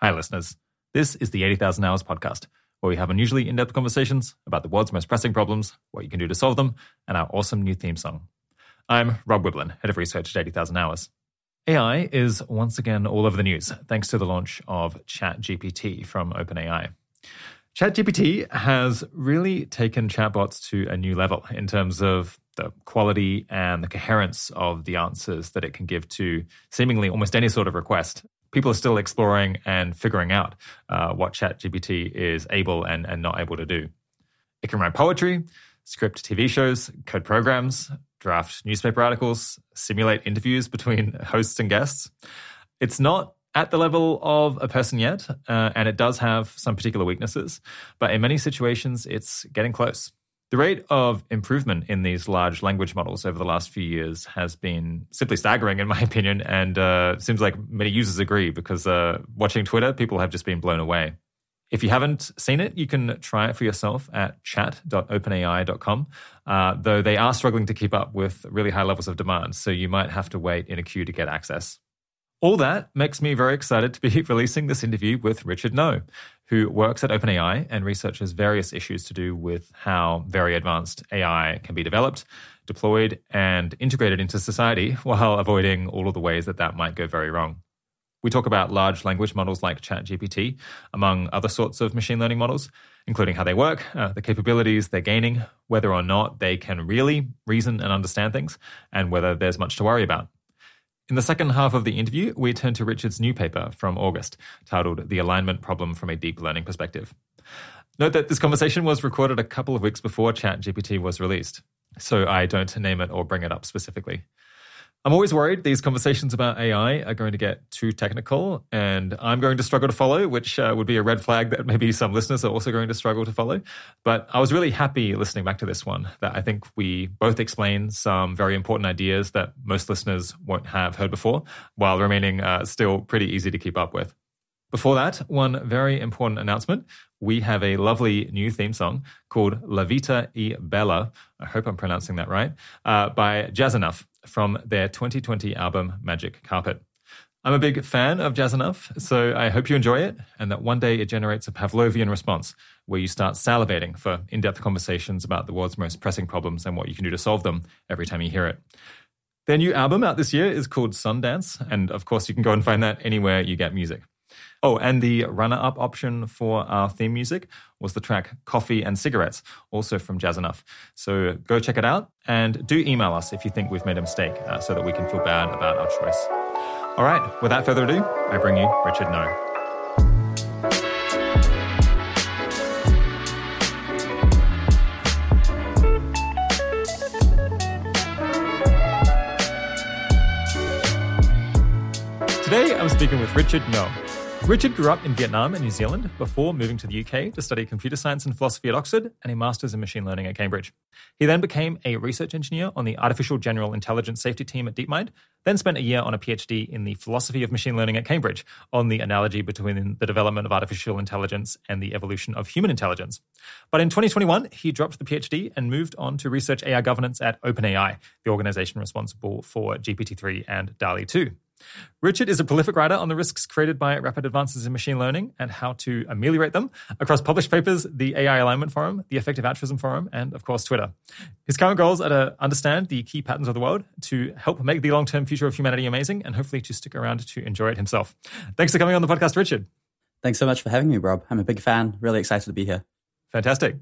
Hi, listeners. This is the 80,000 Hours podcast, where we have unusually in depth conversations about the world's most pressing problems, what you can do to solve them, and our awesome new theme song. I'm Rob Wiblin, head of research at 80,000 Hours. AI is once again all over the news, thanks to the launch of ChatGPT from OpenAI. ChatGPT has really taken chatbots to a new level in terms of the quality and the coherence of the answers that it can give to seemingly almost any sort of request people are still exploring and figuring out uh, what ChatGPT is able and, and not able to do. It can write poetry, script TV shows, code programs, draft newspaper articles, simulate interviews between hosts and guests. It's not at the level of a person yet, uh, and it does have some particular weaknesses, but in many situations, it's getting close. The rate of improvement in these large language models over the last few years has been simply staggering, in my opinion, and uh, seems like many users agree because uh, watching Twitter, people have just been blown away. If you haven't seen it, you can try it for yourself at chat.openai.com, uh, though they are struggling to keep up with really high levels of demand, so you might have to wait in a queue to get access. All that makes me very excited to be releasing this interview with Richard Ngo, who works at OpenAI and researches various issues to do with how very advanced AI can be developed, deployed, and integrated into society while avoiding all of the ways that that might go very wrong. We talk about large language models like ChatGPT, among other sorts of machine learning models, including how they work, uh, the capabilities they're gaining, whether or not they can really reason and understand things, and whether there's much to worry about. In the second half of the interview, we turn to Richard's new paper from August, titled The Alignment Problem from a Deep Learning Perspective. Note that this conversation was recorded a couple of weeks before ChatGPT was released, so I don't name it or bring it up specifically. I'm always worried these conversations about AI are going to get too technical, and I'm going to struggle to follow, which uh, would be a red flag that maybe some listeners are also going to struggle to follow. But I was really happy listening back to this one that I think we both explain some very important ideas that most listeners won't have heard before, while remaining uh, still pretty easy to keep up with. Before that, one very important announcement. We have a lovely new theme song called La Vita e Bella. I hope I'm pronouncing that right, uh, by Jazzinuf from their 2020 album Magic Carpet. I'm a big fan of Jazzinuf, so I hope you enjoy it and that one day it generates a Pavlovian response where you start salivating for in depth conversations about the world's most pressing problems and what you can do to solve them every time you hear it. Their new album out this year is called Sundance, and of course, you can go and find that anywhere you get music. Oh, and the runner up option for our theme music was the track Coffee and Cigarettes, also from Jazzinuf. So go check it out and do email us if you think we've made a mistake uh, so that we can feel bad about our choice. All right, without further ado, I bring you Richard Ngo. Today, I'm speaking with Richard Ngo. Richard grew up in Vietnam and New Zealand before moving to the UK to study computer science and philosophy at Oxford and a master's in machine learning at Cambridge. He then became a research engineer on the Artificial General Intelligence Safety team at DeepMind, then spent a year on a PhD in the philosophy of machine learning at Cambridge on the analogy between the development of artificial intelligence and the evolution of human intelligence. But in 2021, he dropped the PhD and moved on to research AI governance at OpenAI, the organization responsible for GPT-3 and DALL-E 2. Richard is a prolific writer on the risks created by rapid advances in machine learning and how to ameliorate them across published papers, the AI Alignment Forum, the Effective Altruism Forum, and of course, Twitter. His current goals are to understand the key patterns of the world, to help make the long term future of humanity amazing, and hopefully to stick around to enjoy it himself. Thanks for coming on the podcast, Richard. Thanks so much for having me, Rob. I'm a big fan. Really excited to be here. Fantastic.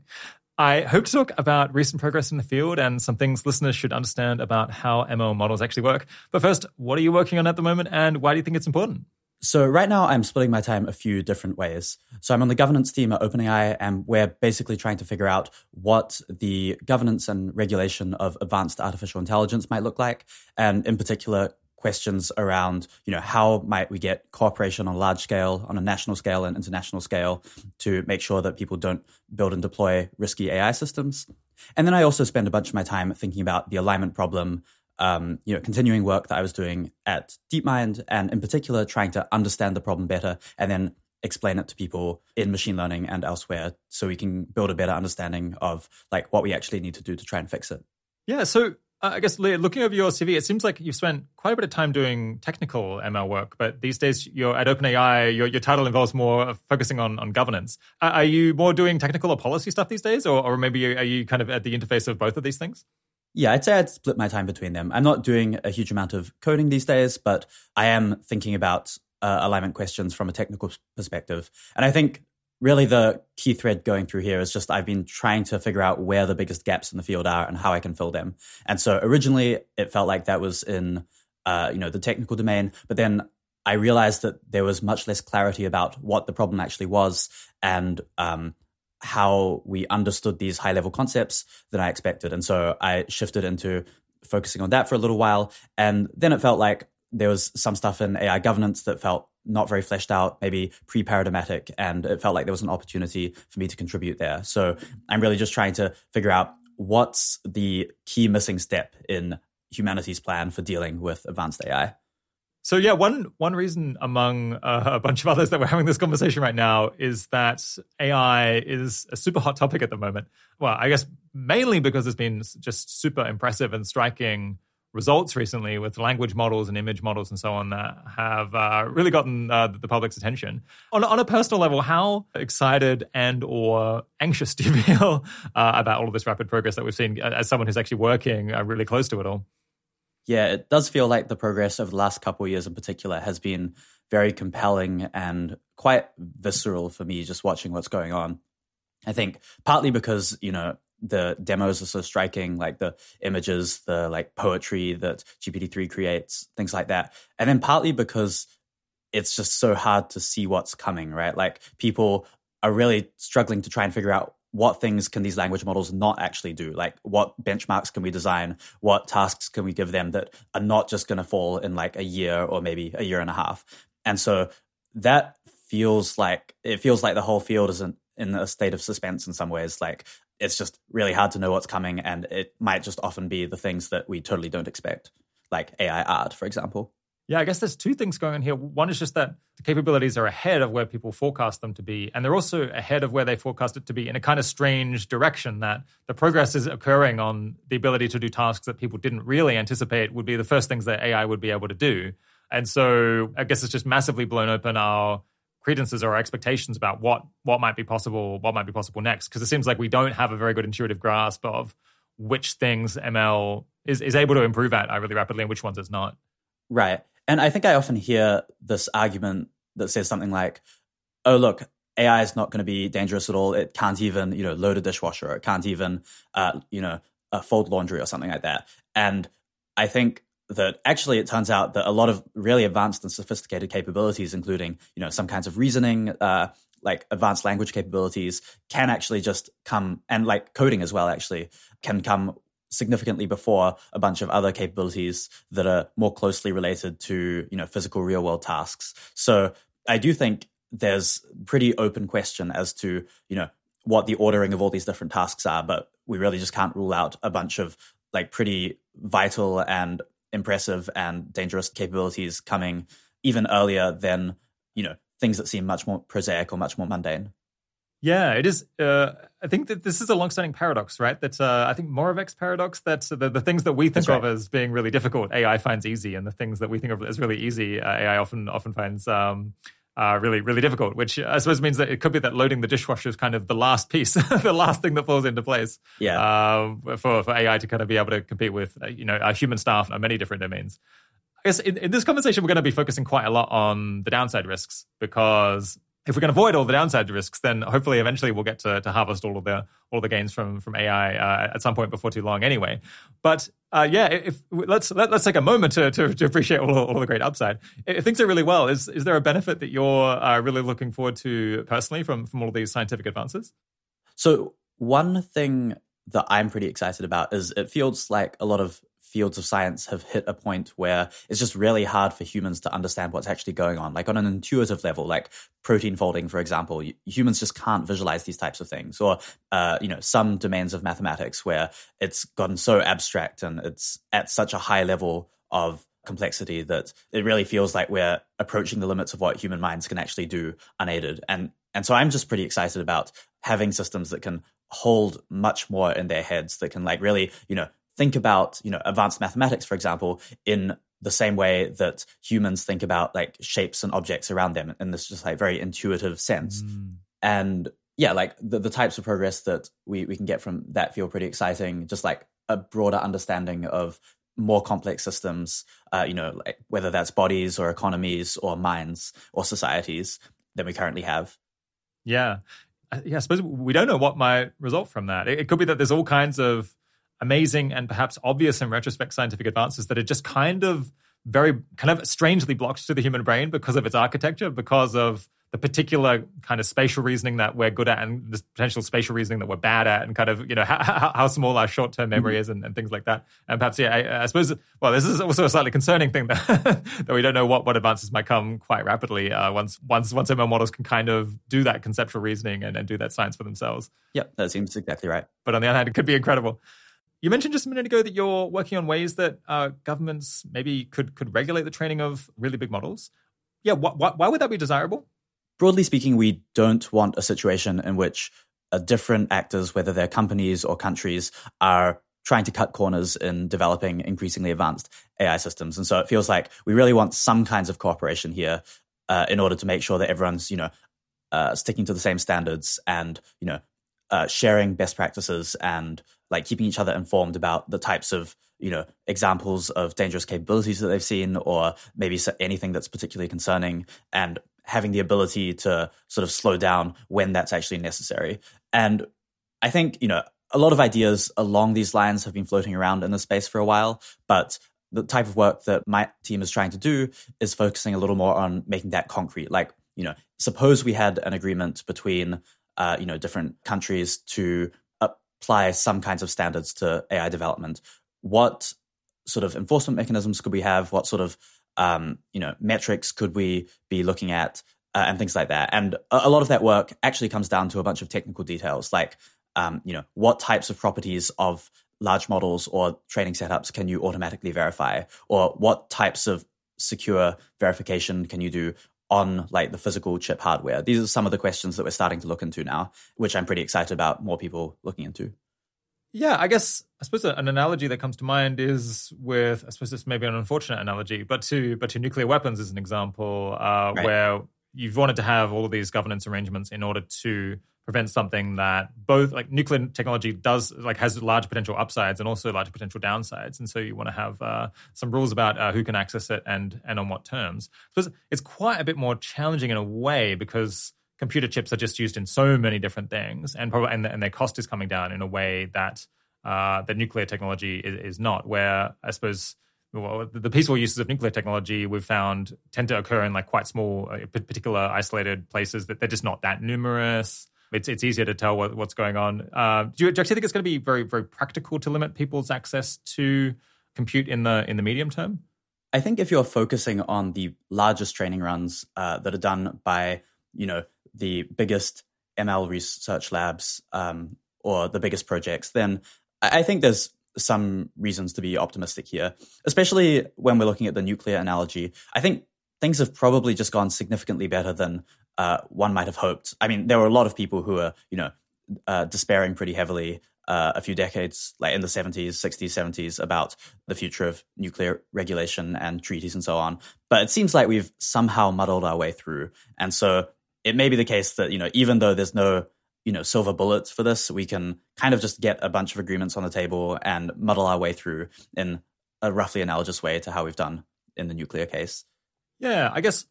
I hope to talk about recent progress in the field and some things listeners should understand about how ML models actually work. But first, what are you working on at the moment and why do you think it's important? So right now I'm splitting my time a few different ways. So I'm on the governance team at OpenAI and we're basically trying to figure out what the governance and regulation of advanced artificial intelligence might look like. And in particular, questions around, you know, how might we get cooperation on a large scale, on a national scale and international scale to make sure that people don't build and deploy risky AI systems. And then I also spend a bunch of my time thinking about the alignment problem, um, you know, continuing work that I was doing at DeepMind, and in particular trying to understand the problem better and then explain it to people in machine learning and elsewhere so we can build a better understanding of like what we actually need to do to try and fix it. Yeah, so Uh, I guess looking over your CV, it seems like you've spent quite a bit of time doing technical ML work, but these days you're at OpenAI. Your, your title involves more focusing on on governance. Uh, are you more doing technical or policy stuff these days, or, or maybe are you kind of at the interface of both of these things? Yeah, I'd say I'd split my time between them. I'm not doing a huge amount of coding these days, but I am thinking about uh, alignment questions from a technical perspective. And I think really the key thread going through here is just I've been trying to figure out where the biggest gaps in the field are and how I can fill them. And so originally it felt like that was in uh, you know the technical domain, but then I realized that there was much less clarity about what the problem actually was and um, how we understood these high level concepts than I expected. And so I shifted into focusing on that for a little while. And then it felt like there was some stuff in AI governance that felt not very fleshed out, maybe pre paradigmatic. And it felt like there was an opportunity for me to contribute there. So I'm really just trying to figure out what's the key missing step in humanity's plan for dealing with advanced AI. So yeah, one one reason among uh, a bunch of others that we're having this conversation right now is that AI is a super hot topic at the moment. Well, I guess mainly because it's been just super impressive and striking results recently with language models and image models and so on that have uh, really gotten uh, the public's attention. On, on a personal level, how excited and or anxious do you feel uh, about all of this rapid progress that we've seen as someone who's actually working uh, really close to it all? Yeah, it does feel like the progress over the last couple of years in particular has been very compelling and quite visceral for me just watching what's going on. I think partly because, you know, the demos are so striking, like the images, the like poetry that GPT-3 creates, things like that. And then partly because it's just so hard to see what's coming, right? Like people are really struggling to try and figure out what things can these language models not actually do? Like what benchmarks can we design? What tasks can we give them that are not just going to fall in like a year or maybe a year and a half? And so that feels like it feels like the whole field isn't in a state of suspense in some ways. Like it's just really hard to know what's coming, and it might just often be the things that we totally don't expect, like AI art, for example. Yeah, I guess there's two things going on here. One is just that the capabilities are ahead of where people forecast them to be, and they're also ahead of where they forecast it to be in a kind of strange direction that the progress is occurring on the ability to do tasks that people didn't really anticipate would be the first things that AI would be able to do. And so I guess it's just massively blown open our credences or our expectations about what what might be possible, what might be possible next. Because it seems like we don't have a very good intuitive grasp of which things ML is, is able to improve at really rapidly and which ones it's not. Right. And I think I often hear this argument that says something like, oh, look, AI is not going to be dangerous at all. It can't even, you know, load a dishwasher. It can't even, uh, you know, uh, fold laundry or something like that. And I think that actually it turns out that a lot of really advanced and sophisticated capabilities, including, you know, some kinds of reasoning, uh, like advanced language capabilities, can actually just come and like coding as well, actually, can come significantly before a bunch of other capabilities that are more closely related to you know physical real world tasks. So i do think there's pretty open question as to you know what the ordering of all these different tasks are but we really just can't rule out a bunch of like pretty vital and impressive and dangerous capabilities coming even earlier than you know things that seem much more prosaic or much more mundane yeah, it is. Uh, I think that this is a long-standing paradox, right? That uh, I think Moravec's paradox that the, the things that we think of as being really difficult, AI finds easy, and the things that we think of as really easy, uh, AI often often finds um, uh, really really difficult. Which I suppose means that it could be that loading the dishwasher is kind of the last piece, the last thing that falls into place. Yeah. Um, for for AI to kind of be able to compete with uh, you know human staff in many different domains. I guess in, in this conversation, we're going to be focusing quite a lot on the downside risks because if we can avoid all the downside risks, then hopefully eventually we'll get to, to harvest all of the all the gains from from AI uh, at some point before too long, anyway. But uh, yeah, if let's let, us let us take a moment to, to, to appreciate all, all the great upside. If things are really well, is is there a benefit that you're uh, really looking forward to personally from from all these scientific advances? So one thing that I'm pretty excited about is it feels like a lot of fields of science have hit a point where it's just really hard for humans to understand what's actually going on. Like on an intuitive level, like protein folding, for example, humans just can't visualize these types of things. Or, uh, you know, some domains of mathematics where it's gotten so abstract and it's at such a high level of complexity that it really feels like we're approaching the limits of what human minds can actually do unaided. And and so I'm just pretty excited about having systems that can hold much more in their heads that can like really, you know, think about, you know, advanced mathematics, for example, in the same way that humans think about like shapes and objects around them in this just like very intuitive sense. Mm. And yeah, like the, the types of progress that we, we can get from that feel pretty exciting. Just like a broader understanding of more complex systems, uh, you know, like whether that's bodies or economies or minds or societies than we currently have. Yeah. Yeah, I suppose we don't know what might result from that. It, it could be that there's all kinds of amazing and perhaps obvious in retrospect scientific advances that are just kind of very kind of strangely blocked to the human brain because of its architecture, because of the particular kind of spatial reasoning that we're good at and the potential spatial reasoning that we're bad at and kind of, you know, how, how small our short-term memory mm-hmm. is and, and, things like that. And perhaps, yeah, I, I, suppose, well, this is also a slightly concerning thing that, that we don't know what, what advances might come quite rapidly uh, once, once, once ML models can kind of do that conceptual reasoning and, and do that science for themselves. Yep, that seems exactly right. But on the other hand, it could be incredible. You mentioned just a minute ago that you're working on ways that uh, governments maybe could could regulate the training of really big models. Yeah, wh- wh- why would that be desirable? broadly speaking, we don't want a situation in which uh, different actors, whether they're companies or countries, are trying to cut corners in developing increasingly advanced AI systems. And so it feels like we really want some kinds of cooperation here uh, in order to make sure that everyone's, you know, uh, sticking to the same standards and, you know, uh, sharing best practices and like keeping each other informed about the types of you know examples of dangerous capabilities that they've seen or maybe anything that's particularly concerning and having the ability to sort of slow down when that's actually necessary. And I think, you know, a lot of ideas along these lines have been floating around in the space for a while, but the type of work that my team is trying to do is focusing a little more on making that concrete. Like, you know, suppose we had an agreement between, uh, you know, different countries to apply some kinds of standards to AI development. What sort of enforcement mechanisms could we have? What sort of um, you know, metrics could we be looking at uh, and things like that. And a, a, lot of that work actually comes down to a bunch of technical details, like um, you know, what types of properties of large models or training setups can you automatically verify, or what types of secure verification can you do on like the physical chip hardware. These are some of the questions that we're starting to look into now, which I'm pretty excited about more people looking into. Yeah, I guess I suppose an analogy that comes to mind is with I suppose this may be an unfortunate analogy, but to but to nuclear weapons as an example, uh, right. where you've wanted to have all of these governance arrangements in order to prevent something that both like nuclear technology does like has large potential upsides and also large potential downsides and so you want to have uh, some rules about uh, who can access it and and on what terms so it's quite a bit more challenging in a way because computer chips are just used in so many different things, and probably and, and their cost is coming down in a way that uh, that nuclear technology is, is, not. Where I suppose well, the peaceful uses of nuclear technology we've found tend to occur in like quite small, uh, particular isolated places that they're just not that numerous. It's it's easier to tell what, what's going on. Uh, do, you, do you actually think it's going to be very very practical to limit people's access to compute in the in the medium term? I think if you're focusing on the largest training runs uh, that are done by you know the biggest ML research labs um, or the biggest projects, then I think there's some reasons to be optimistic here, especially when we're looking at the nuclear analogy. I think things have probably just gone significantly better than uh, one might have hoped. I mean, there were a lot of people who were, you know, uh, despairing pretty heavily uh, a few decades, like in the 70s, 60s, 70s, about the future of nuclear regulation and treaties and so on. But it seems like we've somehow muddled our way through. And so it may be the case that you know even though there's no you know silver bullets for this, we can kind of just get a bunch of agreements on the table and muddle our way through in a roughly analogous way to how we've done in the nuclear case. Yeah, I guess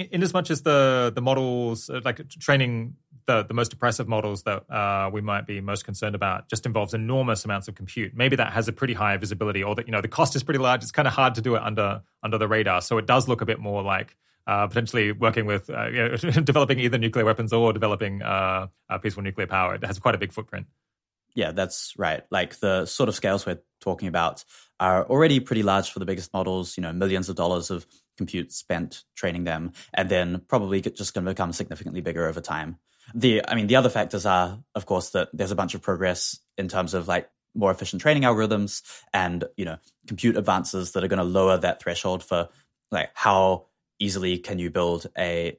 in as much as the the models uh, like training the the most oppressive models that uh, we might be most concerned about just involves enormous amounts of compute. Maybe that has a pretty high visibility, or that you know the cost is pretty large. It's kind of hard to do it under under the radar, so it does look a bit more like uh, potentially working with uh, you know, developing either nuclear weapons or developing uh, peaceful nuclear power. It has quite a big footprint. Yeah, that's right. Like the sort of scales we're talking about are already pretty large for the biggest models. You know, millions of dollars of compute spent training them, and then probably just going to become significantly bigger over time. The, I mean, the other factors are, of course, that there's a bunch of progress in terms of like more efficient training algorithms and you know compute advances that are going to lower that threshold for like how easily can you build a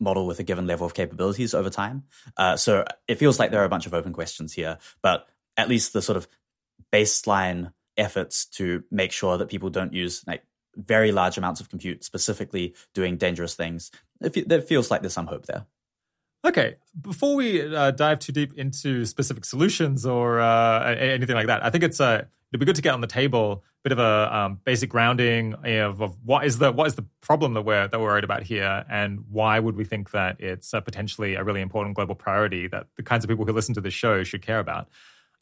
model with a given level of capabilities over time. Uh, so it feels like there are a bunch of open questions here, but at least the sort of baseline efforts to make sure that people don't use like very large amounts of compute specifically doing dangerous things. It, feels like there's some hope there. Okay, before we uh, dive too deep into specific solutions or uh, anything like that, I think it's uh, it'd be good to get on the table a bit of a um, basic grounding of, of, what is the what is the problem that we're that we're worried about here, and why would we think that it's potentially a really important global priority that the kinds of people who listen to the show should care about.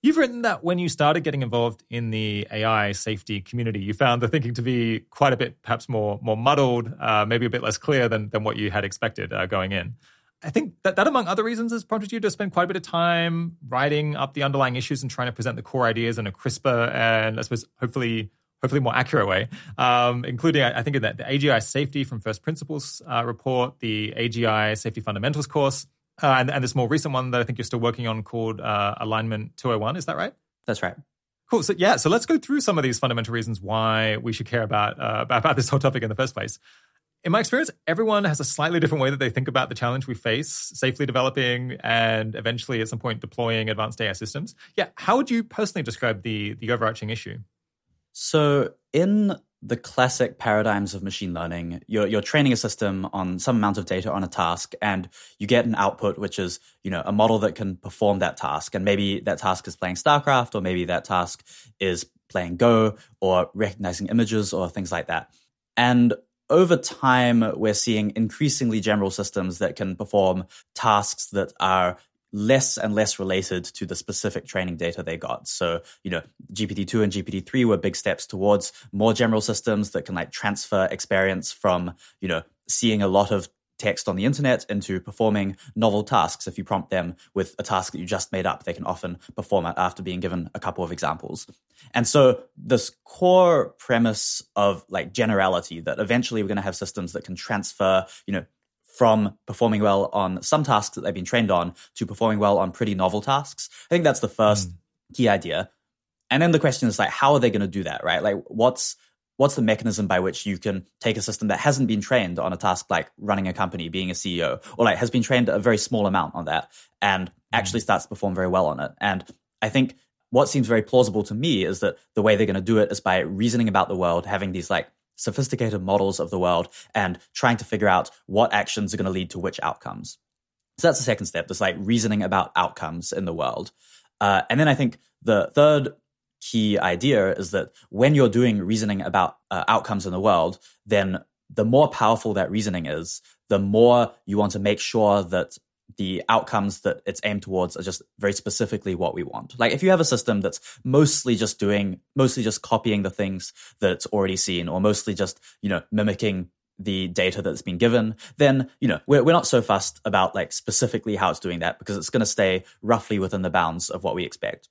You've written that when you started getting involved in the AI safety community, you found the thinking to be quite a bit, perhaps more more muddled, uh, maybe a bit less clear than than what you had expected uh, going in. I think that, that, among other reasons, has prompted you to spend quite a bit of time writing up the underlying issues and trying to present the core ideas in a crisper and I suppose hopefully hopefully more accurate way, um, including I think in the, the AGI safety from first principles uh, report, the AGI safety fundamentals course, uh, and, and, this more recent one that I think you're still working on called uh, Alignment 201. Is that right? That's right. Cool. So yeah, so let's go through some of these fundamental reasons why we should care about uh, about this whole topic in the first place in my experience, everyone has a slightly different way that they think about the challenge we face, safely developing and eventually at some point deploying advanced AI systems. Yeah, how would you personally describe the the overarching issue? So, in the classic paradigms of machine learning, you're, you're training a system on some amount of data on a task, and you get an output, which is you know a model that can perform that task. And maybe that task is playing StarCraft, or maybe that task is playing Go, or recognizing images, or things like that. And over time, we're seeing increasingly general systems that can perform tasks that are less and less related to the specific training data they got. So, you know, GPT-2 and GPT-3 were big steps towards more general systems that can like transfer experience from, you know, seeing a lot of text on the internet into performing novel tasks. If you prompt them with a task that you just made up, they can often perform it after being given a couple of examples. And so this core premise of like generality that eventually we're going to have systems that can transfer, you know, from performing well on some tasks that they've been trained on to performing well on pretty novel tasks. I think that's the first mm. key idea. And then the question is like, how are they going to do that, right? Like, what's what's the mechanism by which you can take a system that hasn't been trained on a task like running a company, being a CEO, or like has been trained a very small amount on that and actually starts to perform very well on it? And I think what seems very plausible to me is that the way they're going to do it is by reasoning about the world, having these like sophisticated models of the world and trying to figure out what actions are going to lead to which outcomes. So that's the second step, this like reasoning about outcomes in the world. Uh, and then I think the third key idea is that when you're doing reasoning about uh, outcomes in the world, then the more powerful that reasoning is, the more you want to make sure that the outcomes that it's aimed towards are just very specifically what we want. Like if you have a system that's mostly just doing, mostly just copying the things that it's already seen, or mostly just, you know, mimicking the data that's been given, then, you know, we're, we're not so fussed about like specifically how it's doing that because it's going to stay roughly within the bounds of what we expect.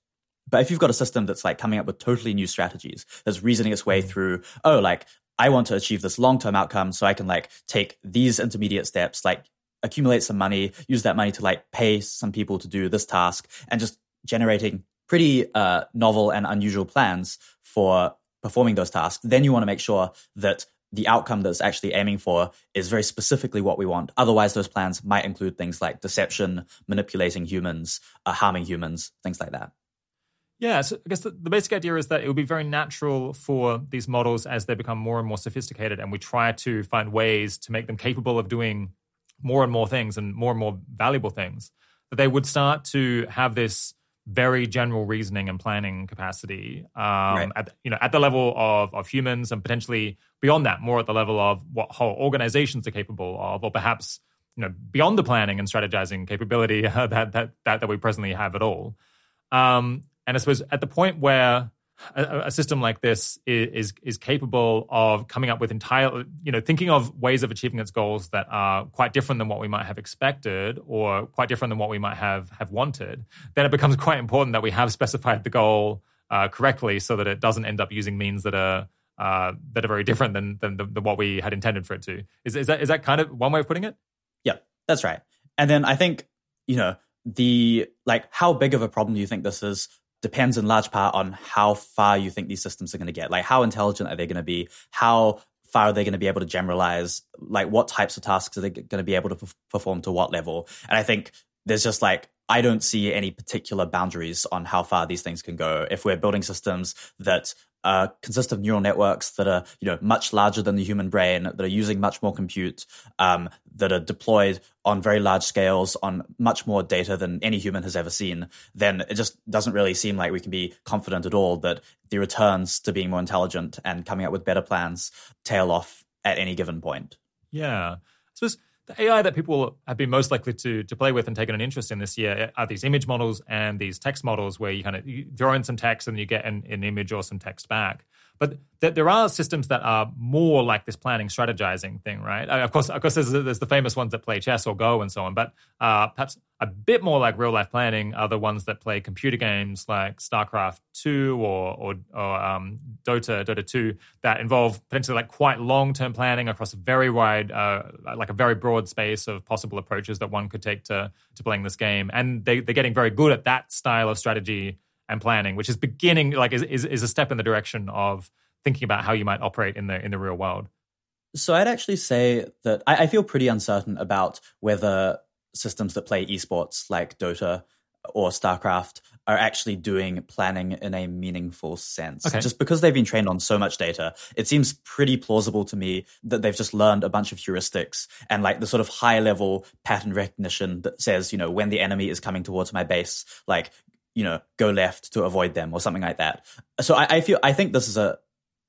But if you've got a system that's like coming up with totally new strategies, that's reasoning its way mm. through, oh, like I want to achieve this long term outcome, so I can like take these intermediate steps, like accumulate some money, use that money to like pay some people to do this task, and just generating pretty uh, novel and unusual plans for performing those tasks. Then you want to make sure that the outcome that's actually aiming for is very specifically what we want. Otherwise, those plans might include things like deception, manipulating humans, uh, harming humans, things like that. Yeah, so I guess the, the, basic idea is that it would be very natural for these models as they become more and more sophisticated, and we try to find ways to make them capable of doing more and more things and more and more valuable things, that they would start to have this very general reasoning and planning capacity um, right. at you know at the level of of humans and potentially beyond that, more at the level of what whole organizations are capable of, or perhaps you know beyond the planning and strategizing capability uh, that that that that we presently have at all. Um, and I suppose at the point where a, a, system like this is, is is capable of coming up with entire, you know, thinking of ways of achieving its goals that are quite different than what we might have expected, or quite different than what we might have have wanted, then it becomes quite important that we have specified the goal uh, correctly, so that it doesn't end up using means that are uh, that are very different than than, than what we had intended for it to. Is is that is that kind of one way of putting it? Yeah, that's right. And then I think you know the like how big of a problem do you think this is depends in large part on how far you think these systems are going to get. Like, how intelligent are they going to be? How far are they going to be able to generalize? Like, what types of tasks are they going to be able to perform to what level? And I think there's just like, I don't see any particular boundaries on how far these things can go. If we're building systems that uh, consist of neural networks that are you know much larger than the human brain, that are using much more compute, um, that are deployed on very large scales on much more data than any human has ever seen, then it just doesn't really seem like we can be confident at all that the returns to being more intelligent and coming up with better plans tail off at any given point. Yeah. So the AI that people have been most likely to to play with and taken an interest in this year are these image models and these text models where you kind of you throw in some text and you get an, an image or some text back. But th- there are systems that are more like this planning, strategizing thing, right? Uh, of course, of course, there's, there's, the famous ones that play chess or Go and so on. But uh, perhaps a bit more like real life planning are the ones that play computer games like StarCraft Two or or, or um, Dota Dota Two that involve potentially like quite long term planning across a very wide, uh, like a very broad space of possible approaches that one could take to to playing this game. And they, they're getting very good at that style of strategy and planning, which is beginning like is, is, is a step in the direction of thinking about how you might operate in the in the real world. So I'd actually say that I, I feel pretty uncertain about whether systems that play esports like Dota or StarCraft are actually doing planning in a meaningful sense. Okay. Just because they've been trained on so much data, it seems pretty plausible to me that they've just learned a bunch of heuristics and like the sort of high level pattern recognition that says, you know, when the enemy is coming towards my base, like you know, go left to avoid them or something like that. So I, I feel I think this is a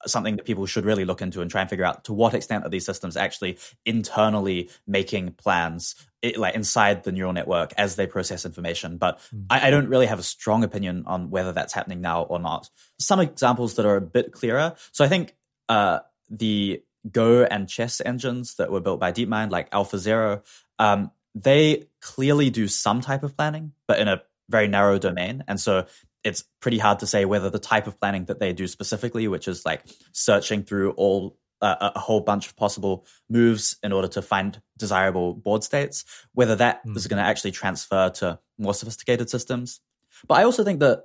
something that people should really look into and try and figure out to what extent are these systems actually internally making plans it, like inside the neural network as they process information but mm. I, I, don't really have a strong opinion on whether that's happening now or not some examples that are a bit clearer so i think uh, the go and chess engines that were built by deepmind like alphazero um, they clearly do some type of planning but in a very narrow domain. And so it's pretty hard to say whether the type of planning that they do specifically, which is like searching through all uh, a whole bunch of possible moves in order to find desirable board states, whether that mm. is going to actually transfer to more sophisticated systems. But I also think that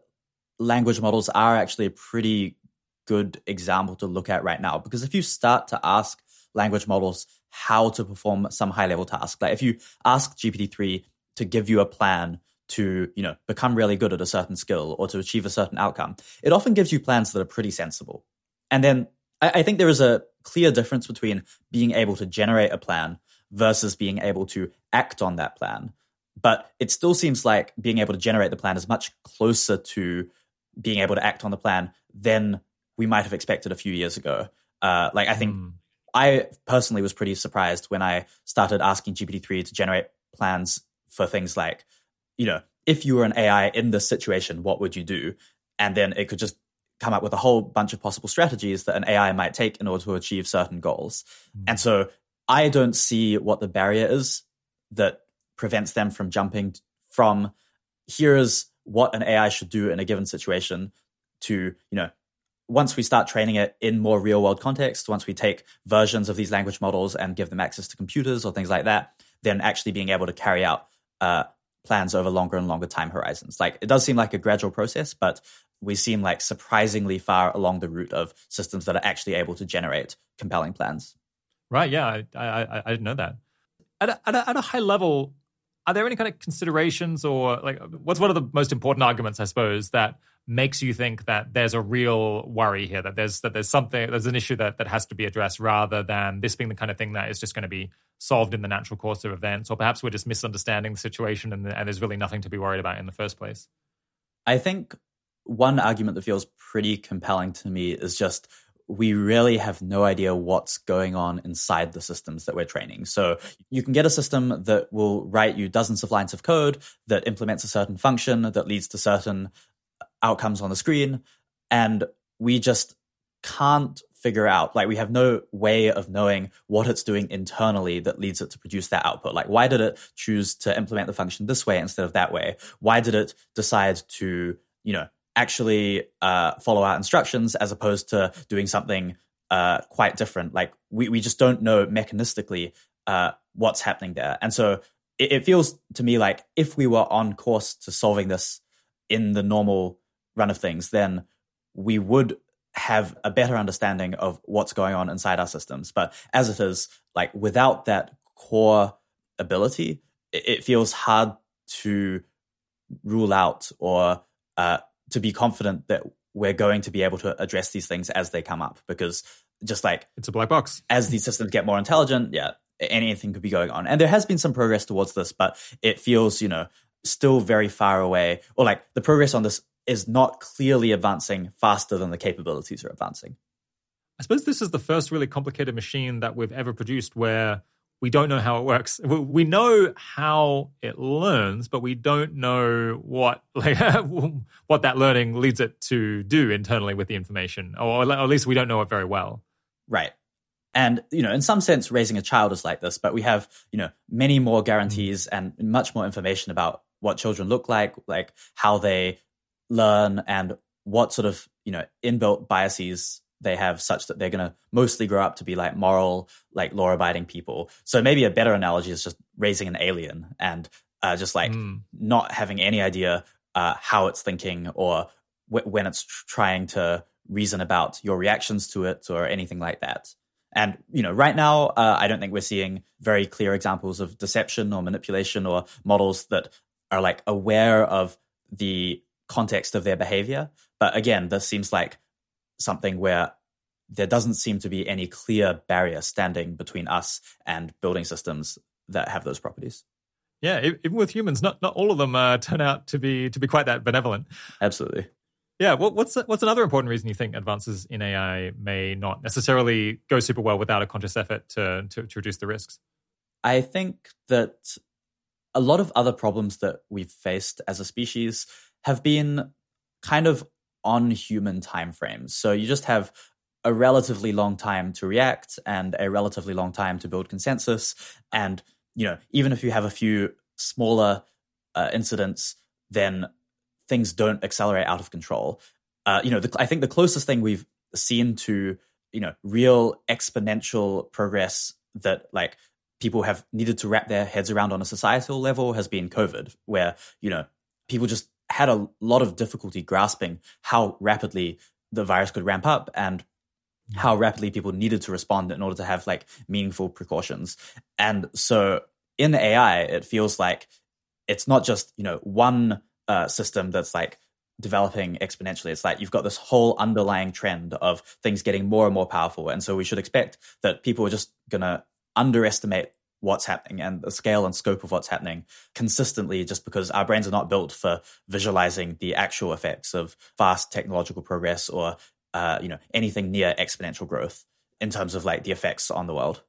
language models are actually a pretty good example to look at right now because if you start to ask language models how to perform some high level task, like if you ask GPT-3 to give you a plan to you know become really good at a certain skill or to achieve a certain outcome it often gives you plans that are pretty sensible. And then I, I, think there is a clear difference between being able to generate a plan versus being able to act on that plan. But it still seems like being able to generate the plan is much closer to being able to act on the plan than we might have expected a few years ago. Uh, like i think mm. i personally was pretty surprised when i started asking gpt-3 to generate plans for things like you know, if you were an AI in this situation, what would you do? And then it could just come up with a whole bunch of possible strategies that an AI might take in order to achieve certain goals. Mm-hmm. And so I don't see what the barrier is that prevents them from jumping from here's what an AI should do in a given situation to, you know, once we start training it in more real world context, once we take versions of these language models and give them access to computers or things like that, then actually being able to carry out uh, plans over longer and longer time horizons. Like it does seem like a gradual process, but we seem like surprisingly far along the route of systems that are actually able to generate compelling plans. Right. Yeah, I I, I didn't know that. At a, at, a, at a high level, are there any kind of considerations or like what's one of the most important arguments, I suppose, that makes you think that there's a real worry here that there's that there's something there's an issue that that has to be addressed rather than this being the kind of thing that is just going to be solved in the natural course of events? Or perhaps we're just misunderstanding the situation and, and there's really nothing to be worried about in the first place. I think one argument that feels pretty compelling to me is just we really have no idea what's going on inside the systems that we're training. So you can get a system that will write you dozens of lines of code that implements a certain function that leads to certain outcomes on the screen. And we just can't figure out, like, we have no way of knowing what it's doing internally that leads it to produce that output. Like, why did it choose to implement the function this way instead of that way? Why did it decide to, you know, actually uh, follow our instructions as opposed to doing something uh, quite different? Like, we, we just don't know mechanistically uh, what's happening there. And so it, it feels to me like if we were on course to solving this in the normal run of things, then we would have a better understanding of what's going on inside our systems. But as it is, like without that core ability, it, feels hard to rule out or uh, to be confident that we're going to be able to address these things as they come up because just like it's a black box. As these systems get more intelligent, yeah, anything could be going on. And there has been some progress towards this, but it feels, you know, still very far away. Or like the progress on this is not clearly advancing faster than the capabilities are advancing. I suppose this is the first really complicated machine that we've ever produced where we don't know how it works. We know how it learns, but we don't know what like what that learning leads it to do internally with the information, or at least we don't know it very well. Right. And you know, in some sense, raising a child is like this, but we have you know many more guarantees and much more information about what children look like, like how they learn, and what sort of you know inbuilt biases they have such that they're going to mostly grow up to be like moral, like law abiding people. So maybe a better analogy is just raising an alien and uh, just like mm. not having any idea uh, how it's thinking or w- when it's tr- trying to reason about your reactions to it or anything like that. And you know, right now, uh, I don't think we're seeing very clear examples of deception or manipulation or models that are like aware of the context of their behavior. But again, this seems like something where there doesn't seem to be any clear barrier standing between us and building systems that have those properties. Yeah, even with humans, not not all of them uh, turn out to be to be quite that benevolent. Absolutely. Yeah. What, what's what's another important reason you think advances in AI may not necessarily go super well without a conscious effort to, to, to reduce the risks? I think that a lot of other problems that we've faced as a species have been kind of on human timeframes. So you just have a relatively long time to react and a relatively long time to build consensus. And, you know, even if you have a few smaller uh, incidents, then things don't accelerate out of control. Uh, you know, the, I think the closest thing we've seen to, you know, real exponential progress that like people have needed to wrap their heads around on a societal level has been COVID, where, you know, people just had a lot of difficulty grasping how rapidly the virus could ramp up and how rapidly people needed to respond in order to have like meaningful precautions. And so in AI, it feels like it's not just, you know, one uh, system that's like developing exponentially. It's like you've got this whole underlying trend of things getting more and more powerful. And so we should expect that people are just going to underestimate what's happening and the scale and scope of what's happening consistently just because our brains are not built for visualizing the actual effects of fast technological progress or uh, you know anything near exponential growth in terms of like the effects on the world.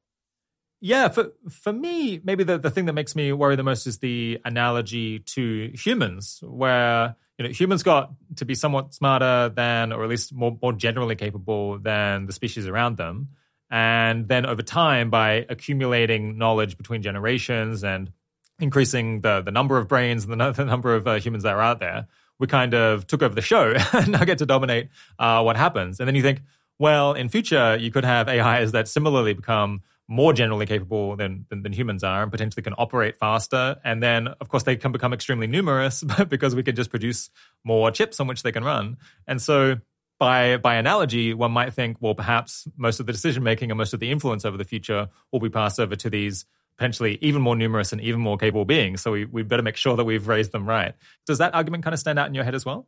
Yeah for for me maybe the, the thing that makes me worry the most is the analogy to humans where you know humans got to be somewhat smarter than or at least more, more generally capable than the species around them and then over time, by accumulating knowledge between generations and increasing the, the number of brains and the, the number of uh, humans that are out there, we kind of took over the show and now get to dominate uh, what happens. And then you think, well, in future, you could have AIs that similarly become more generally capable than, than, than, humans are and potentially can operate faster. And then, of course, they can become extremely numerous because we can just produce more chips on which they can run. And so by by analogy, one might think, well, perhaps most of the decision making and most of the influence over the future will be passed over to these potentially even more numerous and even more capable beings. So we we better make sure that we've raised them right. Does that argument kind of stand out in your head as well?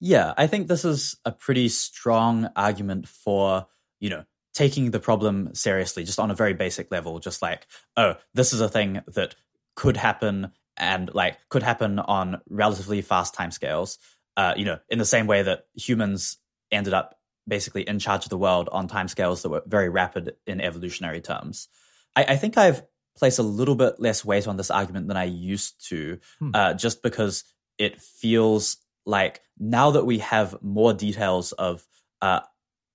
Yeah, I think this is a pretty strong argument for you know taking the problem seriously, just on a very basic level. Just like, oh, this is a thing that could happen and like could happen on relatively fast timescales. Uh, you know, in the same way that humans ended up basically in charge of the world on timescales that were very rapid in evolutionary terms. I, I, think I've placed a little bit less weight on this argument than I used to, hmm. uh, just because it feels like now that we have more details of uh,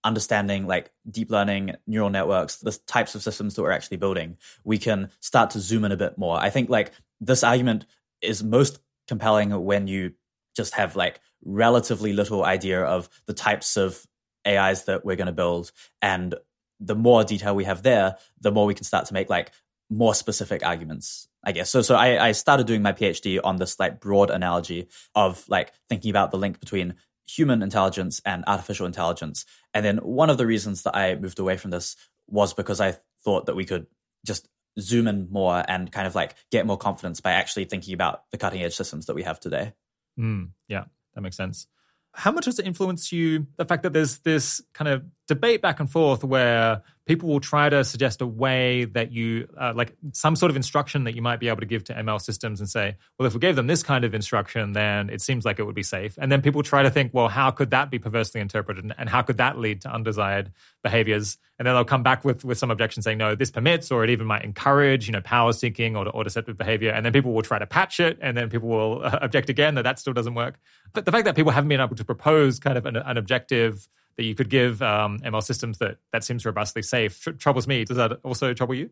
understanding like deep learning neural networks the types of systems that we're actually building we can start to zoom in a bit more i think like this argument is most compelling when you just have like relatively little idea of the types of AIs that we're going to build. And the more detail we have there, the more we can start to make like more specific arguments, I guess. So, so I, I started doing my PhD on this like broad analogy of like thinking about the link between human intelligence and artificial intelligence. And then one of the reasons that I moved away from this was because I thought that we could just zoom in more and kind of like get more confidence by actually thinking about the cutting edge systems that we have today. Mm, yeah that makes sense. how much does it influence you the fact that there's this kind of debate back and forth where people will try to suggest a way that you uh, like some sort of instruction that you might be able to give to ml systems and say well if we gave them this kind of instruction then it seems like it would be safe. And then people try to think well how could that be perversely interpreted and how could that lead to undesired behaviors? And then they'll come back with with some objection saying no this permits or it even might encourage you know power seeking or, or deceptive behavior. And then people will try to patch it and then people will uh, object again that that still doesn't work. But the fact that people haven't been able to propose kind of an, an objective that you could give um, ML systems that that seems robustly safe tr- troubles me. Does that also trouble you?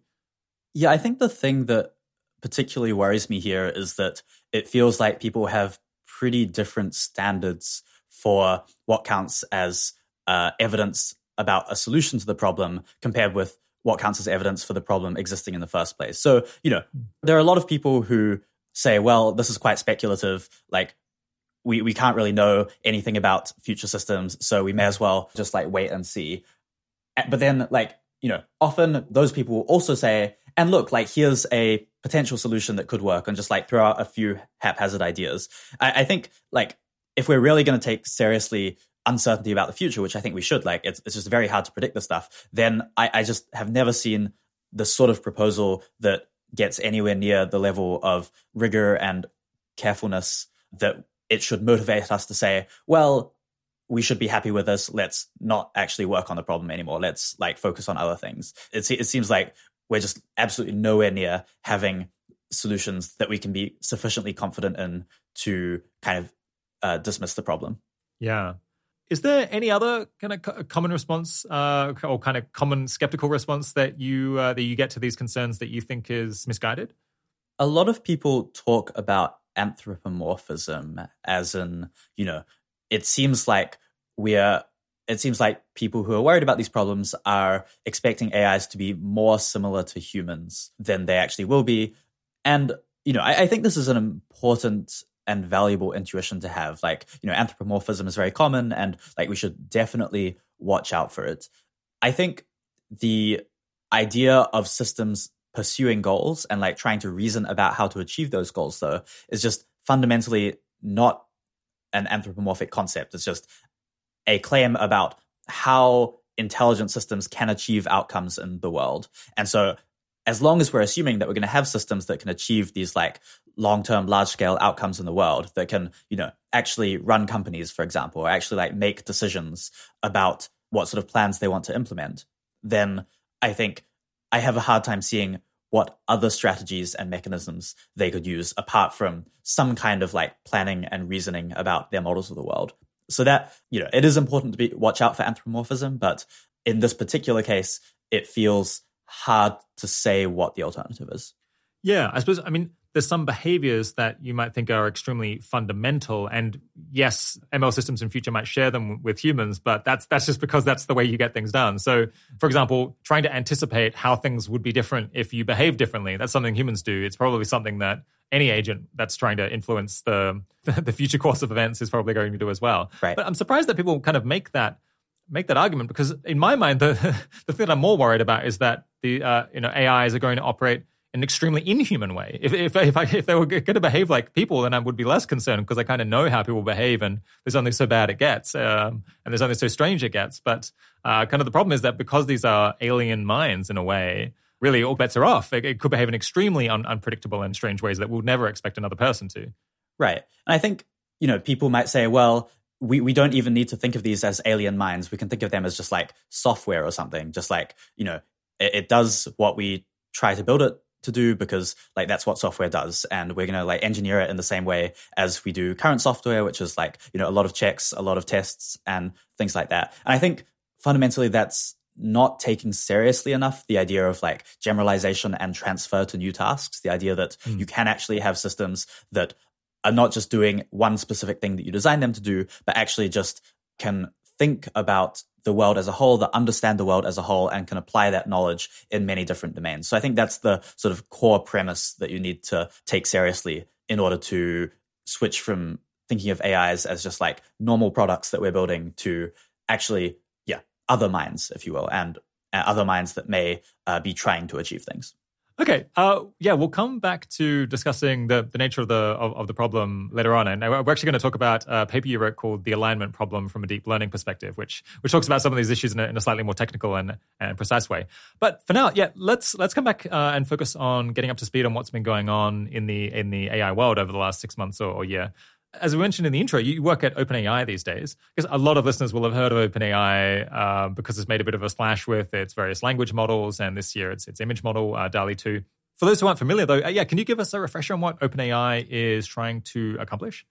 Yeah, I think the thing that particularly worries me here is that it feels like people have pretty different standards for what counts as uh, evidence about a solution to the problem compared with what counts as evidence for the problem existing in the first place. So, you know, there are a lot of people who say, well, this is quite speculative. Like, we, we can't really know anything about future systems, so we may as well just like wait and see. But then, like, you know, often those people will also say, and look, like, here's a potential solution that could work, and just like throw out a few haphazard ideas. I, I think, like, if we're really going to take seriously uncertainty about the future, which I think we should, like, it's, it's just very hard to predict this stuff, then I, I just have never seen the sort of proposal that gets anywhere near the level of rigor and carefulness that it should motivate us to say, well, we should be happy with this. Let's not actually work on the problem anymore. Let's like focus on other things. It, it seems like we're just absolutely nowhere near having solutions that we can be sufficiently confident in to kind of uh, dismiss the problem. Yeah. Is there any other kind of common response uh, or kind of common skeptical response that you uh, that you get to these concerns that you think is misguided? A lot of people talk about anthropomorphism as in you know it seems like we're it seems like people who are worried about these problems are expecting ais to be more similar to humans than they actually will be. And you know I, I think this is an important and valuable intuition to have. Like you know anthropomorphism is very common and like we should definitely watch out for it. I think the idea of systems pursuing goals and like trying to reason about how to achieve those goals though is just fundamentally not an anthropomorphic concept. It's just a claim about how intelligent systems can achieve outcomes in the world. And so as long as we're assuming that we're going to have systems that can achieve these like long-term large-scale outcomes in the world that can you know actually run companies for example or actually like make decisions about what sort of plans they want to implement then i think I have a hard time seeing what other strategies and mechanisms they could use apart from some kind of like planning and reasoning about their models of the world. So that, you know, it is important to be watch out for anthropomorphism, but in this particular case, it feels hard to say what the alternative is. Yeah, I suppose I mean there's some behaviors that you might think are extremely fundamental. And yes ml systems in future might share them with humans but that's that's just because that's the way you get things done. So for example trying to anticipate how things would be different if you behave differently that's something humans do. It's probably something that any agent that's trying to influence the the future course of events is probably going to do as well. Right. but i'm surprised that people kind of make that make that argument because in my mind the the thing that i'm more worried about is that the uh, you know ais are going to operate an extremely inhuman way. If if if, I, if they were going to behave like people, then I would be less concerned because I kind of know how people behave, and there's only so bad it gets, um, and there's only so strange it gets. But uh, kind of the problem is that because these are alien minds in a way, really all bets are off. It, it could behave in extremely un- unpredictable and strange ways that we'll never expect another person to. Right, and I think you know people might say, well. We, we don't even need to think of these as alien minds. We can think of them as just like software or something. Just like, you know, it, it does what we try to build it to do because like that's what software does. And we're going to like engineer it in the same way as we do current software which is like you know a lot of checks a lot of tests and things like that. And i think fundamentally that's not taking seriously enough the idea of like generalization and transfer to new tasks. The idea that mm. you can actually have systems that are not just doing one specific thing that you design them to do but actually just can think about the world as a whole, that understand the world as a whole and can apply that knowledge in many different domains. So I think that's the sort of core premise that you need to take seriously in order to switch from thinking of AIs as just like normal products that we're building to actually, yeah, other minds, if you will, and uh, other minds that may uh, be trying to achieve things. Okay. Uh, yeah, we'll come back to discussing the, the nature of the of, of the problem later on, and we're actually going to talk about a paper you wrote called "The Alignment Problem from a Deep Learning Perspective," which which talks about some of these issues in a, in a slightly more technical and, and precise way. But for now, yeah, let's let's come back uh, and focus on getting up to speed on what's been going on in the in the AI world over the last six months or, or year as we mentioned in the intro, you work at OpenAI these days. Because a lot of listeners will have heard of OpenAI uh, because it's made a bit of a splash with its various language models, and this year it's its image model, uh, DALL-E 2. For those who aren't familiar, though, uh, yeah, can you give us a refresher on what OpenAI is trying to accomplish?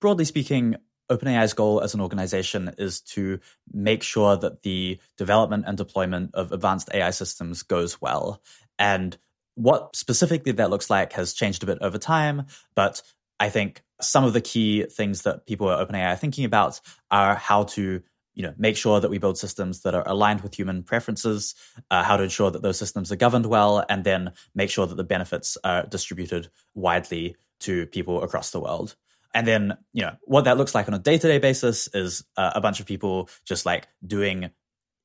Broadly speaking, OpenAI's goal as an organization is to make sure that the development and deployment of advanced AI systems goes well. And what specifically that looks like has changed a bit over time, but I think some of the key things that people at OpenAI are thinking about are how to you know make sure that we build systems that are aligned with human preferences uh, how to ensure that those systems are governed well and then make sure that the benefits are distributed widely to people across the world. And then you know what that looks like on a day-to-day basis is uh, a bunch of people just like doing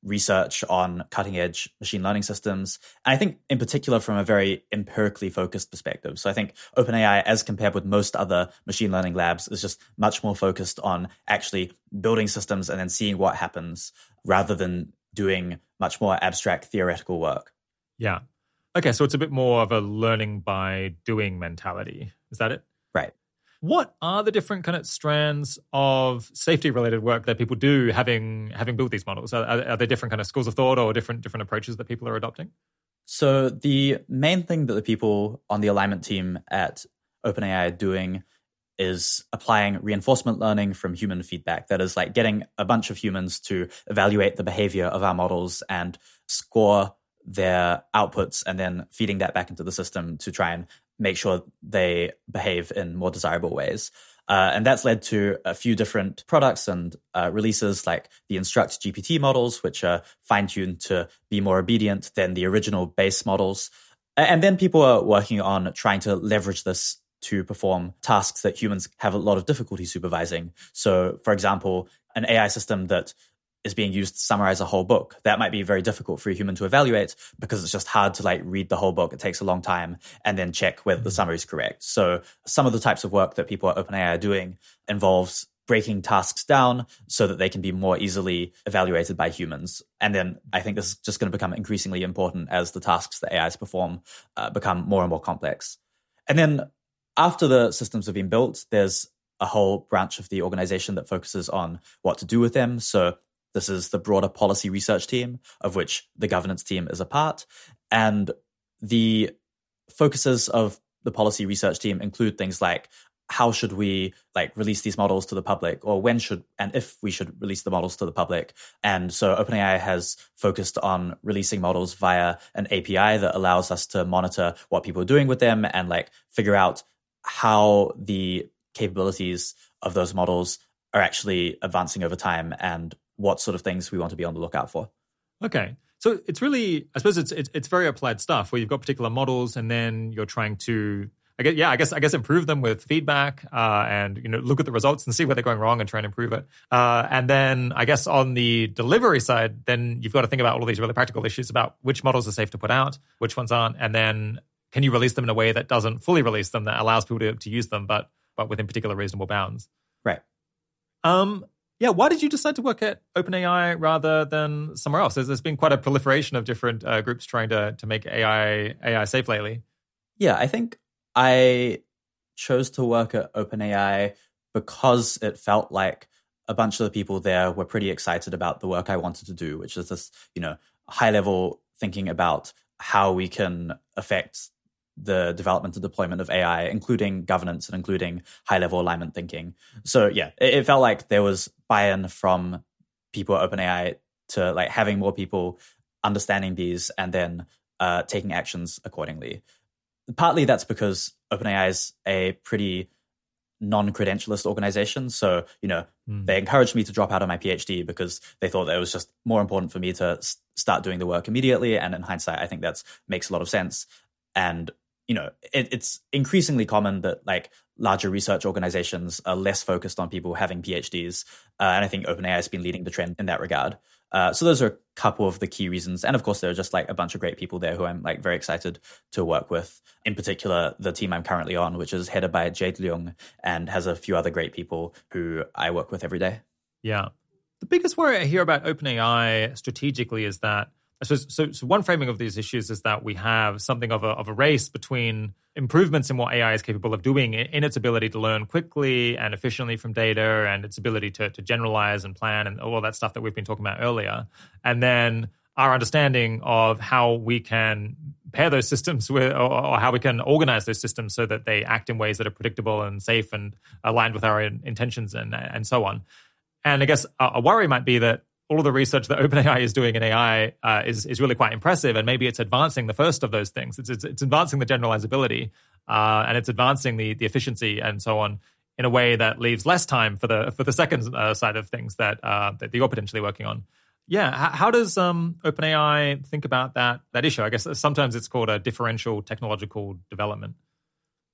research on cutting edge machine learning systems. And I think, in particular, from a very empirically focused perspective. So I think OpenAI, as compared with most other machine learning labs, is just much more focused on actually building systems and then seeing what happens rather than doing much more abstract theoretical work. Yeah. Okay. So it's a bit more of a learning by doing mentality. Is that it? What are the different kind of strands of safety related work that people do having having built these models? Are, are there different kind of schools of thought or different different approaches that people are adopting? So the main thing that the people on the alignment team at OpenAI are doing is applying reinforcement learning from human feedback. That is like getting a bunch of humans to evaluate the behavior of our models and score their outputs and then feeding that back into the system to try and make sure they behave in more desirable ways. Uh, and that's led to a few different products and uh, releases like the Instruct GPT models, which are fine tuned to be more obedient than the original base models. And then people are working on trying to leverage this to perform tasks that humans have a lot of difficulty supervising. So, for example, an AI system that is being used to summarize a whole book. That might be very difficult for a human to evaluate because it's just hard to like read the whole book. It takes a long time and then check whether the mm-hmm. summary is correct. So some of the types of work that people at OpenAI are doing involves breaking tasks down so that they can be more easily evaluated by humans. And then I think this is just going to become increasingly important as the tasks that AIs perform uh, become more and more complex. And then after the systems have been built, there's a whole branch of the organization that focuses on what to do with them. So this is the broader policy research team, of which the governance team is a part. And the focuses of the policy research team include things like how should we like release these models to the public or when should and if we should release the models to the public and so openai has focused on releasing models via an api that allows us to monitor what people are doing with them and like figure out how the capabilities of those models are actually advancing over time and what sort of things we want to be on the lookout for. Okay. So it's really, I suppose it's, it's, it's very applied stuff where you've got particular models and then you're trying to, I guess, yeah, I guess, I guess improve them with feedback uh, and you know look at the results and see where they're going wrong and try and improve it. Uh, and then I guess on the delivery side, then you've got to think about all these really practical issues about which models are safe to put out, which ones aren't, and then can you release them in a way that doesn't fully release them that allows people to, to use them, but but within particular reasonable bounds. Right. Um, yeah, why did you decide to work at OpenAI rather than somewhere else? There's, there's been quite a proliferation of different uh, groups trying to to make AI AI safe lately. Yeah, I think I chose to work at OpenAI because it felt like a bunch of the people there were pretty excited about the work I wanted to do, which is this, you know, high level thinking about how we can affect the development and deployment of AI, including governance and including high level alignment thinking. So yeah, it, it felt like there was buy-in from people at OpenAI to like having more people understanding these and then uh, taking actions accordingly. Partly that's because OpenAI is a pretty non-credentialist organization. So, you know, mm. they encouraged me to drop out of my PhD because they thought that it was just more important for me to start doing the work immediately. And in hindsight, I think that makes a lot of sense. And you know, it, it's increasingly common that like larger research organizations are less focused on people having PhDs. Uh, and I think OpenAI has been leading the trend in that regard. Uh, so those are a couple of the key reasons. And of course, there are just like a bunch of great people there who I'm like very excited to work with. In particular, the team I'm currently on, which is headed by Jade Leung and has a few other great people who I work with every day. Yeah. The biggest worry I hear about OpenAI strategically is that so, so, so, one framing of these issues is that we have something of a, of a race between improvements in what AI is capable of doing in its ability to learn quickly and efficiently from data and its ability to, to generalize and plan and all that stuff that we've been talking about earlier. And then our understanding of how we can pair those systems with, or, or, how we can organize those systems so that they act in ways that are predictable and safe and aligned with our intentions and, and so on. And I guess a, a worry might be that all of the research that OpenAI is doing in AI uh, is is really quite impressive, and maybe it's advancing the first of those things. It's it's, it's advancing the generalizability, uh, and it's advancing the the efficiency and so on in a way that leaves less time for the for the second uh, side of things that uh, that you're potentially working on. Yeah, how, how does um, OpenAI think about that that issue? I guess sometimes it's called a differential technological development.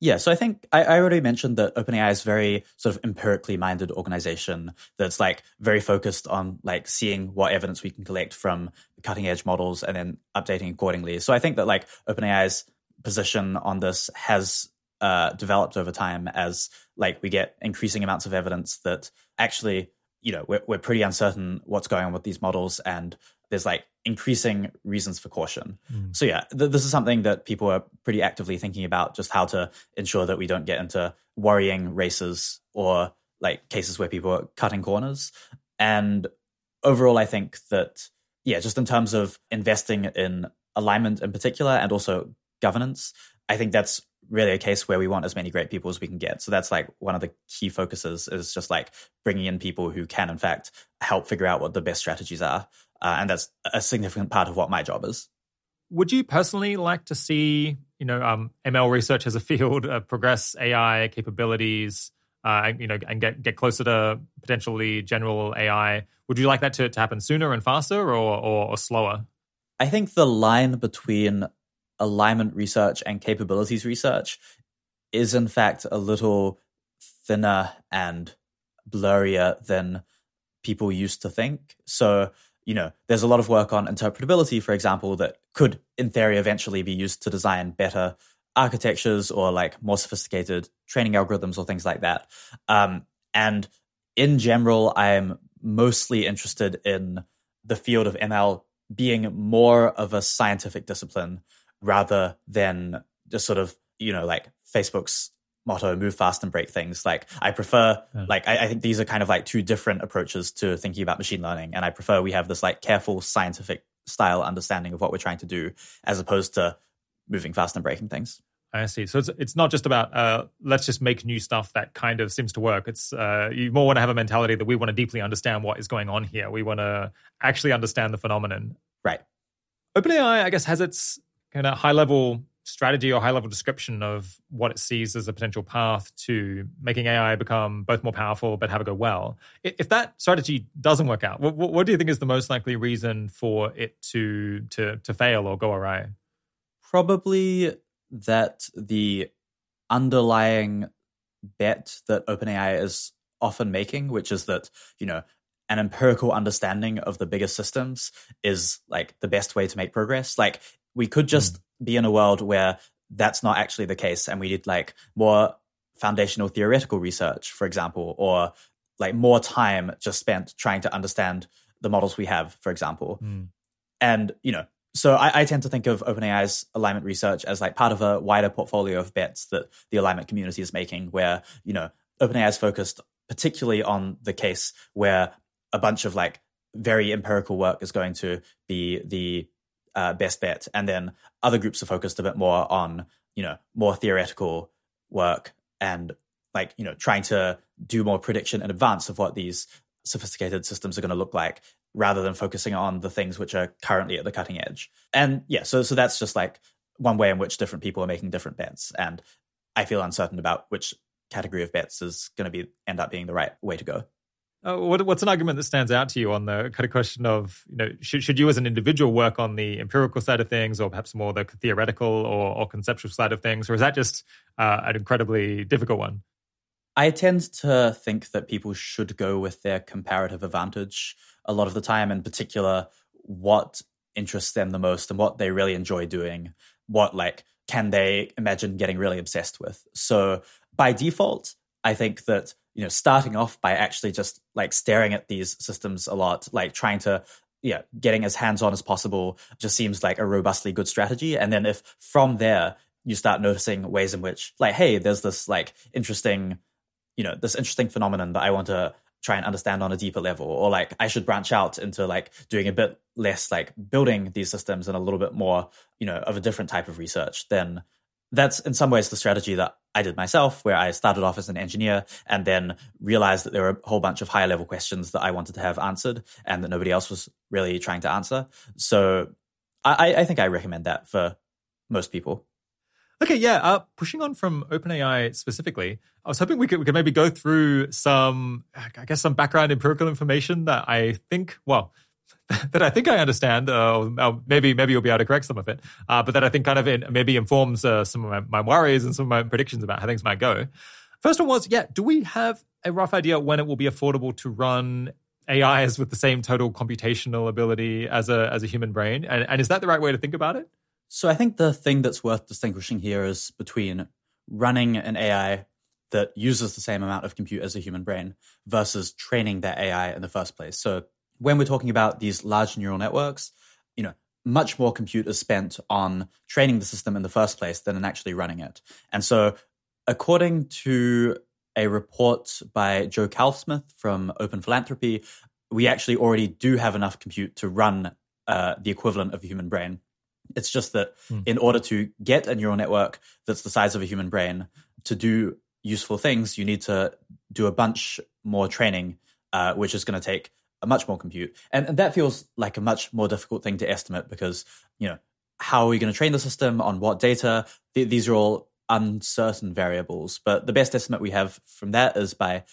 Yeah, so I think I, I, already mentioned that OpenAI is a very sort of empirically minded organization that's like very focused on like seeing what evidence we can collect from cutting edge models and then updating accordingly. So I think that like OpenAI's position on this has uh, developed over time as like we get increasing amounts of evidence that actually you know we're, we're pretty uncertain what's going on with these models and there's like increasing reasons for caution. Mm. So yeah, th- this is something that people are pretty actively thinking about just how to ensure that we don't get into worrying races or like cases where people are cutting corners. And overall, I think that yeah, just in terms of investing in alignment in particular and also governance, I think that's really a case where we want as many great people as we can get. So that's like one of the key focuses is just like bringing in people who can in fact help figure out what the best strategies are. Uh, and that's a significant part of what my job is. Would you personally like to see, you know, um, ML research as a field uh, progress AI capabilities, uh, and, you know, and get get closer to potentially general AI? Would you like that to, to happen sooner and faster, or, or, or slower? I think the line between alignment research and capabilities research is in fact a little thinner and blurrier than people used to think. So you know, there's a lot of work on interpretability, for example, that could, in theory, eventually be used to design better architectures or like more sophisticated training algorithms or things like that. Um, and in general, I'm mostly interested in the field of ML being more of a scientific discipline rather than just sort of, you know, like Facebook's motto move fast and break things like i prefer yeah. like I, I, think these are kind of like two different approaches to thinking about machine learning and i prefer we have this like careful scientific style understanding of what we're trying to do as opposed to moving fast and breaking things I see. So it's it's not just about uh, let's just make new stuff that kind of seems to work. It's uh, you more want to have a mentality that we want to deeply understand what is going on here. We want to actually understand the phenomenon. Right. OpenAI, I guess, has its kind of high level strategy or high level description of what it sees as a potential path to making AI become both more powerful but have it go well. If that strategy doesn't work out, what, what do you think is the most likely reason for it to to to fail or go awry? Probably that the underlying bet that OpenAI is often making, which is that you know an empirical understanding of the bigger systems is like the best way to make progress. Like we could just mm be in a world where that's not actually the case and we did like more foundational theoretical research, for example, or like more time just spent trying to understand the models we have, for example. Mm. And, you know, so I, I, tend to think of OpenAI's alignment research as like part of a wider portfolio of bets that the alignment community is making, where, you know, OpenAI is focused particularly on the case where a bunch of like very empirical work is going to be the uh, best bet, and then other groups are focused a bit more on you know more theoretical work and like you know trying to do more prediction in advance of what these sophisticated systems are going to look like rather than focusing on the things which are currently at the cutting edge. And yeah so so that's just like one way in which different people are making different bets. And i feel uncertain about which category of bets is going to be end up being the right way to go Uh, what, what's an argument that stands out to you on the kind of question of you know should, should you as an individual work on the empirical side of things, or perhaps more the theoretical or, or conceptual side of things, or is that just uh, an incredibly difficult one? I tend to think that people should go with their comparative advantage a lot of the time, in particular, what interests them the most and what they really enjoy doing. What, like, can they imagine getting really obsessed with? So, by default, I think that, you know, starting off by actually just like staring at these systems a lot, like trying to yeah, getting as hands on as possible just seems like a robustly good strategy. And then if from there you start noticing ways in which, like, hey, there's this like interesting you know this interesting phenomenon that I want to try and understand on a deeper level or like I should branch out into like doing a bit less like building these systems and a little bit more you know of a different type of research then that's in some ways the strategy that I did myself where I started off as an engineer and then realized that there were a whole bunch of higher level questions that I wanted to have answered and that nobody else was really trying to answer so I, I think I recommend that for most people Okay, yeah. Uh, pushing on from OpenAI specifically, I was hoping we could we could maybe go through some, I guess, some background empirical information that I think, well, that I think I understand. Uh, maybe maybe you'll be able to correct some of it, uh, but that I think kind of in, maybe informs uh, some of my, my, worries and some of my predictions about how things might go. First one was, yeah, do we have a rough idea when it will be affordable to run AIs with the same total computational ability as a as a human brain? And, and is that the right way to think about it? So I think the thing that's worth distinguishing here is between running an AI that uses the same amount of compute as a human brain versus training that AI in the first place. So when we're talking about these large neural networks, you know, much more compute is spent on training the system in the first place than in actually running it. And so according to a report by Joe Carlsmith from Open Philanthropy, we actually already do have enough compute to run uh, the equivalent of a human brain. It's just that mm. in order to get a neural network that's the size of a human brain to do useful things, you need to do a bunch more training, uh, which is going to take much more compute. And, and that feels like a much more difficult thing to estimate because, you know, how are we going to train the system on what data? Th- these are all uncertain variables. But the best estimate we have from that is by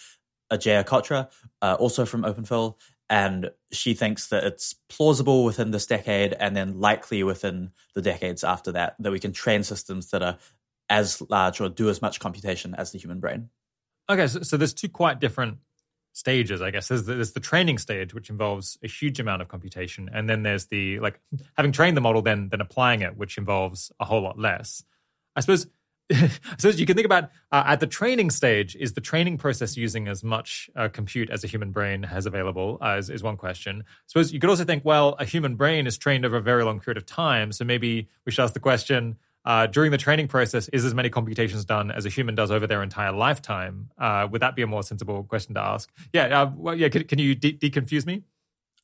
Ajeya Cotra, uh, also from OpenPhil, and she thinks that it's plausible within this decade and then likely within the decades after that that we can train systems that are as large or do as much computation as the human brain okay so, so there's two quite different stages i guess. There's the, there's the training stage which involves a huge amount of computation. And then there's the like having trained the model then then applying it which involves a whole lot less. I suppose so you can think about uh, at the training stage is the training process using as much uh, compute as a human brain has available uh, is, is one question. I suppose you could also think well a human brain is trained over a very long period of time so maybe we should ask the question uh, during the training process is as many computations done as a human does over their entire lifetime? Uh, would that be a more sensible question to ask? Yeah uh, well, yeah can, can you de- deconfuse me?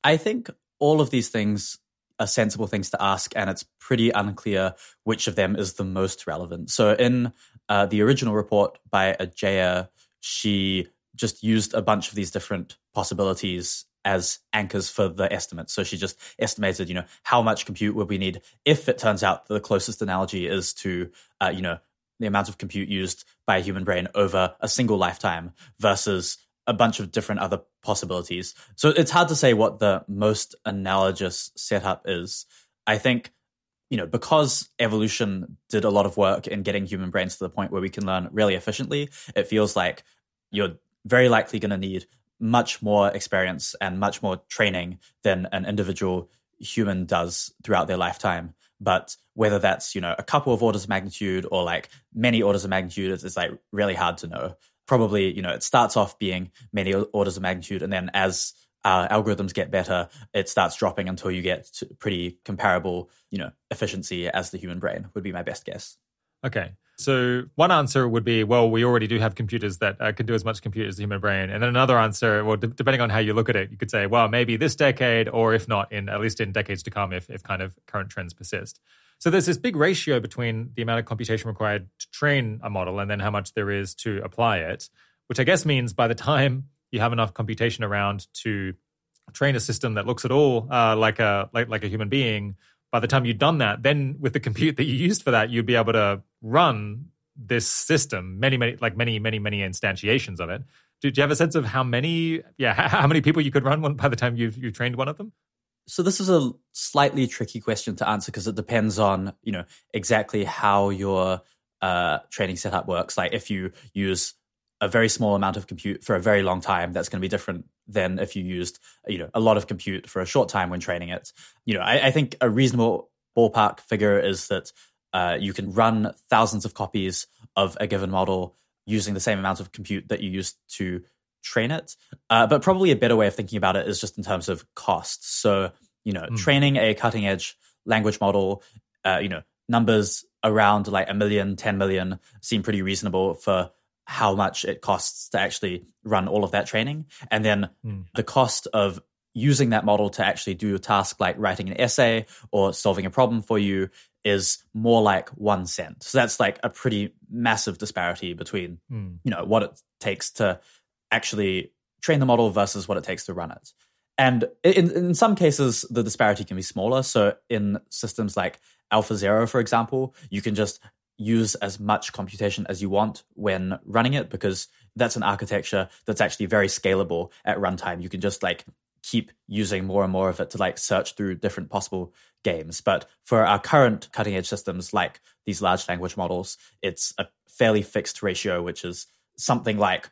I think all of these things are sensible things to ask, and it's pretty unclear which of them is the most relevant. So, in uh, the original report by Ajeya, she just used a bunch of these different possibilities as anchors for the estimates. So she just estimated, you know, how much compute would we need if it turns out the closest analogy is to, uh, you know, the amount of compute used by a human brain over a single lifetime versus a bunch of different other possibilities. So it's hard to say what the most analogous setup is. I think, you know, because evolution did a lot of work in getting human brains to the point where we can learn really efficiently, it feels like you're very likely going to need much more experience and much more training than an individual human does throughout their lifetime. But whether that's, you know, a couple of orders of magnitude or like many orders of magnitude is like really hard to know. Probably you know it starts off being many orders of magnitude and then as uh, algorithms get better it starts dropping until you get to pretty comparable you know efficiency as the human brain would be my best guess. Okay so one answer would be well we already do have computers that uh, can do as much compute as the human brain. And then another answer well depending on how you look at it you could say well maybe this decade or if not in at least in decades to come if, if kind of current trends persist. So there's this big ratio between the amount of computation required to train a model and then how much there is to apply it, which I guess means by the time you have enough computation around to train a system that looks at all uh, like a like, like a human being, by the time you've done that, then with the compute that you used for that, you'd be able to run this system, many, many, like many, many, many instantiations of it. Do, do you have a sense of how many, yeah, how many people you could run one by the time you've you've trained one of them? So this is a slightly tricky question to answer because it depends on you know exactly how your uh, training setup works. Like if you use a very small amount of compute for a very long time, that's going to be different than if you used you know a lot of compute for a short time when training it. You know, I, I think a reasonable ballpark figure is that uh, you can run thousands of copies of a given model using the same amount of compute that you used to train it. Uh, but probably a better way of thinking about it is just in terms of cost. So, you know, mm. training a cutting edge language model, uh, you know, numbers around like a million, 10 million seem pretty reasonable for how much it costs to actually run all of that training. And then mm. the cost of using that model to actually do a task like writing an essay or solving a problem for you is more like one cent. So that's like a pretty massive disparity between, mm. you know, what it takes to actually train the model versus what it takes to run it. And in, in some cases, the disparity can be smaller. So in systems like AlphaZero, for example, you can just use as much computation as you want when running it because that's an architecture that's actually very scalable at runtime. You can just like keep using more and more of it to like search through different possible games. But for our current cutting edge systems like these large language models, it's a fairly fixed ratio, which is something like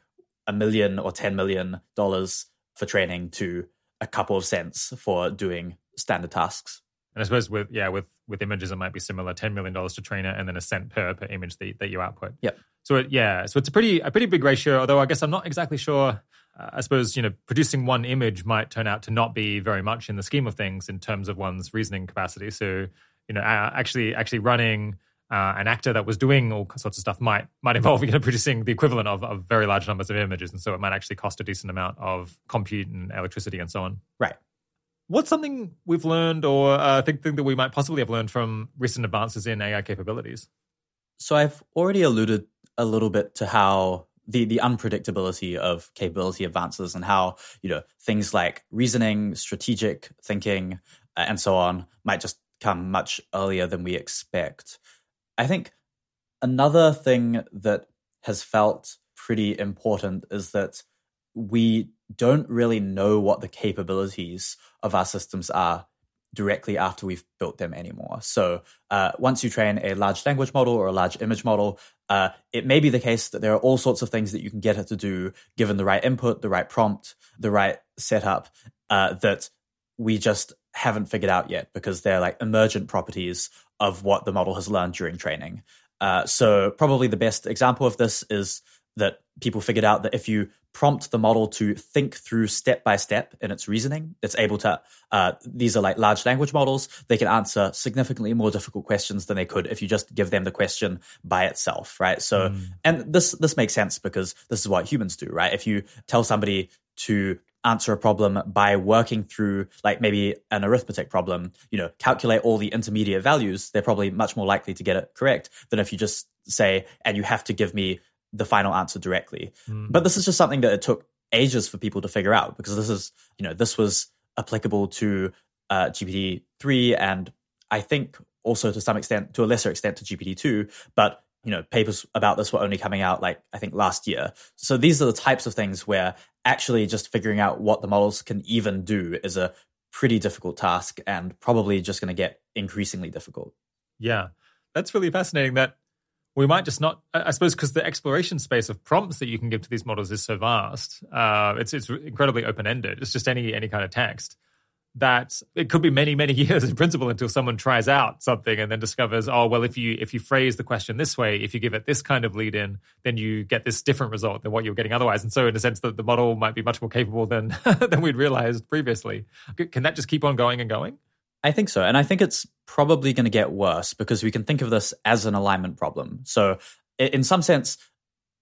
a million or 10 million dollars for training to a couple of cents for doing standard tasks. And I suppose with yeah with with images it might be similar, ten million dollars to train it, and then a cent per per image that, that you output. Yep. So it, yeah, so it's a pretty a pretty big ratio. Although I guess I'm not exactly sure. Uh, I suppose you know producing one image might turn out to not be very much in the scheme of things in terms of one's reasoning capacity. So you know actually actually running uh, an actor that was doing all sorts of stuff might might involve you know producing the equivalent of, of very large numbers of images, and so it might actually cost a decent amount of compute and electricity and so on. Right. What's something we've learned, or uh, think, think that we might possibly have learned from recent advances in AI capabilities? So I've already alluded a little bit to how the the unpredictability of capability advances and how you know things like reasoning, strategic thinking, uh, and so on might just come much earlier than we expect. I think another thing that has felt pretty important is that we don't really know what the capabilities of our systems are directly after we've built them anymore. So uh, once you train a large language model or a large image model, uh, it may be the case that there are all sorts of things that you can get it to do given the right input, the right prompt, the right setup uh, that we just haven't figured out yet because they're like emergent properties of what the model has learned during training. Uh, so probably the best example of this is that people figured out that if you prompt the model to think through step by step in its reasoning, it's able to. Uh, these are like large language models; they can answer significantly more difficult questions than they could if you just give them the question by itself, right? So, mm. and this this makes sense because this is what humans do, right? If you tell somebody to answer a problem by working through like maybe an arithmetic problem, you know, calculate all the intermediate values, they're probably much more likely to get it correct than if you just say, and you have to give me the final answer directly. Mm. But this is just something that it took ages for people to figure out because this is, you know, this was applicable to uh, GPT 3 and I think also to some extent, to a lesser extent to GPT 2. But you know, papers about this were only coming out like I think last year. So these are the types of things where actually just figuring out what the models can even do is a pretty difficult task and probably just going to get increasingly difficult. Yeah. That's really fascinating that we might just not i suppose because the exploration space of prompts that you can give to these models is so vast uh, it's it's incredibly open-ended. It's just any any kind of text that it could be many many years in principle until someone tries out something and then discovers oh well if you if you phrase the question this way if you give it this kind of lead in then you get this different result than what you're getting otherwise. And so in a sense that the model might be much more capable than than we'd realized previously. Can that just keep on going and going I think so. And I think it's probably going to get worse because we can think of this as an alignment problem. So, in some sense,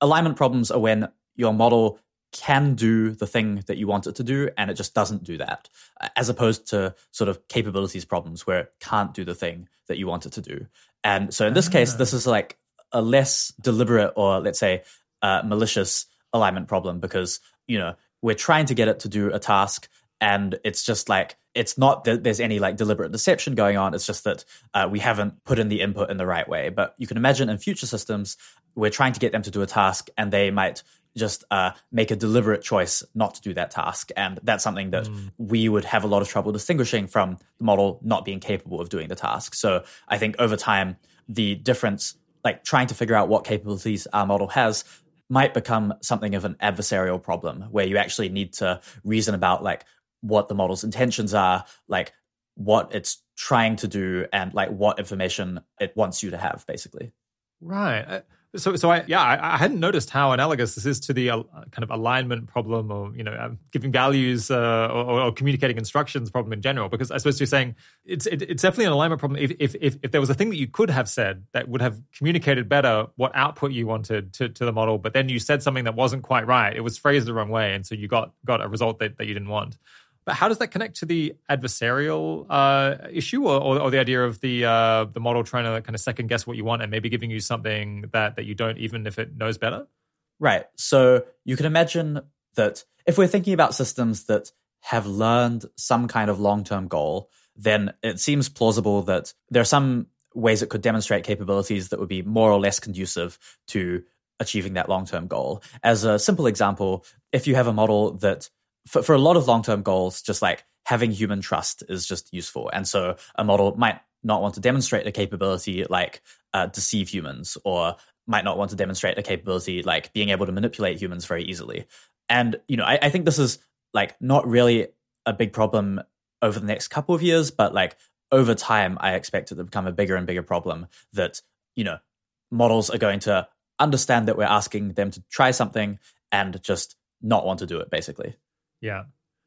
alignment problems are when your model can do the thing that you want it to do and it just doesn't do that, as opposed to sort of capabilities problems where it can't do the thing that you want it to do. And so, in this case, this is like a less deliberate or let's say uh, malicious alignment problem because, you know, we're trying to get it to do a task and it's just like it's not that there's any like deliberate deception going on. It's just that uh, we haven't put in the input in the right way. But you can imagine in future systems, we're trying to get them to do a task and they might just uh, make a deliberate choice not to do that task. And that's something that mm. we would have a lot of trouble distinguishing from the model not being capable of doing the task. So I think over time, the difference, like trying to figure out what capabilities our model has, might become something of an adversarial problem where you actually need to reason about like what the model's intentions are, like what it's trying to do, and like what information it wants you to have, basically. Right. So, so I yeah, I, I, hadn't noticed how analogous this is to the uh, kind of alignment problem, or you know, uh, giving values uh, or, or, communicating instructions problem in general. Because I suppose you're saying it's it, it's definitely an alignment problem. If, if if if there was a thing that you could have said that would have communicated better what output you wanted to to the model, but then you said something that wasn't quite right, it was phrased the wrong way, and so you got got a result that, that you didn't want. But how does that connect to the adversarial uh, issue, or, or, or, the idea of the uh, the model trying to kind of second guess what you want and maybe giving you something that that you don't, even if it knows better? Right. So you can imagine that if we're thinking about systems that have learned some kind of long term goal, then it seems plausible that there are some ways it could demonstrate capabilities that would be more or less conducive to achieving that long term goal. As a simple example, if you have a model that for, for a lot of long term goals, just like having human trust is just useful. And so a model might not want to demonstrate a capability like uh, deceive humans or might not want to demonstrate a capability like being able to manipulate humans very easily. And, you know, I, I think this is like not really a big problem over the next couple of years, but like over time, I expect it to become a bigger and bigger problem that, you know, models are going to understand that we're asking them to try something and just not want to do it, basically. Yeah.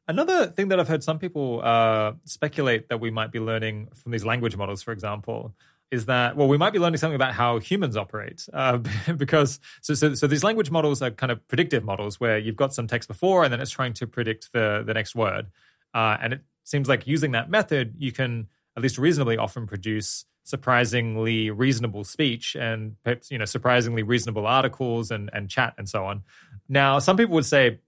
Another thing that I've heard some people uh, speculate that we might be learning from these language models, for example, is that well, we might be learning something about how humans operate uh, because so, so so these language models are kind of predictive models where you've got some text before and then it's trying to predict the the next word, uh, and it seems like using that method you can at least reasonably often produce surprisingly reasonable speech and you know surprisingly reasonable articles and and chat and so on. Now, some people would say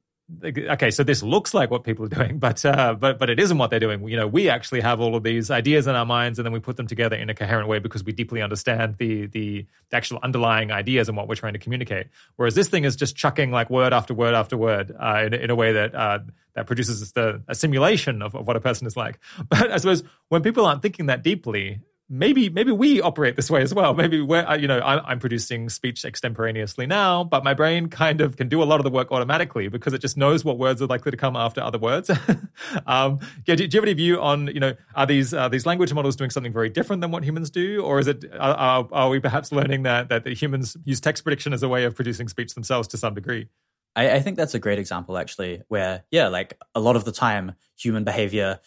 okay, so this looks like what people are doing, but uh, but but it isn't what they're doing. You know, we actually have all of these ideas in our minds, and then we put them together in a coherent way because we deeply understand the the, actual underlying ideas and what we're trying to communicate. Whereas this thing is just chucking like word after word after word uh, in, in a way that uh, that produces the, a simulation of, of what a person is like. But I suppose when people aren't thinking that deeply, maybe maybe we operate this way as well. Maybe we're you know I'm, I'm, producing speech extemporaneously now, but my brain kind of can do a lot of the work automatically because it just knows what words are likely to come after other words. um, yeah, do, do, you have any view on you know are these these language models doing something very different than what humans do, or is it are, are we perhaps learning that that humans use text prediction as a way of producing speech themselves to some degree? I, I think that's a great example actually, where yeah, like a lot of the time human behavior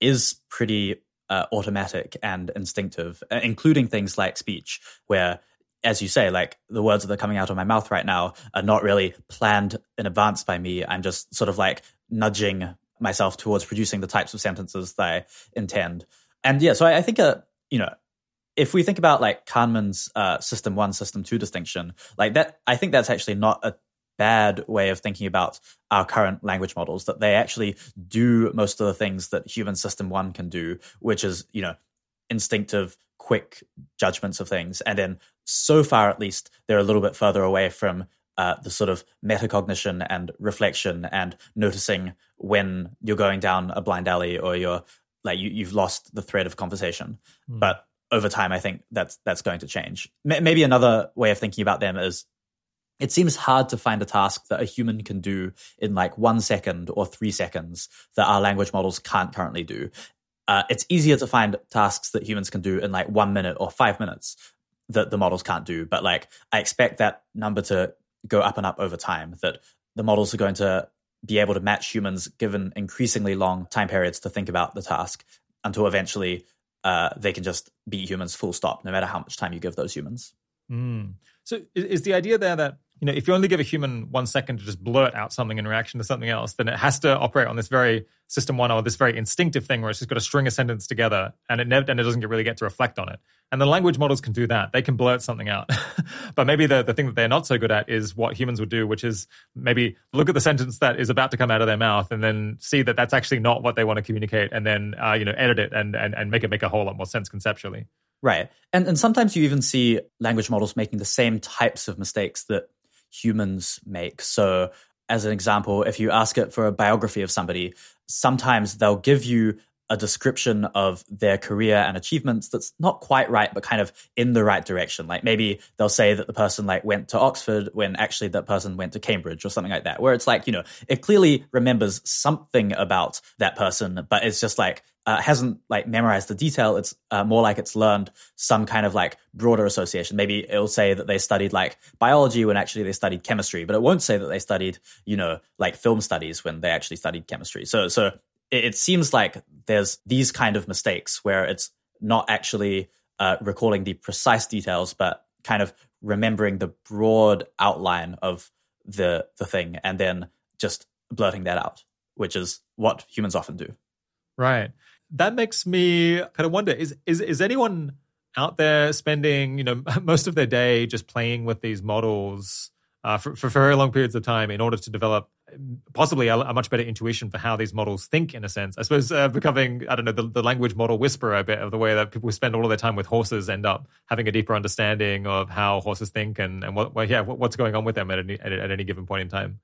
is pretty uh, automatic and instinctive, uh, including things like speech, where, as you say, like the words that are coming out of my mouth right now are not really planned in advance by me. I'm just sort of like nudging myself towards producing the types of sentences that I intend. And yeah, so I, I think, uh, you know, if we think about like Kahneman's uh, system one, system two distinction, like that, I think that's actually not a bad way of thinking about our current language models that they actually do most of the things that human system one can do, which is, you know, instinctive, quick judgments of things. And then so far, at least, they're a little bit further away from uh, the sort of metacognition and reflection and noticing when you're going down a blind alley or you're like you, have lost the thread of conversation. Mm. But over time, I think that's that's going to change. M- maybe another way of thinking about them is it seems hard to find a task that a human can do in like one second or three seconds that our language models can't currently do. Uh, it's easier to find tasks that humans can do in like one minute or five minutes that the models can't do. But like, I expect that number to go up and up over time, that the models are going to be able to match humans given increasingly long time periods to think about the task until eventually uh, they can just beat humans full stop, no matter how much time you give those humans. Mm. So is the idea there that you know, if you only give a human one second to just blurt out something in reaction to something else, then it has to operate on this very system one or this very instinctive thing where it's just got to string a sentence together and it never and it doesn't really get to reflect on it. And the language models can do that. They can blurt something out. but maybe the, the thing that they're not so good at is what humans would do, which is maybe look at the sentence that is about to come out of their mouth and then see that that's actually not what they want to communicate and then, uh, you know, edit it and, and, and make it make a whole lot more sense conceptually. Right. And and sometimes you even see language models making the same types of mistakes that humans make. So, as an example, if you ask it for a biography of somebody, sometimes they'll give you a description of their career and achievements that's not quite right but kind of in the right direction like maybe they'll say that the person like went to oxford when actually that person went to cambridge or something like that where it's like you know it clearly remembers something about that person but it's just like uh, hasn't like memorized the detail. It's uh, more like it's learned some kind of like broader association. Maybe it'll say that they studied like biology when actually they studied chemistry, but it won't say that they studied, you know, like film studies when they actually studied chemistry. So, so it, it seems like there's these kind of mistakes where it's not actually uh, recalling the precise details, but kind of remembering the broad outline of the the thing and then just blurting that out, which is what humans often do. Right that makes me kind of wonder is is is anyone out there spending you know most of their day just playing with these models uh, for, for very long periods of time in order to develop possibly a, a, much better intuition for how these models think in a sense? I suppose uh, becoming i don't know the, the, language model whisperer a bit of the way that people spend all of their time with horses end up having a deeper understanding of how horses think and, and what well, yeah what, what's going on with them at any, at, at any given point in time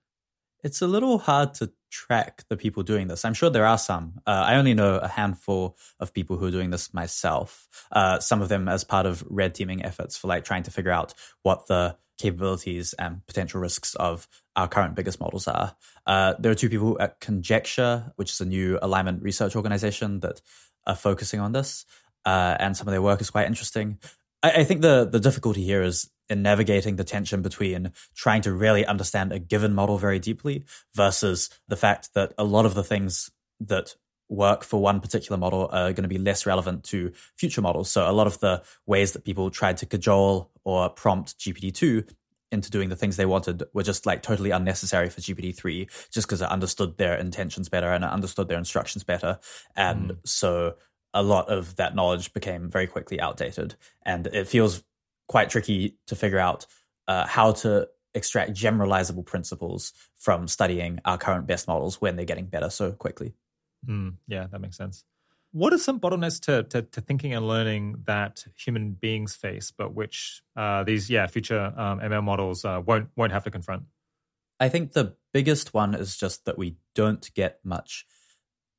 it's a little hard to track the people doing this. I'm sure there are some. Uh, I only know a handful of people who are doing this myself. Uh, some of them as part of red teaming efforts for like trying to figure out what the capabilities and potential risks of our current biggest models are. Uh, there are two people at Conjecture, which is a new alignment research organization that are focusing on this, uh, and some of their work is quite interesting. I, I think the the difficulty here is in navigating the tension between trying to really understand a given model very deeply versus the fact that a lot of the things that work for one particular model are going to be less relevant to future models. So a lot of the ways that people tried to cajole or prompt GPT-2 into doing the things they wanted were just like totally unnecessary for GPT-3 just because it understood their intentions better and it understood their instructions better. And mm. so a lot of that knowledge became very quickly outdated. And it feels quite tricky to figure out uh, how to extract generalizable principles from studying our current best models when they're getting better so quickly. Mm, yeah, that makes sense. What are some bottlenecks to, to, to, thinking and learning that human beings face, but which uh, these yeah future um, ML models uh, won't won't have to confront? I think the biggest one is just that we don't get much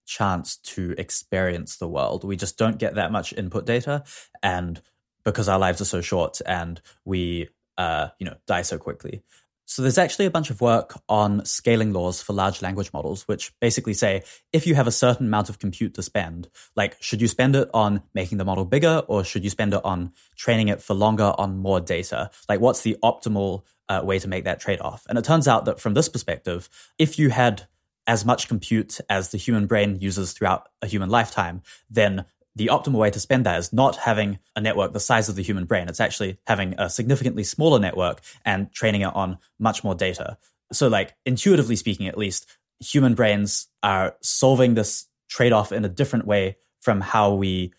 chance to experience the world. We just don't get that much input data, and because our lives are so short and we, uh, you know, die so quickly. So there's actually a bunch of work on scaling laws for large language models, which basically say if you have a certain amount of compute to spend, like should you spend it on making the model bigger or should you spend it on training it for longer on more data? Like what's the optimal uh, way to make that trade off? And it turns out that from this perspective, if you had as much compute as the human brain uses throughout a human lifetime, then the optimal way to spend that is not having a network the size of the human brain. It's actually having a significantly smaller network and training it on much more data. So, like, intuitively speaking, at least, human brains are solving this trade off in a different way from how we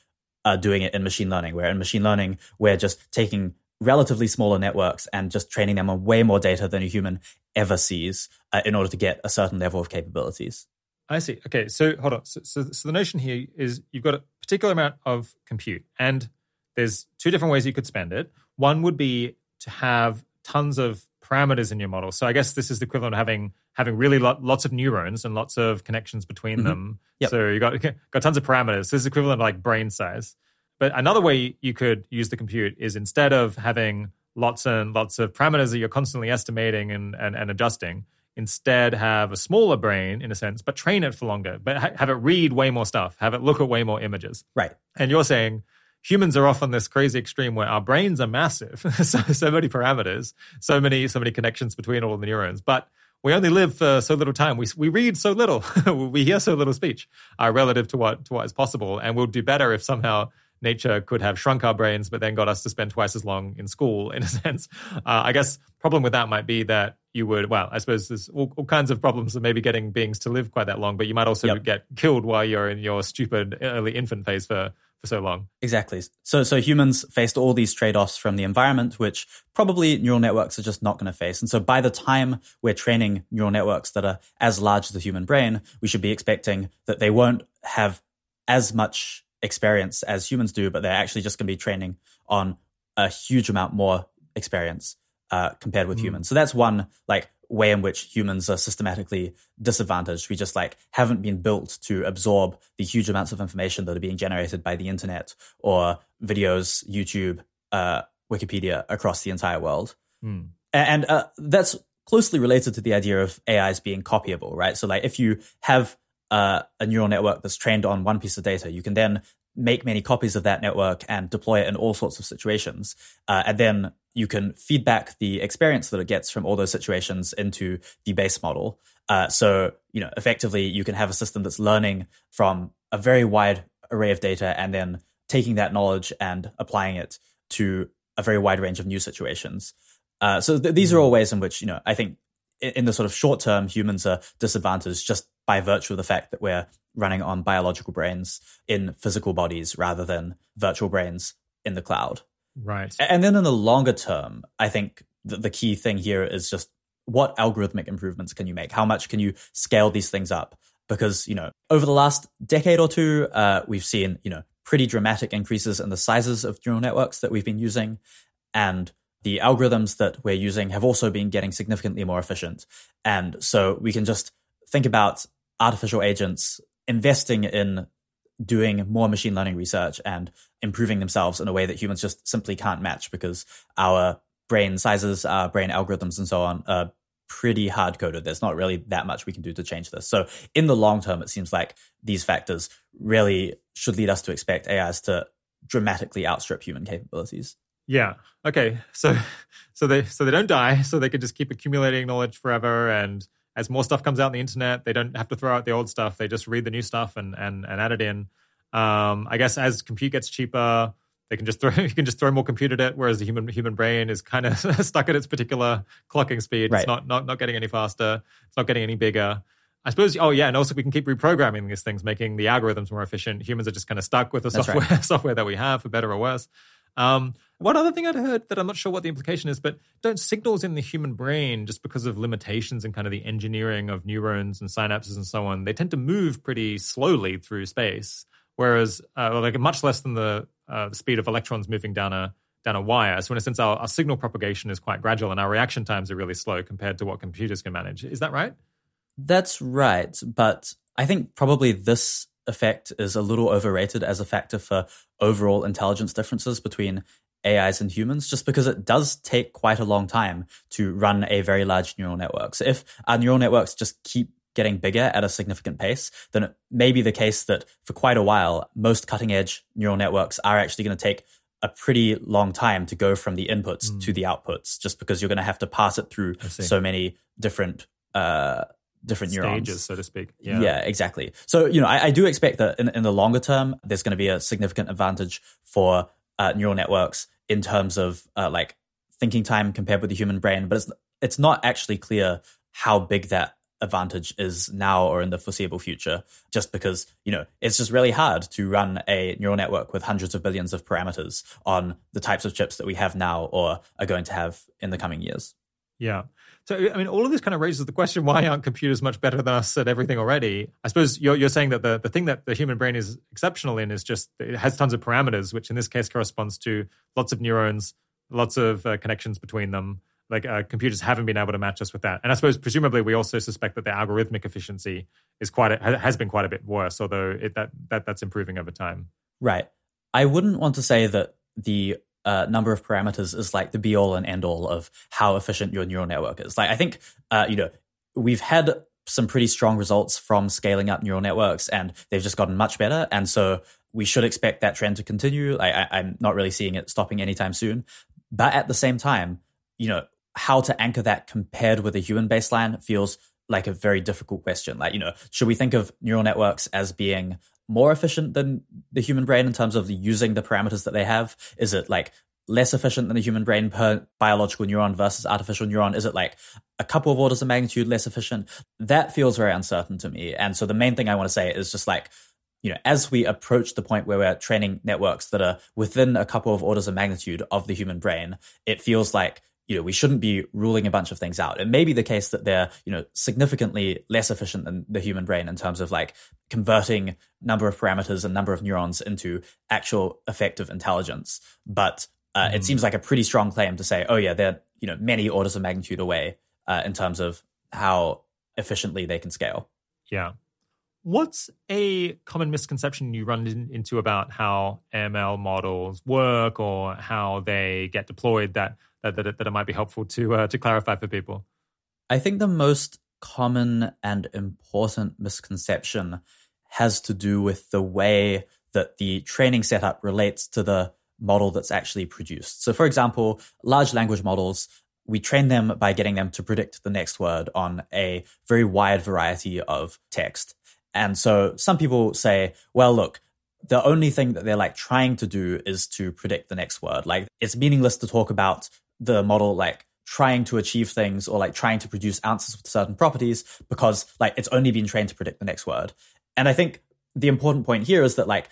are doing it in machine learning, where in machine learning, we're just taking relatively smaller networks and just training them on way more data than a human ever sees uh, in order to get a certain level of capabilities. I see. Okay, so hold on. So, so, so, the notion here is you've got a particular amount of compute, and there's two different ways you could spend it. One would be to have tons of parameters in your model. So I guess this is the equivalent of having having really lo- lots of neurons and lots of connections between mm-hmm. them. Yep. So you got got tons of parameters. This is equivalent to like brain size. But another way you could use the compute is instead of having lots and lots of parameters that you're constantly estimating and, and, and adjusting, instead have a smaller brain in a sense, but train it for longer, but ha- have it read way more stuff, have it look at way more images. Right. And you're saying humans are often this crazy extreme where our brains are massive, so, so many parameters, so many, so many connections between all the neurons, but we only live for so little time. We, we read so little. we hear so little speech uh, relative to what, to what is possible. And we'll do better if somehow nature could have shrunk our brains, but then got us to spend twice as long in school, in a sense. Uh, I guess problem with that might be that you would, well, I suppose there's all, all, kinds of problems of maybe getting beings to live quite that long, but you might also yep. get killed while you're in your stupid early infant phase for for so long. Exactly. So so humans faced all these trade-offs from the environment, which probably neural networks are just not going to face. And so by the time we're training neural networks that are as large as the human brain, we should be expecting that they won't have as much experience as humans do, but they're actually just going to be training on a huge amount more experience uh, compared with mm. humans. So that's one like way in which humans are systematically disadvantaged. We just like haven't been built to absorb the huge amounts of information that are being generated by the internet or videos, YouTube, uh, Wikipedia across the entire world. Mm. And uh, that's closely related to the idea of AIs being copyable, right? So like if you have uh, a neural network that's trained on one piece of data, you can then make many copies of that network and deploy it in all sorts of situations. Uh, and then you can feedback the experience that it gets from all those situations into the base model. Uh, so, you know, effectively, you can have a system that's learning from a very wide array of data and then taking that knowledge and applying it to a very wide range of new situations. Uh, so th- these are all ways in which, you know, I think in the sort of short term, humans are disadvantaged just by virtue of the fact that we're running on biological brains in physical bodies rather than virtual brains in the cloud. Right. And then in the longer term, I think the, the key thing here is just what algorithmic improvements can you make? How much can you scale these things up? Because, you know, over the last decade or two, uh, we've seen, you know, pretty dramatic increases in the sizes of neural networks that we've been using. And the algorithms that we're using have also been getting significantly more efficient. And so we can just think about artificial agents investing in doing more machine learning research and improving themselves in a way that humans just simply can't match because our brain sizes, our brain algorithms, and so on are pretty hard coded. There's not really that much we can do to change this. So, in the long term, it seems like these factors really should lead us to expect AIs to dramatically outstrip human capabilities. Yeah. Okay. So, so they so they don't die. So they can just keep accumulating knowledge forever and as more stuff comes out on the internet, they don't have to throw out the old stuff. They just read the new stuff and and, and add it in. Um, I guess as compute gets cheaper, they can just throw you can just throw more compute at it. Whereas the human human brain is kind of stuck at its particular clocking speed. Right. It's not not not getting any faster. It's not getting any bigger. I suppose. Oh yeah, and also we can keep reprogramming these things, making the algorithms more efficient. Humans are just kind of stuck with the That's software right. software that we have, for better or worse. Um, one other thing I'd heard that I'm not sure what the implication is, but don't signals in the human brain, just because of limitations and kind of the engineering of neurons and synapses and so on, they tend to move pretty slowly through space, whereas uh, like much less than the, uh, the speed of electrons moving down a down a wire. So in a sense, our, our signal propagation is quite gradual, and our reaction times are really slow compared to what computers can manage. Is that right? That's right, but I think probably this effect is a little overrated as a factor for overall intelligence differences between AIs and humans just because it does take quite a long time to run a very large neural network. So if our neural networks just keep getting bigger at a significant pace, then it may be the case that for quite a while, most cutting edge neural networks are actually going to take a pretty long time to go from the inputs mm. to the outputs, just because you're going to have to pass it through so many different uh, different stages, neurons. so to speak. Yeah, yeah exactly. So you know, I, I do expect that in, in, the longer term, there's going to be a significant advantage for uh, neural networks in terms of uh, like thinking time compared with the human brain, but it's it's not actually clear how big that advantage is now or in the foreseeable future just because you know it's just really hard to run a neural network with hundreds of billions of parameters on the types of chips that we have now or are going to have in the coming years. Yeah so i mean all of this kind of raises the question why aren't computers much better than us at everything already i suppose you're, you're saying that the, the thing that the human brain is exceptional in is just it has tons of parameters which in this case corresponds to lots of neurons lots of uh, connections between them like uh, computers haven't been able to match us with that. And I suppose presumably we also suspect that the algorithmic efficiency is quite a, has been quite a bit worse, although it, that that that's improving over time. Right. I wouldn't want to say that the uh, number of parameters is like the be all and end all of how efficient your neural network is. Like I think uh, you know we've had some pretty strong results from scaling up neural networks, and they've just gotten much better. And so we should expect that trend to continue. I, I'm not really seeing it stopping anytime soon. But at the same time, you know, how to anchor that compared with a human baseline feels like a very difficult question. Like, you know, should we think of neural networks as being more efficient than the human brain in terms of using the parameters that they have? Is it like less efficient than a human brain per biological neuron versus artificial neuron? Is it like a couple of orders of magnitude less efficient? That feels very uncertain to me. And so the main thing I want to say is just like, you know, as we approach the point where we're training networks that are within a couple of orders of magnitude of the human brain, it feels like you know, we shouldn't be ruling a bunch of things out. It may be the case that they're, you know, significantly less efficient than the human brain in terms of like converting number of parameters and number of neurons into actual effective intelligence. But uh, it seems like a pretty strong claim to say, oh yeah, they're, you know, many orders of magnitude away uh, in terms of how efficiently they can scale. Yeah. What's a common misconception you run in, into about how ML models work or how they get deployed that that, that, that it might be helpful to uh, to clarify for people? I think the most common and important misconception has to do with the way that the training setup relates to the model that's actually produced. So, for example, large language models, we train them by getting them to predict the next word on a very wide variety of text. And so some people say, well, look, the only thing that they're like trying to do is to predict the next word. Like it's meaningless to talk about the model like trying to achieve things or like trying to produce answers with certain properties because like it's only been trained to predict the next word. And I think the important point here is that like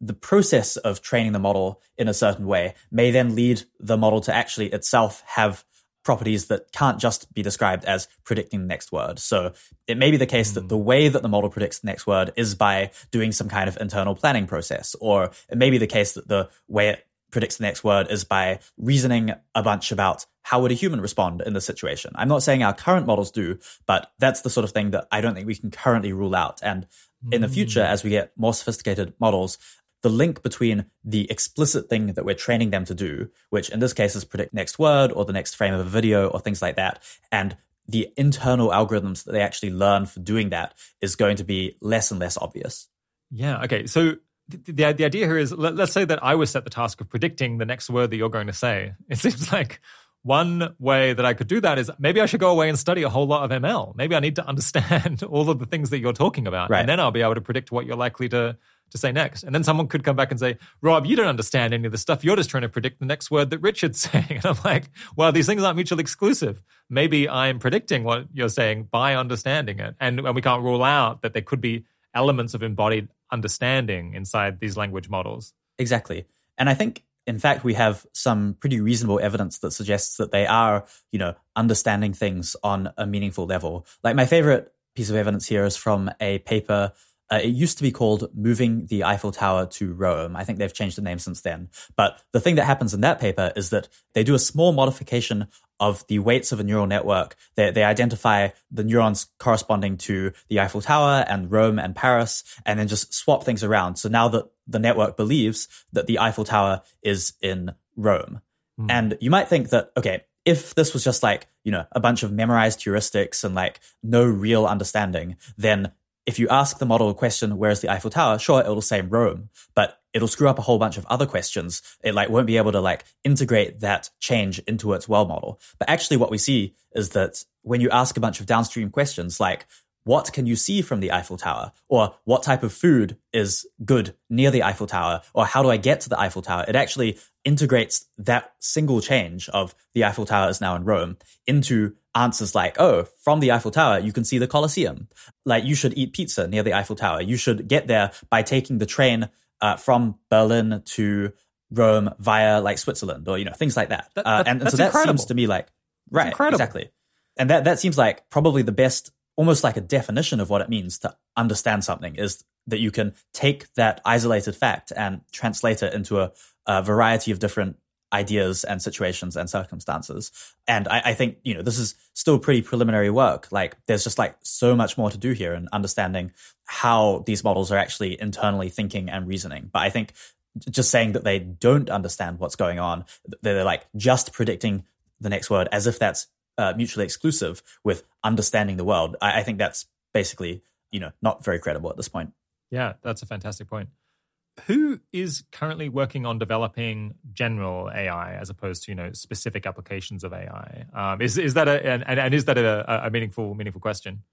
the process of training the model in a certain way may then lead the model to actually itself have properties that can't just be described as predicting the next word. So it may be the case mm. that the way that the model predicts the next word is by doing some kind of internal planning process, or it may be the case that the way it predicts the next word is by reasoning a bunch about how would a human respond in this situation. I'm not saying our current models do, but that's the sort of thing that I don't think we can currently rule out. And in the future, as we get more sophisticated models, the link between the explicit thing that we're training them to do, which in this case is predict next word or the next frame of a video or things like that, and the internal algorithms that they actually learn for doing that is going to be less and less obvious. Yeah. Okay. So the, the, idea here is let, us say that I was set the task of predicting the next word that you're going to say. It seems like one way that I could do that is maybe I should go away and study a whole lot of ML. Maybe I need to understand all of the things that you're talking about, right. and then I'll be able to predict what you're likely to to say next. And then someone could come back and say, Rob, you don't understand any of the stuff. You're just trying to predict the next word that Richard's saying. And I'm like, well, these things aren't mutually exclusive. Maybe I'm predicting what you're saying by understanding it. And, and we can't rule out that there could be elements of embodied understanding inside these language models. Exactly. And I think in fact we have some pretty reasonable evidence that suggests that they are, you know, understanding things on a meaningful level. Like my favorite piece of evidence here is from a paper uh, it used to be called Moving the Eiffel Tower to Rome. I think they've changed the name since then. But the thing that happens in that paper is that they do a small modification of the weights of a neural network. They, they identify the neurons corresponding to the Eiffel Tower and Rome and Paris, and then just swap things around. So now that the network believes that the Eiffel Tower is in Rome. Mm. And you might think that, okay, if this was just like, you know, a bunch of memorized heuristics and like no real understanding, then if you ask the model a question, where's the Eiffel Tower? Sure, it'll say Rome, but it'll screw up a whole bunch of other questions. It like won't be able to like integrate that change into its world model. But actually what we see is that when you ask a bunch of downstream questions like, what can you see from the Eiffel Tower? Or what type of food is good near the Eiffel Tower? Or how do I get to the Eiffel Tower? It actually integrates that single change of the Eiffel Tower is now in Rome into answers like, oh, from the Eiffel Tower, you can see the Colosseum. Like, you should eat pizza near the Eiffel Tower. You should get there by taking the train uh, from Berlin to Rome via like Switzerland or, you know, things like that. that, uh, and, and, so that incredible. seems to me like, right, exactly. And that, that seems like probably the best, almost like a definition of what it means to understand something is that you can take that isolated fact and translate it into a, a variety of different ideas and situations and circumstances. And I, I, think, you know, this is still pretty preliminary work. Like there's just like so much more to do here in understanding how these models are actually internally thinking and reasoning. But I think just saying that they don't understand what's going on, they're like just predicting the next word as if that's uh, mutually exclusive with understanding the world. I, I think that's basically, you know, not very credible at this point. Yeah, that's a fantastic point who is currently working on developing general AI as opposed to you know specific applications of AI? Um, is is that a and, and is that a, a meaningful meaningful question?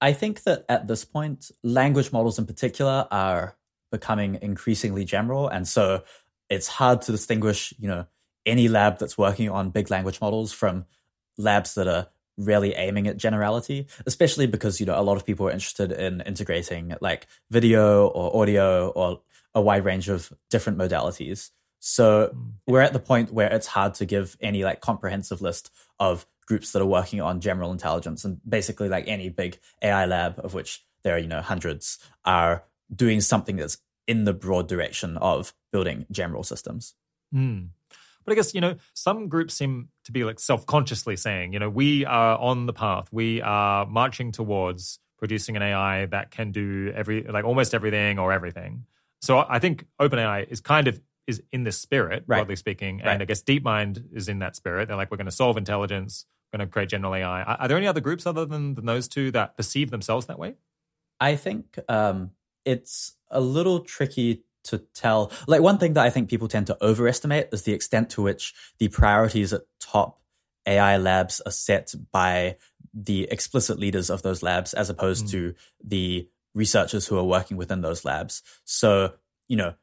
I think that at this point, language models in particular are becoming increasingly general. And so it's hard to distinguish, you know, any lab that's working on big language models from labs that are really aiming at generality, especially because, you know, a lot of people are interested in integrating like video or audio or a wide range of different modalities. So hmm. we're at the point where it's hard to give any like comprehensive list of groups that are working on general intelligence and basically like any big AI lab of which there are, you know, hundreds are doing something that's in the broad direction of building general systems. Mm. But I guess, you know, some groups seem to be like self consciously saying, you know, we are on the path, we are marching towards producing an AI that can do every, like almost everything or everything. So I think OpenAI is kind of is in this spirit, right. broadly speaking. And right. I guess DeepMind is in that spirit. They're like, we're going to solve intelligence, we're going to create general AI. Are, are there any other groups other than, than those two that perceive themselves that way? I think um, it's a little tricky to tell. Like one thing that I think people tend to overestimate is the extent to which the priorities at top AI labs are set by the explicit leaders of those labs as opposed mm. to the researchers who are working within those labs. So, you know,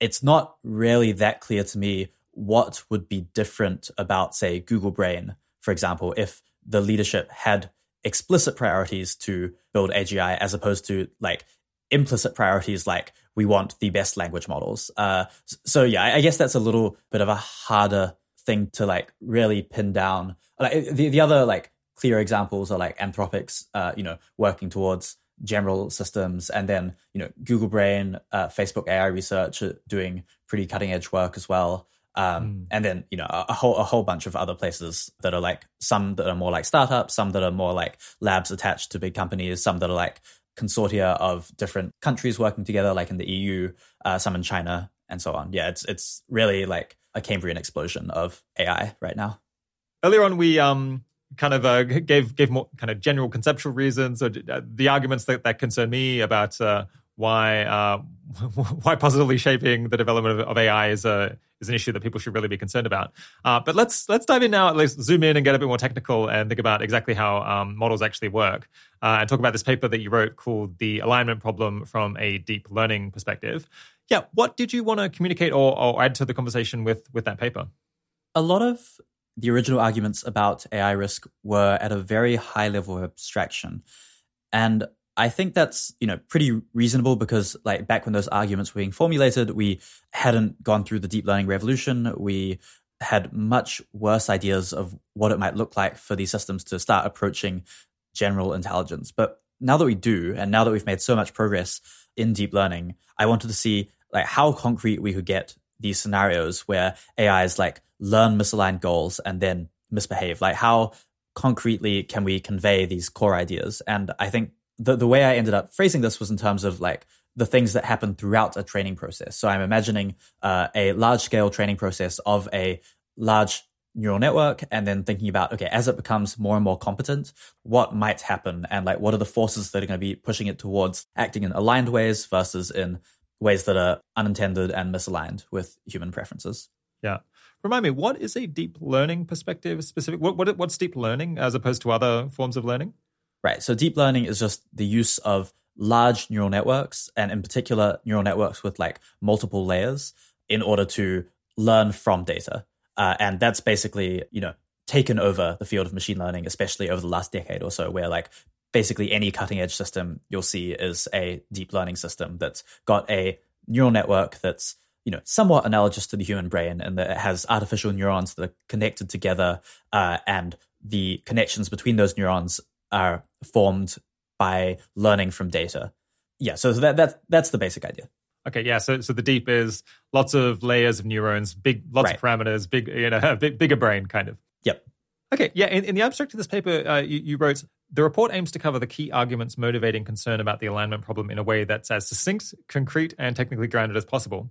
it's not really that clear to me what would be different about, say, Google Brain, for example, if the leadership had explicit priorities to build AGI as opposed to like implicit priorities like we want the best language models. Uh, so yeah, I guess that's a little bit of a harder thing to like really pin down. Like the the other like clear examples are like Anthropic's, uh, you know, working towards general systems, and then you know Google Brain, uh, Facebook AI research doing pretty cutting edge work as well. Um, mm. And then you know a, a, whole a whole bunch of other places that are like some that are more like startups, some that are more like labs attached to big companies, some that are like consortia of different countries working together, like in the EU, uh, some in China, and so on. Yeah, it's it's really like a Cambrian explosion of AI right now. Earlier on, we um kind of uh, gave gave more kind of general conceptual reasons or uh, the arguments that, that concern me about uh, why uh, why positively shaping the development of, of, AI is a is an issue that people should really be concerned about. Uh, but let's let's dive in now. At least zoom in and get a bit more technical and think about exactly how um, models actually work, uh, and talk about this paper that you wrote called "The Alignment Problem from a Deep Learning Perspective." Yeah, what did you want to communicate or, or add to the conversation with with that paper? A lot of the original arguments about AI risk were at a very high level of abstraction, and I think that's, you know, pretty reasonable because like back when those arguments were being formulated, we hadn't gone through the deep learning revolution. We had much worse ideas of what it might look like for these systems to start approaching general intelligence. But now that we do, and now that we've made so much progress in deep learning, I wanted to see like how concrete we could get these scenarios where AIs like learn misaligned goals and then misbehave. Like how concretely can we convey these core ideas? And I think the, the way I ended up phrasing this was in terms of like the things that happen throughout a training process. So I'm imagining uh, a large scale training process of a large neural network and then thinking about, okay, as it becomes more and more competent, what might happen and like what are the forces that are going to be pushing it towards acting in aligned ways versus in ways that are unintended and misaligned with human preferences. Yeah. Remind me, what is a deep learning perspective specific? What, what, what's deep learning as opposed to other forms of learning? Right. So deep learning is just the use of large neural networks and in particular neural networks with like multiple layers in order to learn from data. Uh, and that's basically, you know, taken over the field of machine learning, especially over the last decade or so, where like basically any cutting edge system you'll see is a deep learning system that's got a neural network that's you know somewhat analogous to the human brain and that it has artificial neurons that are connected together uh, and the connections between those neurons are formed by learning from data. Yeah, so that, that that's the basic idea. Okay, yeah. So, so the deep is lots of layers of neurons, big, lots right. of parameters, big, you know, big, bigger brain, kind of. Yep. Okay, yeah. In, in the abstract of this paper, uh, you, you, wrote the report aims to cover the key arguments motivating concern about the alignment problem in a way that's as succinct, concrete, and technically grounded as possible.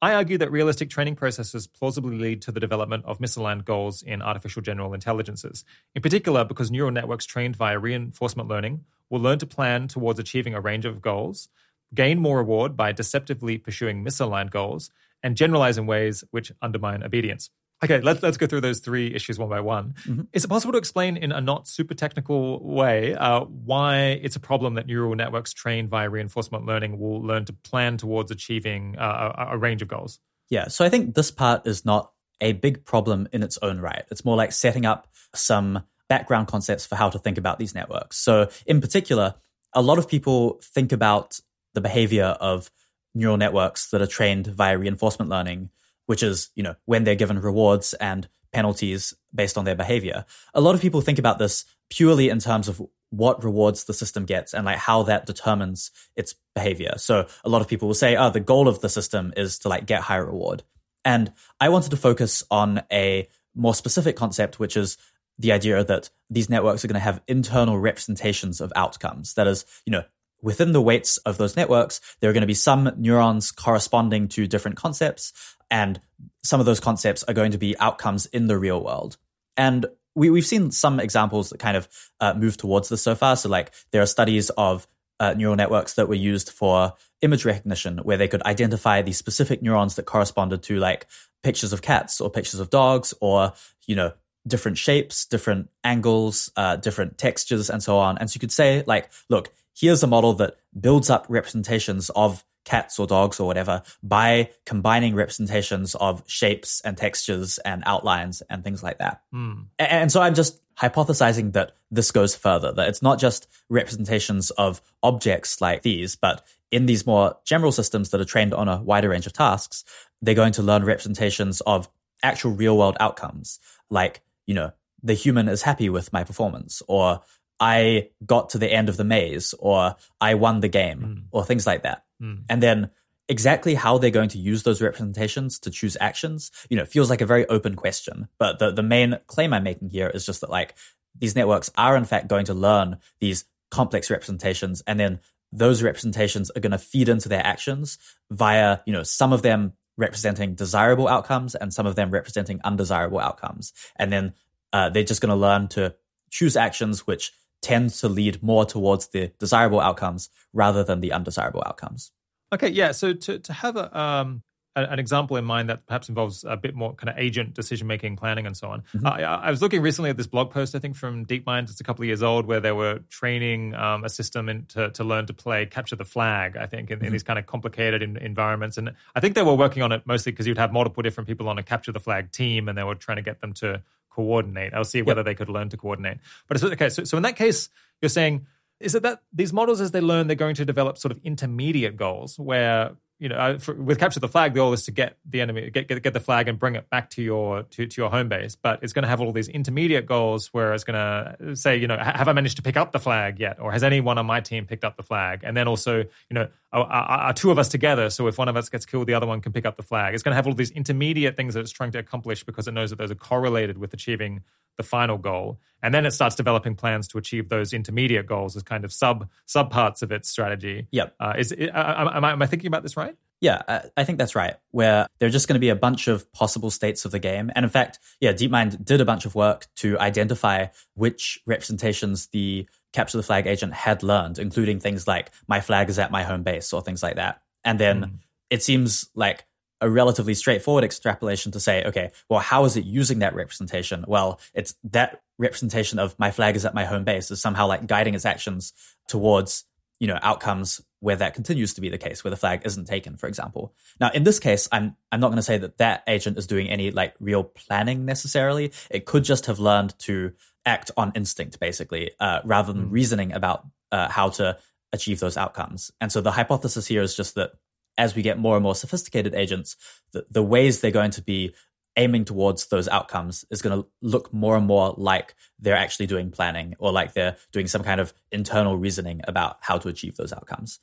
I argue that realistic training processes plausibly lead to the development of misaligned goals in artificial general intelligences, in particular because neural networks trained via reinforcement learning will learn to plan towards achieving a range of goals, gain more reward by deceptively pursuing misaligned goals, and generalize in ways which undermine obedience. Okay, let's let's go through those three issues one by one. Mm-hmm. Is it possible to explain in a not super technical way uh, why it's a problem that neural networks trained via reinforcement learning will learn to plan towards achieving uh, a, a range of goals? Yeah, so I think this part is not a big problem in its own right. It's more like setting up some background concepts for how to think about these networks. So, in particular, a lot of people think about the behavior of neural networks that are trained via reinforcement learning, which is, you know, when they're given rewards and penalties based on their behavior. A lot of people think about this purely in terms of what rewards the system gets and like how that determines its behavior. So a lot of people will say, oh, the goal of the system is to like get higher reward. And I wanted to focus on a more specific concept, which is the idea that these networks are going to have internal representations of outcomes. That is, you know, within the weights of those networks, there are going to be some neurons corresponding to different concepts, and some of those concepts are going to be outcomes in the real world. And we, we've seen some examples that kind of uh, move towards this so far. So, like, there are studies of uh, neural networks that were used for image recognition, where they could identify the specific neurons that corresponded to like pictures of cats or pictures of dogs, or you know different shapes, different angles, uh, different textures, and so on. And so you could say, like, look, here's a model that builds up representations of cats or dogs or whatever by combining representations of shapes and textures and outlines and things like that. Mm. And so I'm just hypothesizing that this goes further, that it's not just representations of objects like these, but in these more general systems that are trained on a wider range of tasks, they're going to learn representations of actual real world outcomes, like you know, the human is happy with my performance, or I got to the end of the maze, or I won the game, mm. or things like that. Mm. And then exactly how they're going to use those representations to choose actions, you know, feels like a very open question. But the, the main claim I'm making here is just that like these networks are in fact going to learn these complex representations and then those representations are going to feed into their actions via, you know, some of them representing desirable outcomes and some of them representing undesirable outcomes. And then uh, they're just going to learn to choose actions which tend to lead more towards the desirable outcomes rather than the undesirable outcomes. Okay, yeah. So to to have a um, an example in mind that perhaps involves a bit more kind of agent decision making, planning, and so on. Mm-hmm. I, I, was looking recently at this blog post, I think from DeepMind, it's a couple of years old, where they were training um, a system in, to, to learn to play capture the flag. I think in, mm-hmm. in these kind of complicated in, environments, and I think they were working on it mostly because you'd have multiple different people on a capture the flag team, and they were trying to get them to coordinate. I'll see whether yep. they could learn to coordinate. But it's, okay, so, so in that case, you're saying is it that these models, as they learn, they're going to develop sort of intermediate goals where you know, for, with capture the flag, the goal is to get the enemy, get, get get the flag and bring it back to your to, to your home base. But it's going to have all these intermediate goals where it's going to say, you know, have I managed to pick up the flag yet, or has anyone on my team picked up the flag? And then also, you know, are, are, two of us together? So if one of us gets killed, the other one can pick up the flag. It's going to have all these intermediate things that it's trying to accomplish because it knows that those are correlated with achieving the final goal. And then it starts developing plans to achieve those intermediate goals as kind of sub sub parts of its strategy. Yep. Uh, is uh, am, I, am I thinking about this right? Yeah, I think that's right. Where there are just going to be a bunch of possible states of the game. And in fact, yeah, DeepMind did a bunch of work to identify which representations the capture the flag agent had learned, including things like my flag is at my home base or things like that. And then mm. it seems like a relatively straightforward extrapolation to say, okay, well, how is it using that representation? Well, it's that representation of my flag is at my home base is somehow like guiding its actions towards, you know, outcomes where that continues to be the case, where the flag isn't taken, for example. Now, in this case, I'm I'm not going to say that that agent is doing any like real planning necessarily. It could just have learned to act on instinct, basically, uh, rather than mm. reasoning about uh, how to achieve those outcomes. And so the hypothesis here is just that as we get more and more sophisticated agents, the, the ways they're going to be aiming towards those outcomes is going to look more and more like they're actually doing planning or like they're doing some kind of internal reasoning about how to achieve those outcomes.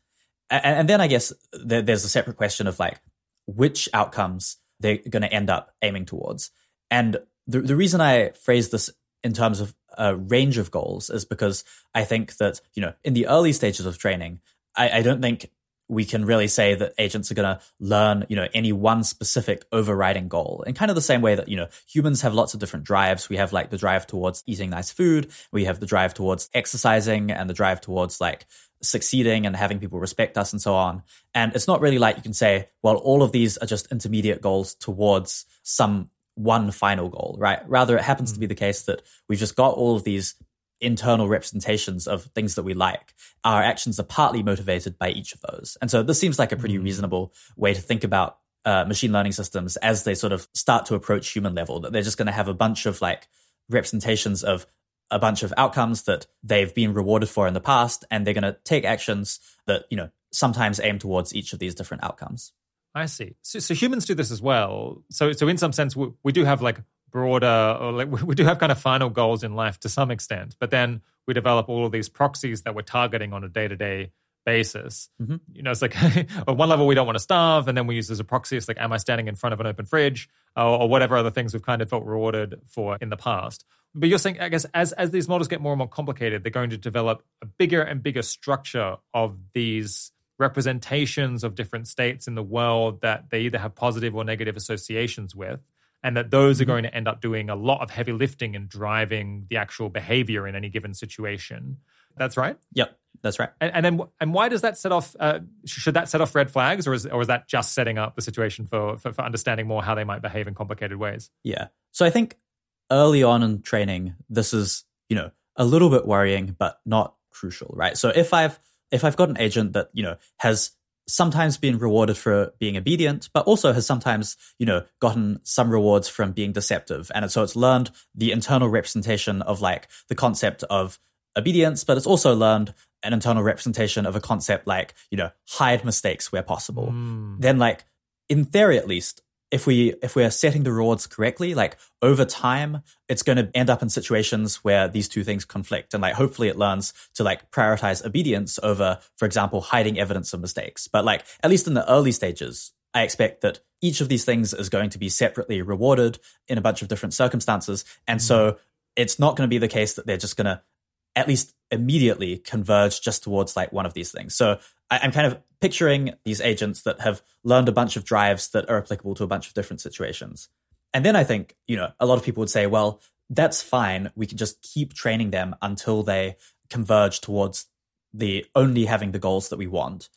And, and then I guess there's a separate question of like which outcomes they're going to end up aiming towards. And the, the reason I phrase this in terms of a range of goals is because I think that, you know, in the early stages of training, I, I don't think we can really say that agents are going to learn, you know, any one specific overriding goal. In kind of the same way that, you know, humans have lots of different drives. We have like the drive towards eating nice food. We have the drive towards exercising and the drive towards like succeeding and having people respect us and so on. And it's not really like you can say, well, all of these are just intermediate goals towards some one final goal, right? Rather, it happens to be mm. the case that we've just got all of these internal representations of things that we like. Our actions are partly motivated by each of those. And so this seems like a pretty reasonable way to think about uh, machine learning systems as they sort of start to approach human level, that they're just going to have a bunch of like representations of a bunch of outcomes that they've been rewarded for in the past, and they're going to take actions that, you know, sometimes aim towards each of these different outcomes. I see. So, so humans do this as well. So, so in some sense, we, we do have like broader, or like we do have kind of final goals in life to some extent, but then we develop all of these proxies that we're targeting on a day to day basis. Mm-hmm. You know, it's like at one level we don't want to starve, and then we use as a proxy. It's like, am I standing in front of an open fridge, or, or, whatever other things we've kind of felt rewarded for in the past. But you're saying, I guess, as as these models get more and more complicated, they're going to develop a bigger and bigger structure of these representations of different states in the world that they either have positive or negative associations with and that those are mm-hmm. going to end up doing a lot of heavy lifting and driving the actual behavior in any given situation. That's right. Yep. That's right. And, and then, and why does that set off? Uh, should that set off red flags, or is or is that just setting up the situation for, for for understanding more how they might behave in complicated ways? Yeah. So I think early on in training, this is you know a little bit worrying, but not crucial, right? So if I've if I've got an agent that you know has sometimes been rewarded for being obedient, but also has sometimes, you know, gotten some rewards from being deceptive. And so it's learned the internal representation of like the concept of obedience, but it's also learned an internal representation of a concept like, you know, hide mistakes where possible. Mm. Then like, in theory at least, if we if we're setting the rewards correctly, like over time, it's going to end up in situations where these two things conflict, and like hopefully it learns to like prioritize obedience over, for example, hiding evidence of mistakes. But like at least in the early stages, I expect that each of these things is going to be separately rewarded in a bunch of different circumstances, and mm. so it's not going to be the case that they're just going to at least immediately converge just towards like one of these things. So I, am kind of picturing these agents that have learned a bunch of drives that are applicable to a bunch of different situations. And then I think, you know, a lot of people would say, well, that's fine. We can just keep training them until they converge towards the only having the goals that we want.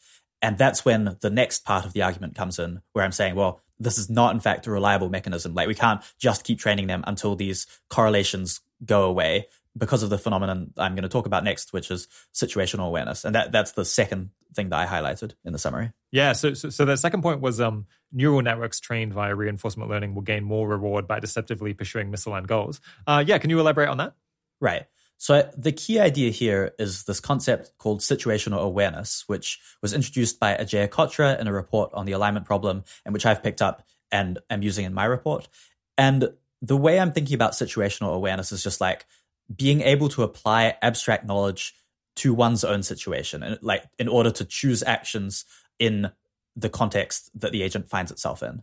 And that's when the next part of the argument comes in, where I'm saying, well, this is not in fact a reliable mechanism. Like we can't just keep training them until these correlations go away because of the phenomenon I'm going to talk about next, which is situational awareness. And that, that's the second thing that I highlighted in the summary. Yeah. So, so, so the second point was um, neural networks trained via reinforcement learning will gain more reward by deceptively pursuing misaligned goals. Uh, yeah. Can you elaborate on that? Right. So the key idea here is this concept called situational awareness, which was introduced by Ajeya Cotra in a report on the alignment problem, and which I've picked up and am using in my report. And the way I'm thinking about situational awareness is just like being able to apply abstract knowledge to one's own situation and like in order to choose actions in the context that the agent finds itself in.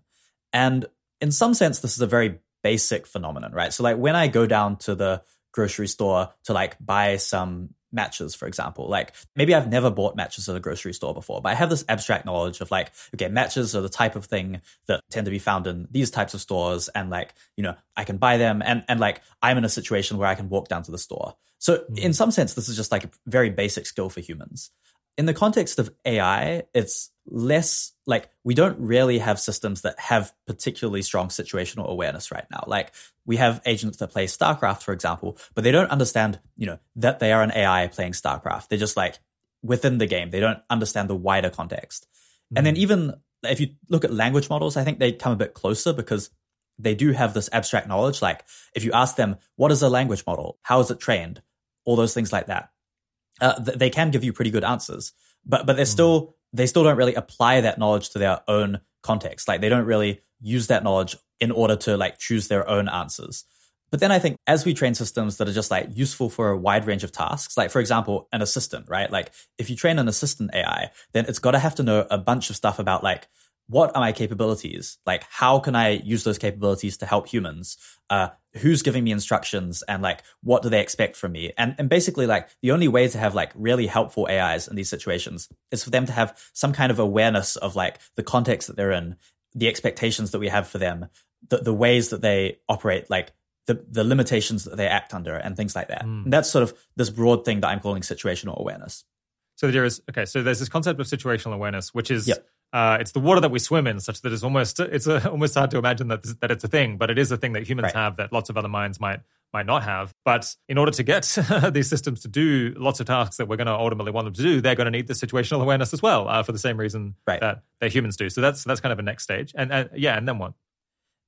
And in some sense this is a very basic phenomenon right? So like when i go down to the grocery store to like buy some matches, for example. Like maybe I've never bought matches at a grocery store before, but I have this abstract knowledge of like, okay, matches are the type of thing that tend to be found in these types of stores. And like, you know, I can buy them and, and like I'm in a situation where I can walk down to the store. So mm. in some sense, this is just like a very basic skill for humans in the context of AI, it's less like we don't really have systems that have particularly strong situational awareness right now. Like we have agents that play StarCraft, for example, but they don't understand, you know, that they are an AI playing StarCraft. They're just like within the game. They don't understand the wider context. Mm. And then hmm. even if you look at language models, I think they come a bit closer because they do have this abstract knowledge. Like if you ask them, what is a language model? How is it trained? All those things like that uh, th- they can give you pretty good answers, but but they're mm. still they still don't really apply that knowledge to their own context. Like they don't really use that knowledge in order to like choose their own answers. But then I think as we train systems that are just like useful for a wide range of tasks, like for example, an assistant, right? Like if you train an assistant AI, then it's got to have to know a bunch of stuff about like what are my capabilities? Like, how can I use those capabilities to help humans? Uh, who's giving me instructions and like, what do they expect from me? And, and basically like the only way to have like really helpful AIs in these situations is for them to have some kind of awareness of like the context that they're in, the expectations that we have for them, the, the ways that they operate, like the, the limitations that they act under and things like that. Mm. And that's sort of this broad thing that I'm calling situational awareness. So there is okay. So there's this concept of situational awareness, which is yep. Uh, it's the water that we swim in, such that it's almost it's a, almost hard to imagine that that it's a thing, but it is a thing that humans Right. have that lots of other minds might might not have. But in order to get these systems to do lots of tasks that we're going to ultimately want them to do, they're going to need this situational awareness as well, uh, for the same reason Right. that that humans do. So that's that's kind of a next stage, and, and yeah, and then what?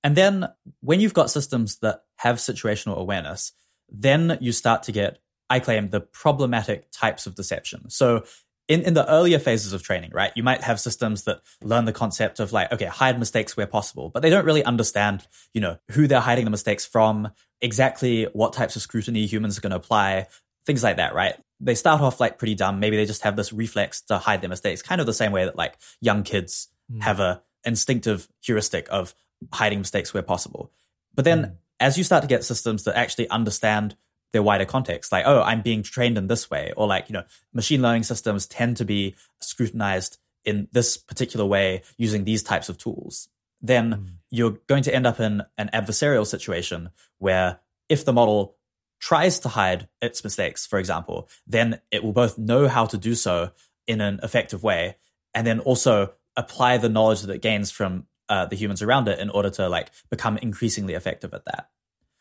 And then when you've got systems that have situational awareness, then you start to get, I claim, the problematic types of deception. So in, in the earlier phases of training, right, you might have systems that learn the concept of like, okay, hide mistakes where possible, but they don't really understand, you know, who they're hiding the mistakes from, exactly what types of scrutiny humans are going to apply, things like that, right? They start off like pretty dumb. Maybe they just have this reflex to hide their mistakes, kind of the same way that like young kids hmm. have a instinctive heuristic of hiding mistakes where possible. But then hmm. as you start to get systems that actually understand their wider context, like, oh, I'm being trained in this way, or like, you know, machine learning systems tend to be scrutinized in this particular way using these types of tools, then you're going to end up in an adversarial situation where if the model tries to hide its mistakes, for example, then it will both know how to do so in an effective way and then also apply the knowledge that it gains from uh, the humans around it in order to like become increasingly effective at that.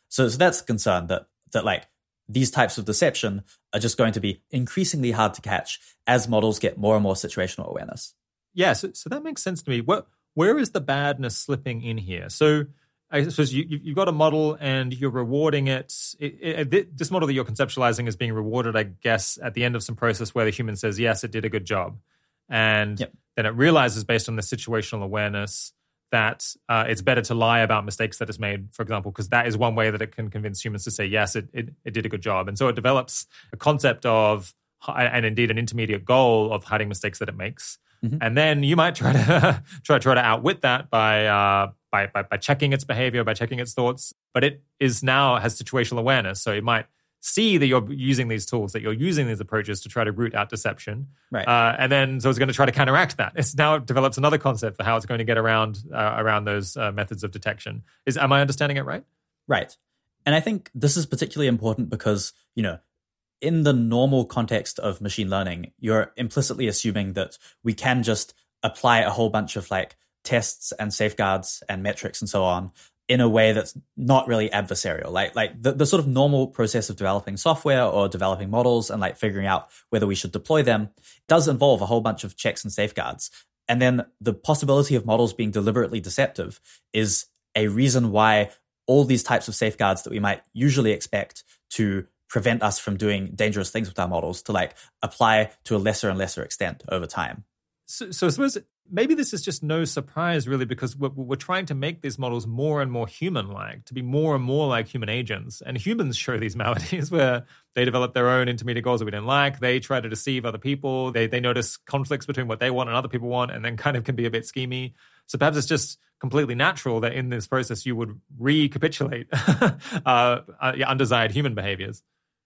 So, so that's the concern that that like these types of deception are just going to be increasingly hard to catch as models get more and more situational awareness. Yeah, so, so that makes sense to me. What, where is the badness slipping in here? So I suppose you, you- you've got a model and you're rewarding it. It, it- it- This model that you're conceptualizing is being rewarded, I guess, at the end of some process where the human says, yes, it did a good job. And Yep. then it realizes, based on the situational awareness, that uh, it's better to lie about mistakes that it's made, for example, because that is one way that it can convince humans to say, yes, it, it, it did a good job. And so it develops a concept of, and indeed an intermediate goal of hiding mistakes that it makes. And then you might try to try try to outwit that by, uh, by by by checking its behavior, by checking its thoughts. But it is now has situational awareness, so it might see that you're using these tools, that you're using these approaches to try to root out deception. Right. Uh, and then so it's going to try to counteract that. It's now it develops another concept for how it's going to get around uh, around those uh, methods of detection. Is am I understanding it right? Right. And I think this is particularly important because, you know, in the normal context of machine learning, you're implicitly assuming that we can just apply a whole bunch of like tests and safeguards and metrics and so on in a way that's not really adversarial. Like like the, the sort of normal process of developing software or developing models and like figuring out whether we should deploy them does involve a whole bunch of checks and safeguards. And then the possibility of models being deliberately deceptive is a reason why all these types of safeguards that we might usually expect to prevent us from doing dangerous things with our models to like apply to a lesser and lesser extent over time. So, so I suppose maybe this is just no surprise, really, because we're, we're trying to make these models more and more human-like, to be more and more like human agents. And humans show these maladies where they develop their own intermediate goals that we don't like. They try to deceive other people. They they notice conflicts between what they want and other people want, and then kind of can be a bit schemy. So perhaps it's just completely natural that in this process you would recapitulate uh, uh, undesired human behaviors.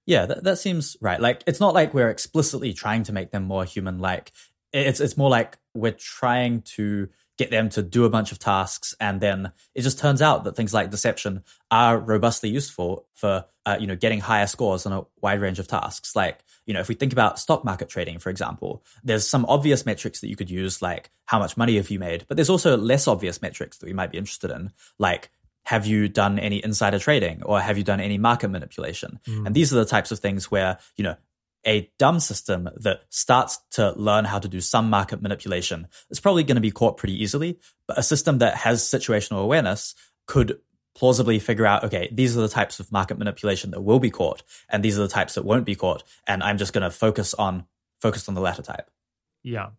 Yeah, that, that seems right. Like it's not like we're explicitly trying to make them more human like. It's it's more like we're trying to get them to do a bunch of tasks and then it just turns out that things like deception are robustly useful for uh, you know getting higher scores on a wide range of tasks. Like you know if we think about stock market trading for example there's some obvious metrics that you could use like how much money have you made but there's also less obvious metrics that we might be interested in like have you done any insider trading or have you done any market manipulation? And these are the types of things where you know a dumb system that starts to learn how to do some market manipulation is probably going to be caught pretty easily. But a system that has situational awareness could plausibly figure out, okay, these are the types of market manipulation that will be caught, and these are the types that won't be caught. And I'm just going to focus on focus on the latter type. Yeah.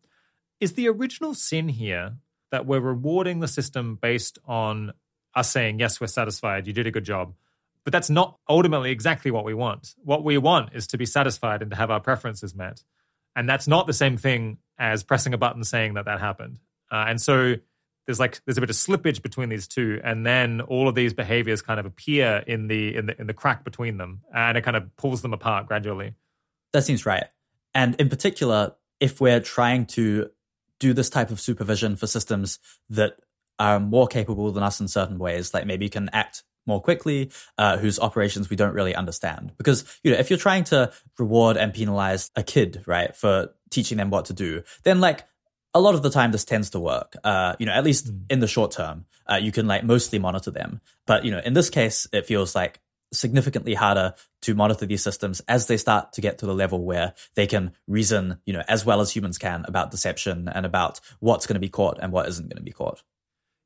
Is the original sin here that we're rewarding the system based on us saying, yes, we're satisfied, you did a good job? But that's not ultimately exactly what we want. What we want is to be satisfied and to have our preferences met. And that's not the same thing as pressing a button saying that that happened. Uh, and so there's like there's a bit of slippage between these two, and then all of these behaviors kind of appear in the in the in the crack between them, and it kind of pulls them apart gradually. That seems right. And in particular, if we're trying to do this type of supervision for systems that are more capable than us in certain ways, like maybe can act more quickly, uh, whose operations we don't really understand. Because, you know, if you're trying to reward and penalize a kid, right, for teaching them what to do, then like a lot of the time this tends to work. Uh, you know, at least mm. in the short term, uh, you can like mostly monitor them. But you know, in this case, it feels like significantly harder to monitor these systems as they start to get to the level where they can reason, you know, as well as humans can about deception and about what's going to be caught and what isn't going to be caught.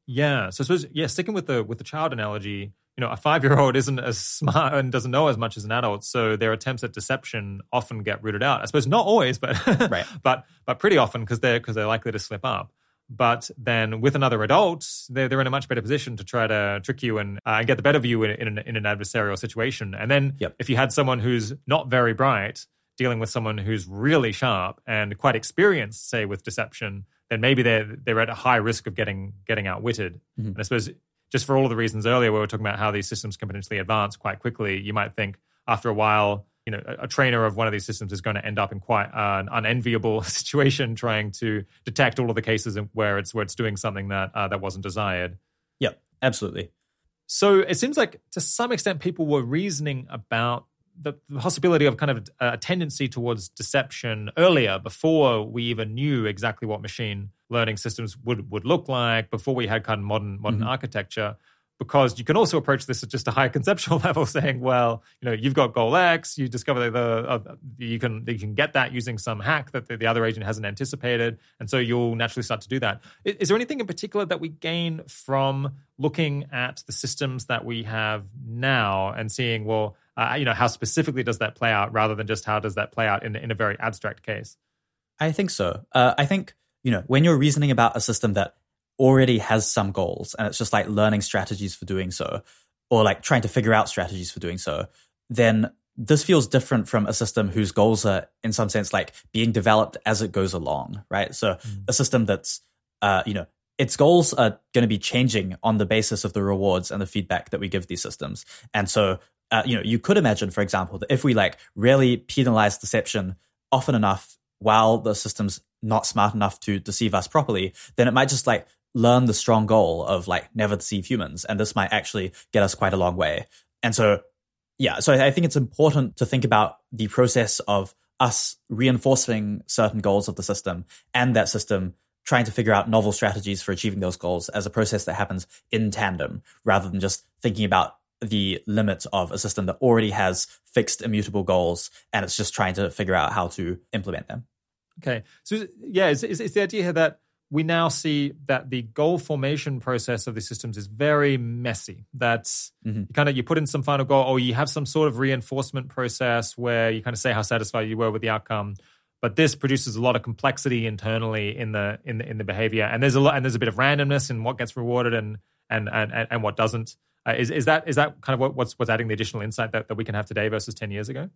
Yeah. So I suppose, yeah, sticking with the with the child analogy, you know, a five year old isn't as smart and doesn't know as much as an adult, so their attempts at deception often get rooted out. I suppose not always, but right. but but pretty often because they're because they're likely to slip up. But then with another adult, they're, they're in a much better position to try to trick you and uh, get the better of you in, in, an, in an adversarial situation. And then yep. if you had someone who's not very bright dealing with someone who's really sharp and quite experienced, say, with deception, then maybe they're they're at a high risk of getting getting outwitted. Mm-hmm. And I suppose just for all of the reasons earlier, we were talking about how these systems can potentially advance quite quickly. You might think after a while, you know, a, a trainer of one of these systems is going to end up in quite an unenviable situation trying to detect all of the cases where it's where it's doing something that uh, that wasn't desired. Yep, absolutely. So it seems like to some extent people were reasoning about the, the possibility of kind of a tendency towards deception earlier before we even knew exactly what machine learning systems would would look like before we had kind of modern modern mm-hmm. architecture. Because you can also approach this at just a higher conceptual level saying well you know you've got goal x you discover that the uh, you can you can get that using some hack that the, the, other agent hasn't anticipated and so you'll naturally start to do that. Is, is there anything in particular that we gain from looking at the systems that we have now and seeing well uh, you know how specifically does that play out rather than just how does that play out in, in a very abstract case? I think so. Uh, i think you know when you're reasoning about a system that already has some goals and it's just like learning strategies for doing so or like trying to figure out strategies for doing so, then this feels different from a system whose goals are in some sense like being developed as it goes along, right? So mm. a system that's, uh, you know, its goals are going to be changing on the basis of the rewards and the feedback that we give these systems. And so, uh, you know, you could imagine, for example, that if we like really penalize deception often enough while the system's not smart enough to deceive us properly, then it might just like learn the strong goal of like never deceive humans. And this might actually get us quite a long way. And so, yeah, so I think it's important to think about the process of us reinforcing certain goals of the system and that system trying to figure out novel strategies for achieving those goals as a process that happens in tandem rather than just thinking about the limits of a system that already has fixed immutable goals and it's just trying to figure out how to implement them. Okay. So, yeah, it's, is, is the idea here that we now see that the goal formation process of the systems is very messy. That's mm-hmm. you kind of you put in some final goal, or you have some sort of reinforcement process where you kind of say how satisfied you were with the outcome. But this produces a lot of complexity internally in the in the in the behavior, and there's a lot and there's a bit of randomness in what gets rewarded and and and and what doesn't. Uh, is is that is that kind of what, what's what's adding the additional insight that, that we can have today versus ten years ago?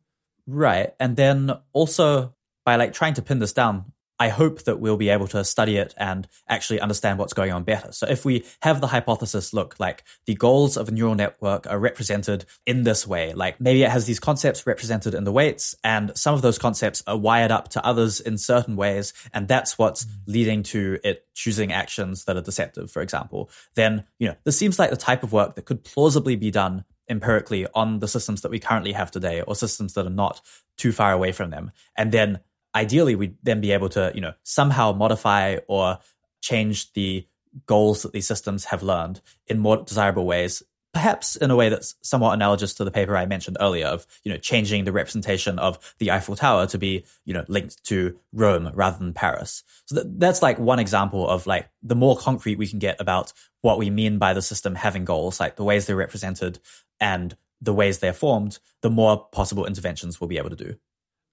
Right, and then also by like trying to pin this down, I hope that we'll be able to study it and actually understand what's going on better. So if we have the hypothesis look like the goals of a neural network are represented in this way, like maybe it has these concepts represented in the weights and some of those concepts are wired up to others in certain ways. And that's what's mm-hmm. leading to it choosing actions that are deceptive, for example, then, you know, this seems like the type of work that could plausibly be done empirically on the systems that we currently have today or systems that are not too far away from them. And then ideally we'd then be able to, you know, somehow modify or change the goals that these systems have learned in more desirable ways perhaps in a way that's somewhat analogous to the paper I mentioned earlier of, you know, changing the representation of the Eiffel Tower to be, you know, linked to Rome rather than Paris. So that, that's like one example of like the more concrete we can get about what we mean by the system having goals, like the ways they're represented and the ways they're formed, the more possible interventions we'll be able to do.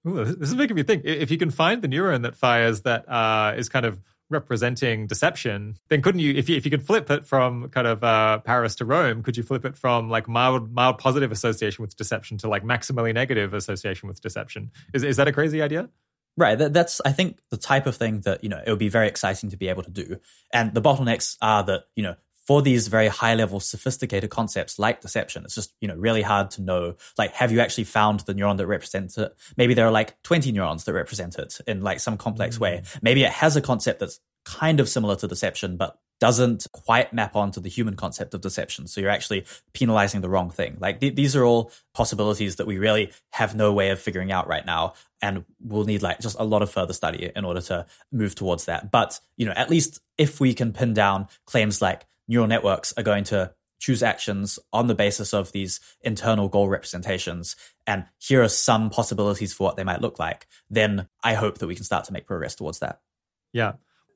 Ooh, this is making me think. If you can find the neuron that fires that uh, is kind of representing deception, then couldn't you, if you, if you could flip it from kind of uh, Paris to Rome, could you flip it from like mild mild positive association with deception to like maximally negative association with deception? Is is that a crazy idea? Right. That's, I think, the type of thing that, you know, it would be very exciting to be able to do. And the bottlenecks are that, you know, for these very high level sophisticated concepts like deception it's just you know really hard to know like have you actually found the neuron that represents it maybe there are like 20 neurons that represent it in like some complex mm-hmm. way maybe it has a concept that's kind of similar to deception but doesn't quite map onto the human concept of deception. So you're actually penalizing the wrong thing. Like th- these are all possibilities that we really have no way of figuring out right now. And we'll need like just a lot of further study in order to move towards that. But, you know, at least if we can pin down claims like neural networks are going to choose actions on the basis of these internal goal representations. And here are some possibilities for what they might look like. Then i hope that we can start to make progress towards that. Yeah.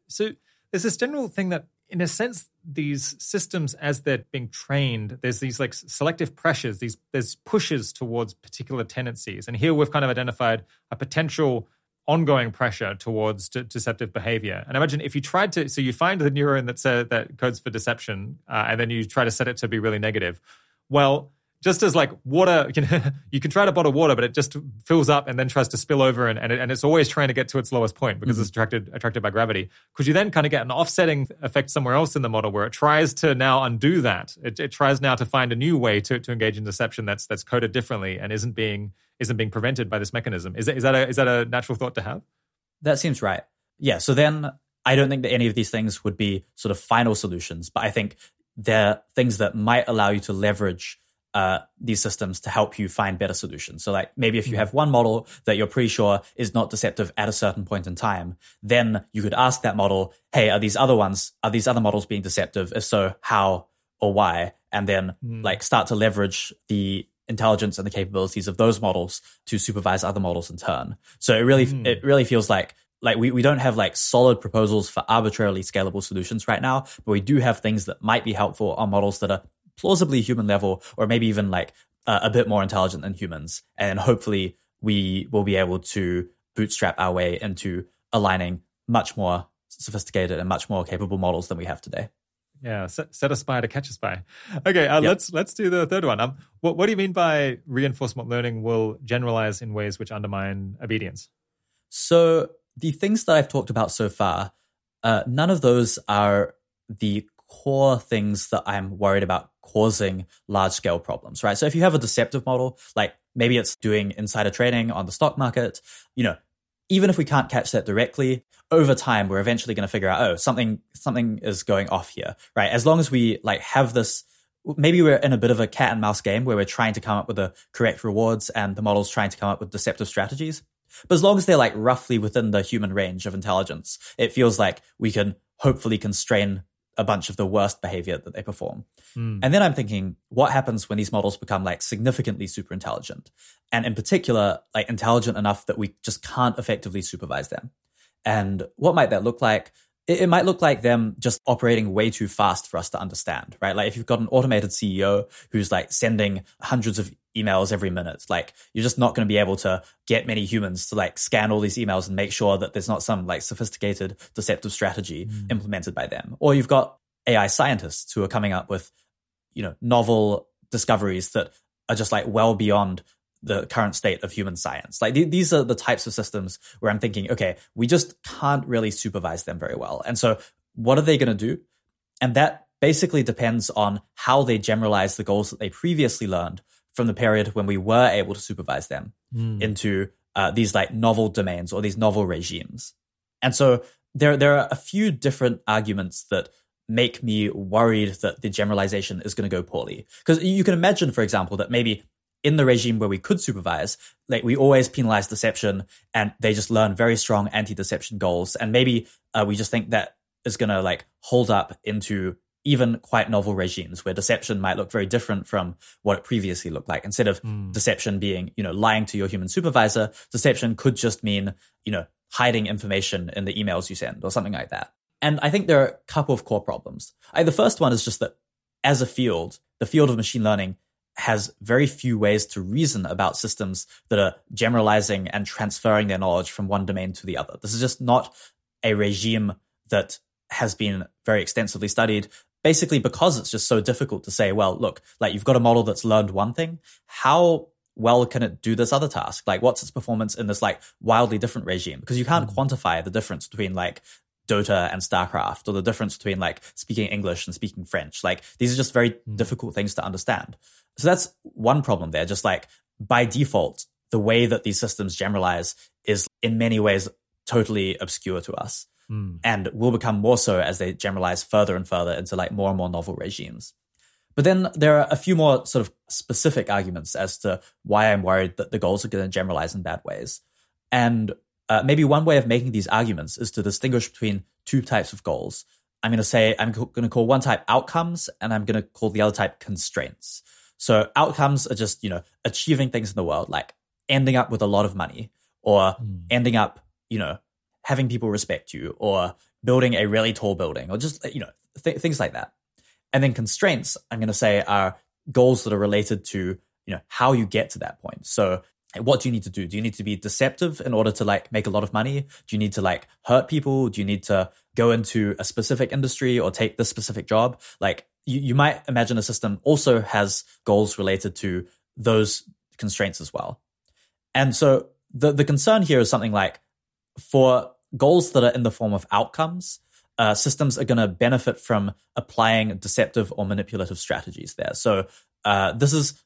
So there's this general thing that in a sense these systems as they're being trained there's these like selective pressures these there's pushes towards particular tendencies. And here we've kind of identified a potential ongoing pressure towards de- deceptive behavior. And imagine if you tried to, so you find the neuron that says that codes for deception, uh, and then you try to set it to be really negative. Well, just as like water, you, can, you can try to bottle water, but it just fills up and then tries to spill over, and and, it, and it's always trying to get to its lowest point because mm-hmm. it's attracted attracted by gravity. Could you then kind of get an offsetting effect somewhere else in the model where it tries to now undo that? It, it tries now to find a new way to to engage in deception that's that's coded differently and isn't being isn't being prevented by this mechanism. Is that, is that a is that a natural thought to have? That seems right. Yeah. So then I don't think that any of these things would be sort of final solutions, but I think they're things that might allow you to leverage uh, these systems to help you find better solutions. So, like maybe if you hmm. have one model that you're pretty sure is not deceptive at a certain point in time, then you could ask that model, "Hey, are these other ones? Are these other models being deceptive? If so, how or why?" And then mm. like start to leverage the intelligence and the capabilities of those models to supervise other models in turn. So it really mm. it really feels like like we, we don't have like solid proposals for arbitrarily scalable solutions right now, but we do have things that might be helpful on models that are plausibly human level or maybe even like uh, a bit more intelligent than humans. And hopefully we will be able to bootstrap our way into aligning much more sophisticated and much more capable models than we have today. Yeah, set, set a spy to catch a spy. Okay, uh, yep. let's let's do the third one. Um, what what do you mean by reinforcement learning will generalize in ways which undermine obedience? So the things that I've talked about so far, uh, none of those are the core things that I'm worried about causing large scale problems, right? So if you have a deceptive model, like maybe it's doing insider trading on the stock market, you know, even if we can't catch that directly, over time we're eventually going to figure out, oh, something something is going off here, right? As long as we like have this maybe we're in a bit of a cat and mouse game where we're trying to come up with the correct rewards and the model's trying to come up with deceptive strategies. But as long as they're like roughly within the human range of intelligence, it feels like we can hopefully constrain a bunch of the worst behavior that they perform. Mm. And then I'm thinking, what happens when these models become like significantly super intelligent? And in particular, like intelligent enough that we just can't effectively supervise them. And what might that look like? It, it might look like them just operating way too fast for us to understand, right? Like if you've got an automated CEO who's like sending hundreds of emails every minute, like you're just not going to be able to get many humans to like scan all these emails and make sure that there's not some like sophisticated deceptive strategy mm. implemented by them. Or you've got AI scientists who are coming up with, you know, novel discoveries that are just like well beyond the current state of human science. Like th- these are the types of systems where I'm thinking, okay, we just can't really supervise them very well. And so what are they going to do? And that basically depends on how they generalize the goals that they previously learned from the period when we were able to supervise them mm. into uh, these like novel domains or these novel regimes. And so there, there are a few different arguments that make me worried that the generalization is going to go poorly. Because you can imagine, for example, that maybe in the regime where we could supervise, like we always penalize deception and they just learn very strong anti-deception goals. And maybe uh, we just think that is going to like hold up into even quite novel regimes where deception might look very different from what it previously looked like. Instead of mm. deception being, you know, lying to your human supervisor, deception could just mean, you know, hiding information in the emails you send or something like that. And I think there are a couple of core problems. I, the first one is just that as a field, the field of machine learning has very few ways to reason about systems that are generalizing and transferring their knowledge from one domain to the other. This is just not a regime that has been very extensively studied basically because it's just so difficult to say, well, look, like you've got a model that's learned one thing. How well can it do this other task? Like what's its performance in this like wildly different regime? Because you can't mm. quantify the difference between like Dota and StarCraft or the difference between like speaking English and speaking French. Like these are just very mm. difficult things to understand. So that's one problem there. Just like by default, the way that these systems generalize is in many ways totally obscure to us. Mm. and will become more so as they generalize further and further into like more and more novel regimes. But then there are a few more sort of specific arguments as to why I'm worried that the goals are going to generalize in bad ways. And uh, maybe one way of making these arguments is to distinguish between two types of goals. I'm going to say, I'm going to call one type outcomes and I'm going to call the other type constraints. So outcomes are just, you know, achieving things in the world, like ending up with a lot of money or mm. ending up, you know, having people respect you or building a really tall building or just, you know, th- things like that. And then constraints, I'm going to say are goals that are related to, you know, how you get to that point. So what do you need to do? Do you need to be deceptive in order to like make a lot of money? Do you need to like hurt people? Do you need to go into a specific industry or take this specific job? Like you, you might imagine a system also has goals related to those constraints as well. And so the, the concern here is something like for goals that are in the form of outcomes, uh, systems are going to benefit from applying deceptive or manipulative strategies there. So uh, this is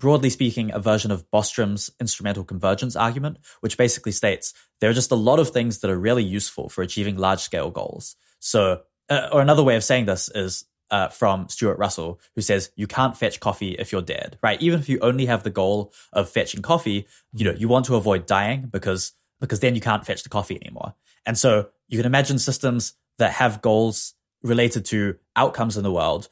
broadly speaking, a version of Bostrom's instrumental convergence argument, which basically states there are just a lot of things that are really useful for achieving large scale goals. So, uh, or another way of saying this is uh, from Stuart Russell, who says you can't fetch coffee if you're dead, right? Even if you only have the goal of fetching coffee, you know, you want to avoid dying because because then you can't fetch the coffee anymore. And so you can imagine systems that have goals related to outcomes in the world.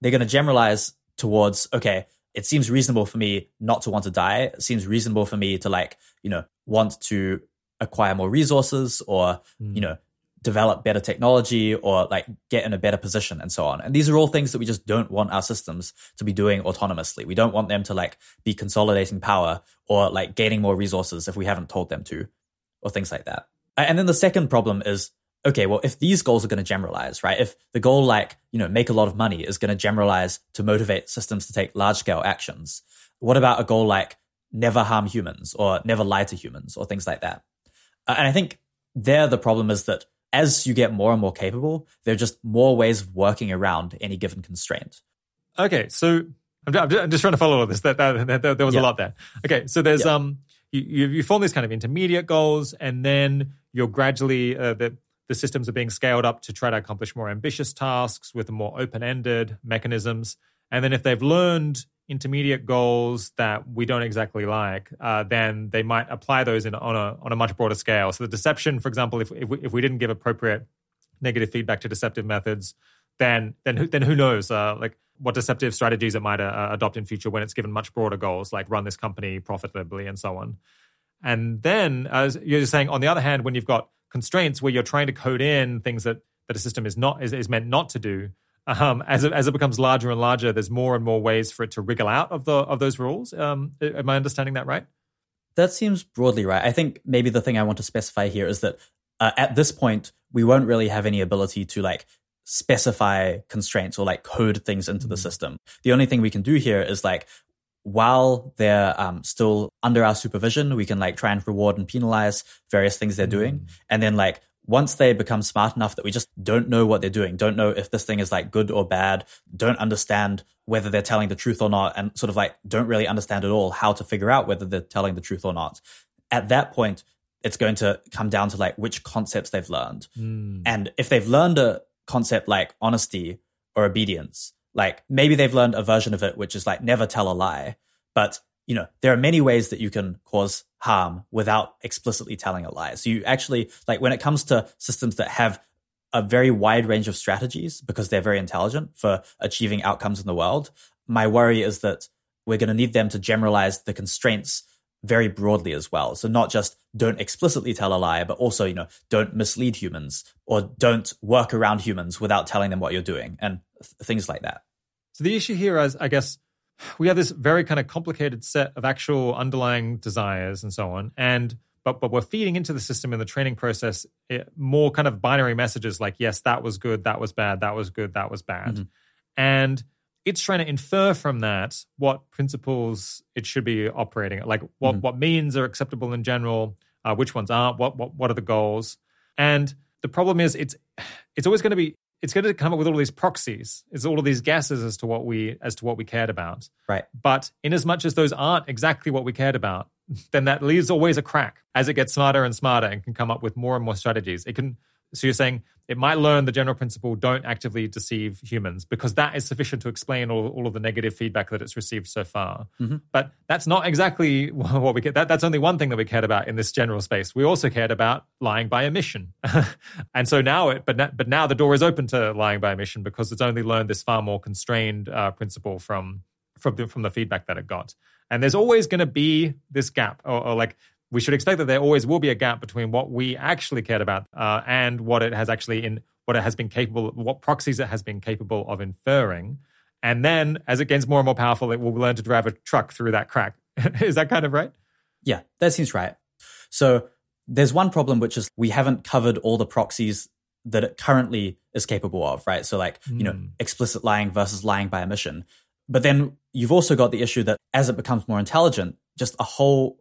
They're going to generalize towards, okay, it seems reasonable for me not to want to die. It seems reasonable for me to like, you know, want to acquire more resources or, mm. you know, develop better technology or like get in a better position and so on. And these are all things that we just don't want our systems to be doing autonomously. We don't want them to like be consolidating power or like gaining more resources if we haven't told them to or things like that. And then the second problem is okay, well, if these goals are going to generalize, right? If the goal, like, you know, make a lot of money is going to generalize to motivate systems to take large scale actions, what about a goal like never harm humans or never lie to humans or things like that? And I think there the problem is that as you get more and more capable, there are just more ways of working around any given constraint. Okay, so I'm, just trying to follow all this. That, that, that, that there was yeah. a lot there. Okay, so there's yeah. um, you, you form these kind of intermediate goals, and then you're gradually uh, the the systems are being scaled up to try to accomplish more ambitious tasks with more open ended mechanisms. And then if they've learned intermediate goals that we don't exactly like, uh, then they might apply those in, on, a, on a much broader scale. So the deception, for example, if, if, we, if we didn't give appropriate negative feedback to deceptive methods, then then who, then who knows uh, like what deceptive strategies it might uh, adopt in future when it's given much broader goals like run this company profitably and so on. And then, as you're saying, on the other hand, when you've got constraints where you're trying to code in things that, that a system is not is, is meant not to do. Um, as it, as it becomes larger and larger, there's more and more ways for it to wriggle out of the of those rules. Um, am I understanding that right? That seems broadly right. I think maybe the thing I want to specify here is that uh, at this point we won't really have any ability to like specify constraints or like code things into the mm. system. The only thing we can do here is like while they're um, still under our supervision, we can like try and reward and penalize various things they're doing. Mm. And then like once they become smart enough that we just don't know what they're doing, don't know if this thing is like good or bad, don't understand whether they're telling the truth or not, and sort of like don't really understand at all how to figure out whether they're telling the truth or not. At that point, it's going to come down to like which concepts they've learned. Mm. And if they've learned a concept like honesty or obedience, like maybe they've learned a version of it which is like never tell a lie, but you know, there are many ways that you can cause harm without explicitly telling a lie. So you actually like when it comes to systems that have a very wide range of strategies because they're very intelligent for achieving outcomes in the world, my worry is that we're going to need them to generalize the constraints very broadly as well. So not just don't explicitly tell a lie, but also, you know, don't mislead humans or don't work around humans without telling them what you're doing and th- things like that. So the issue here is, I guess, we have this very kind of complicated set of actual underlying desires and so on. And but but we're feeding into the system in the training process it, eh, more kind of binary messages like yes, that was good, that was bad, that was good, that was bad. Mm-hmm. And it's trying to infer from that what principles it should be operating at, like what mm-hmm. what means are acceptable in general, uh, which ones aren't, what what what are the goals, and the problem is it's it's always going to be it's going to come up with all these proxies. It's all of these guesses as to what we as to what we cared about. Right. But in as much as those aren't exactly what we cared about, then that leaves always a crack as it gets smarter and smarter and can come up with more and more strategies. It can so you're saying it might learn the general principle don't actively deceive humans because that is sufficient to explain all, all of the negative feedback that it's received so far. Mm-hmm. But that's not exactly what we get. That, that's only one thing that we cared about in this general space. We also cared about lying by omission. and so now it, but, but now the door is open to lying by omission because it's only learned this far more constrained uh, principle from, from, the, from the feedback that it got. And there's always going to be this gap or, or like we should expect that there always will be a gap between what we actually cared about uh, and what it has actually in what it has been capable, what proxies it has been capable of inferring. And then, as it gets more and more powerful, it will learn to drive a truck through that crack. is that kind of right? Yeah, that seems right. So there's one problem, which is we haven't covered all the proxies that it currently is capable of, right? So, like, mm. you know, hmm. explicit lying versus lying by omission. But then you've also got the issue that as it becomes more intelligent, just a whole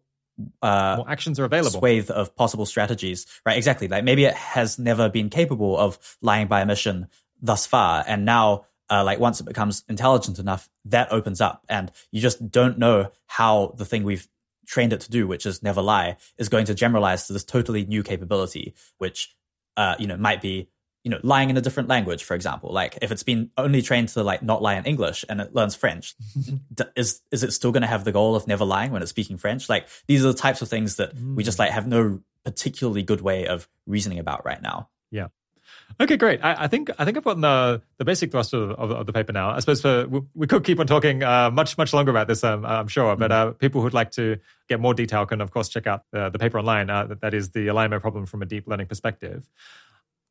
uh, more actions are available. Swathe of possible strategies, right? Exactly. Like maybe it has never been capable of lying by omission thus far, and now, uh, like once it becomes intelligent enough, that opens up, and you just don't know how the thing we've trained it to do, which is never lie, is going to generalize to this totally new capability, which uh, you know might be you know, lying in a different language, for example. Like if it's been only trained to like not lie in English and it learns French, is is it still going to have the goal of never lying when it's speaking French? Like these are the types of things that mm. we just like have no particularly good way of reasoning about right now. Yeah. Okay, great. I, I, think I think I've gotten the the basic thrust of, of, of the paper now. I suppose for we, we could keep on talking uh, much much longer about this. Um, I'm sure, but mm. uh, people who'd like to get more detail can of course check out uh, the paper online. Uh, that, that is the alignment problem from a deep learning perspective.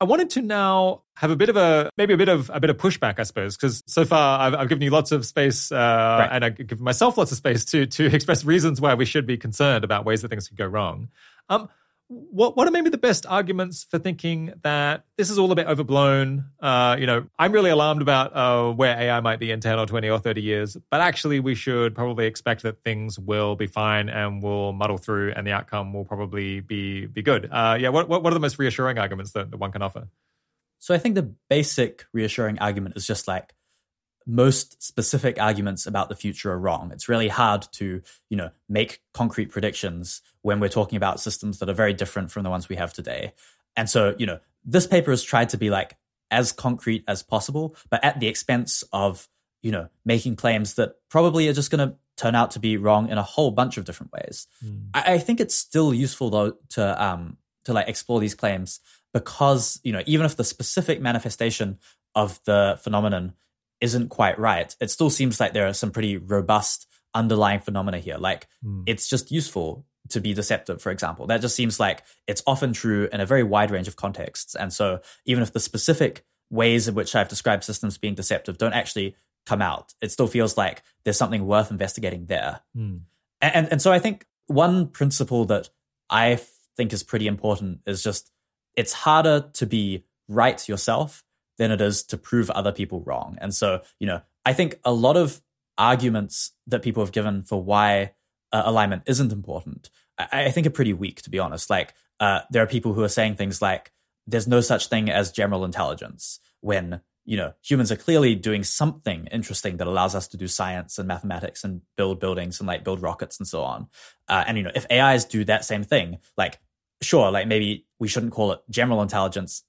I wanted to now have a bit of a maybe a bit of a bit of pushback, I suppose, because so far I've, I've, given you lots of space, uh, right. and I give myself lots of space to to express reasons why we should be concerned about ways that things could go wrong. Um, what what are maybe the best arguments for thinking that this is all a bit overblown? Uh, you know, I'm really alarmed about uh, where AI might be in 10 or 20 or 30 years, but actually we should probably expect that things will be fine and we'll muddle through, and the outcome will probably be be good. Uh, yeah, what, what what are the most reassuring arguments that, that one can offer? So I think the basic reassuring argument is just like most specific arguments about the future are wrong. It's really hard to, you know, make concrete predictions when we're talking about systems that are very different from the ones we have today. And so, you know, this paper has tried to be like as concrete as possible, but at the expense of, you know, making claims that probably are just going to turn out to be wrong in a whole bunch of different ways. Mm. I, I, think it's still useful though to um to like explore these claims because, you know, even if the specific manifestation of the phenomenon isn't quite right, it still seems like there are some pretty robust underlying phenomena here. Like mm. it's just useful to be deceptive, for example. That just seems like it's often true in a very wide range of contexts. And so even if the specific ways in which I've described systems being deceptive don't actually come out, it still feels like there's something worth investigating there. Mm. And, and so I think one principle that I think is pretty important is just it's harder to be right yourself than it is to prove other people wrong. And so, you know, I think a lot of arguments that people have given for why uh, alignment isn't important, I, I, think are pretty weak, to be honest. Like, uh, there are people who are saying things like, there's no such thing as general intelligence when, you know, humans are clearly doing something interesting that allows us to do science and mathematics and build buildings and like build rockets and so on. Uh, and, you know, if AIs do that same thing, like, sure, like maybe we shouldn't call it general intelligence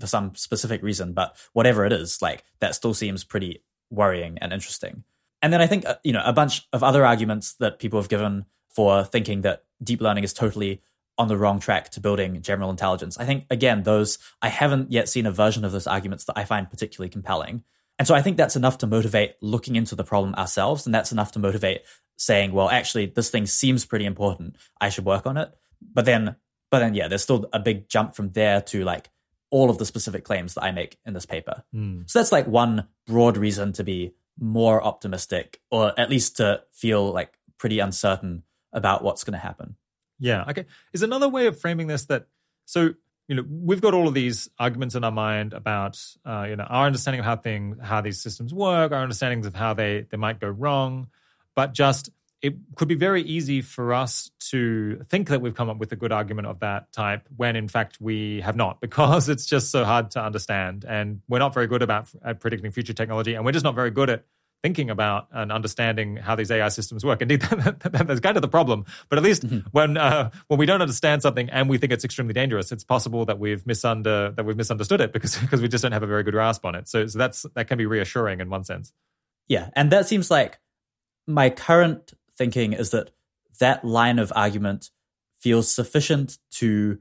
for some specific reason, but whatever it is, like that still seems pretty worrying and interesting. And then I think, uh, you know, a bunch of other arguments that people have given for thinking that deep learning is totally on the wrong track to building general intelligence. I think, again, those, I haven't yet seen a version of those arguments that I find particularly compelling. And so I think that's enough to motivate looking into the problem ourselves. And that's enough to motivate saying, well, actually, this thing seems pretty important. I should work on it. But then, but then, yeah, there's still a big jump from there to like, all of the specific claims that I make in this paper. Mm. So that's like one broad reason to be more optimistic, or at least to feel like pretty uncertain about what's going to happen. Yeah. Okay. Is another way of framing this that so you know we've got all of these arguments in our mind about uh, you know our understanding of how things how these systems work, our understandings of how they they might go wrong, but just it could be very easy for us to think that we've come up with a good argument of that type when in fact we have not because it's just so hard to understand and we're not very good about at predicting future technology and we're just not very good at thinking about and understanding how these AI systems work. Indeed, that's kind of the problem. But at least mm-hmm. when uh, when we don't understand something and we think it's extremely dangerous, it's possible that we've misunder that we've misunderstood it because because we just don't have a very good grasp on it. So, so that's that can be reassuring in one sense. Yeah, and that seems like my current thinking is that that line of argument feels sufficient to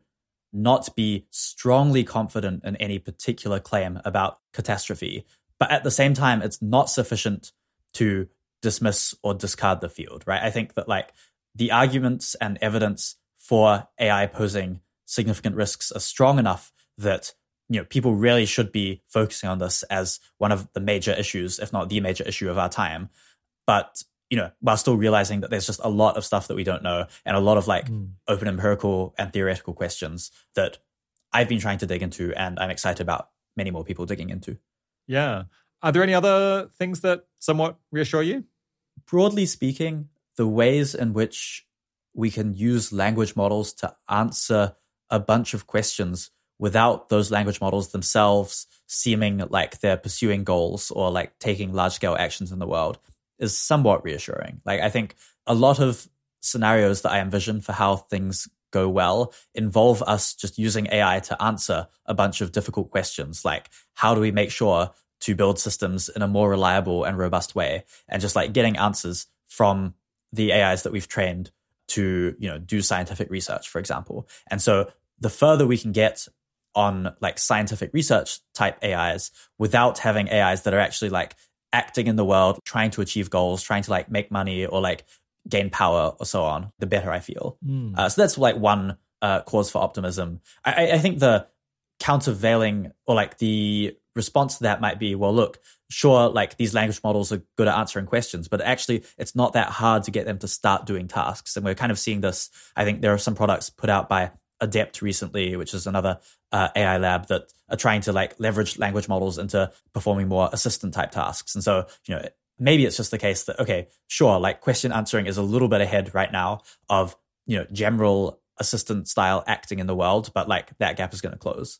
not be strongly confident in any particular claim about catastrophe, but at the same time, it's not sufficient to dismiss or discard the field, right? I think that like the arguments and evidence for AI posing significant risks are strong enough that you know people really should be focusing on this as one of the major issues, if not the major issue of our time. But you know, while still realizing that there's just a lot of stuff that we don't know and a lot of like mm. open empirical and theoretical questions that I've been trying to dig into and I'm excited about many more people digging into. Yeah. Are there any other things that somewhat reassure you? Broadly speaking, the ways in which we can use language models to answer a bunch of questions without those language models themselves seeming like they're pursuing goals or like taking large scale actions in the world is somewhat reassuring. Like, I think a lot of scenarios that I envision for how things go well involve us just using AI to answer a bunch of difficult questions like how do we make sure to build systems in a more reliable and robust way and just like getting answers from the AIs that we've trained to you know do scientific research for example and so the further we can get on like scientific research type AIs without having AIs that are actually like acting in the world trying to achieve goals trying to like make money or like gain power or so on, the better I feel. Mm. Uh, so that's like one uh, cause for optimism. I, I think the countervailing or like the response to that might be, well, look, sure, like these language models are good at answering questions, but actually it's not that hard to get them to start doing tasks. And we're kind of seeing this. I think there are some products put out by Adept recently, which is another uh, AI lab that are trying to like leverage language models into performing more assistant type tasks. And so, you know, maybe it's just the case that okay, sure, like question answering is a little bit ahead right now of you know general assistant style acting in the world, but like that gap is going to close.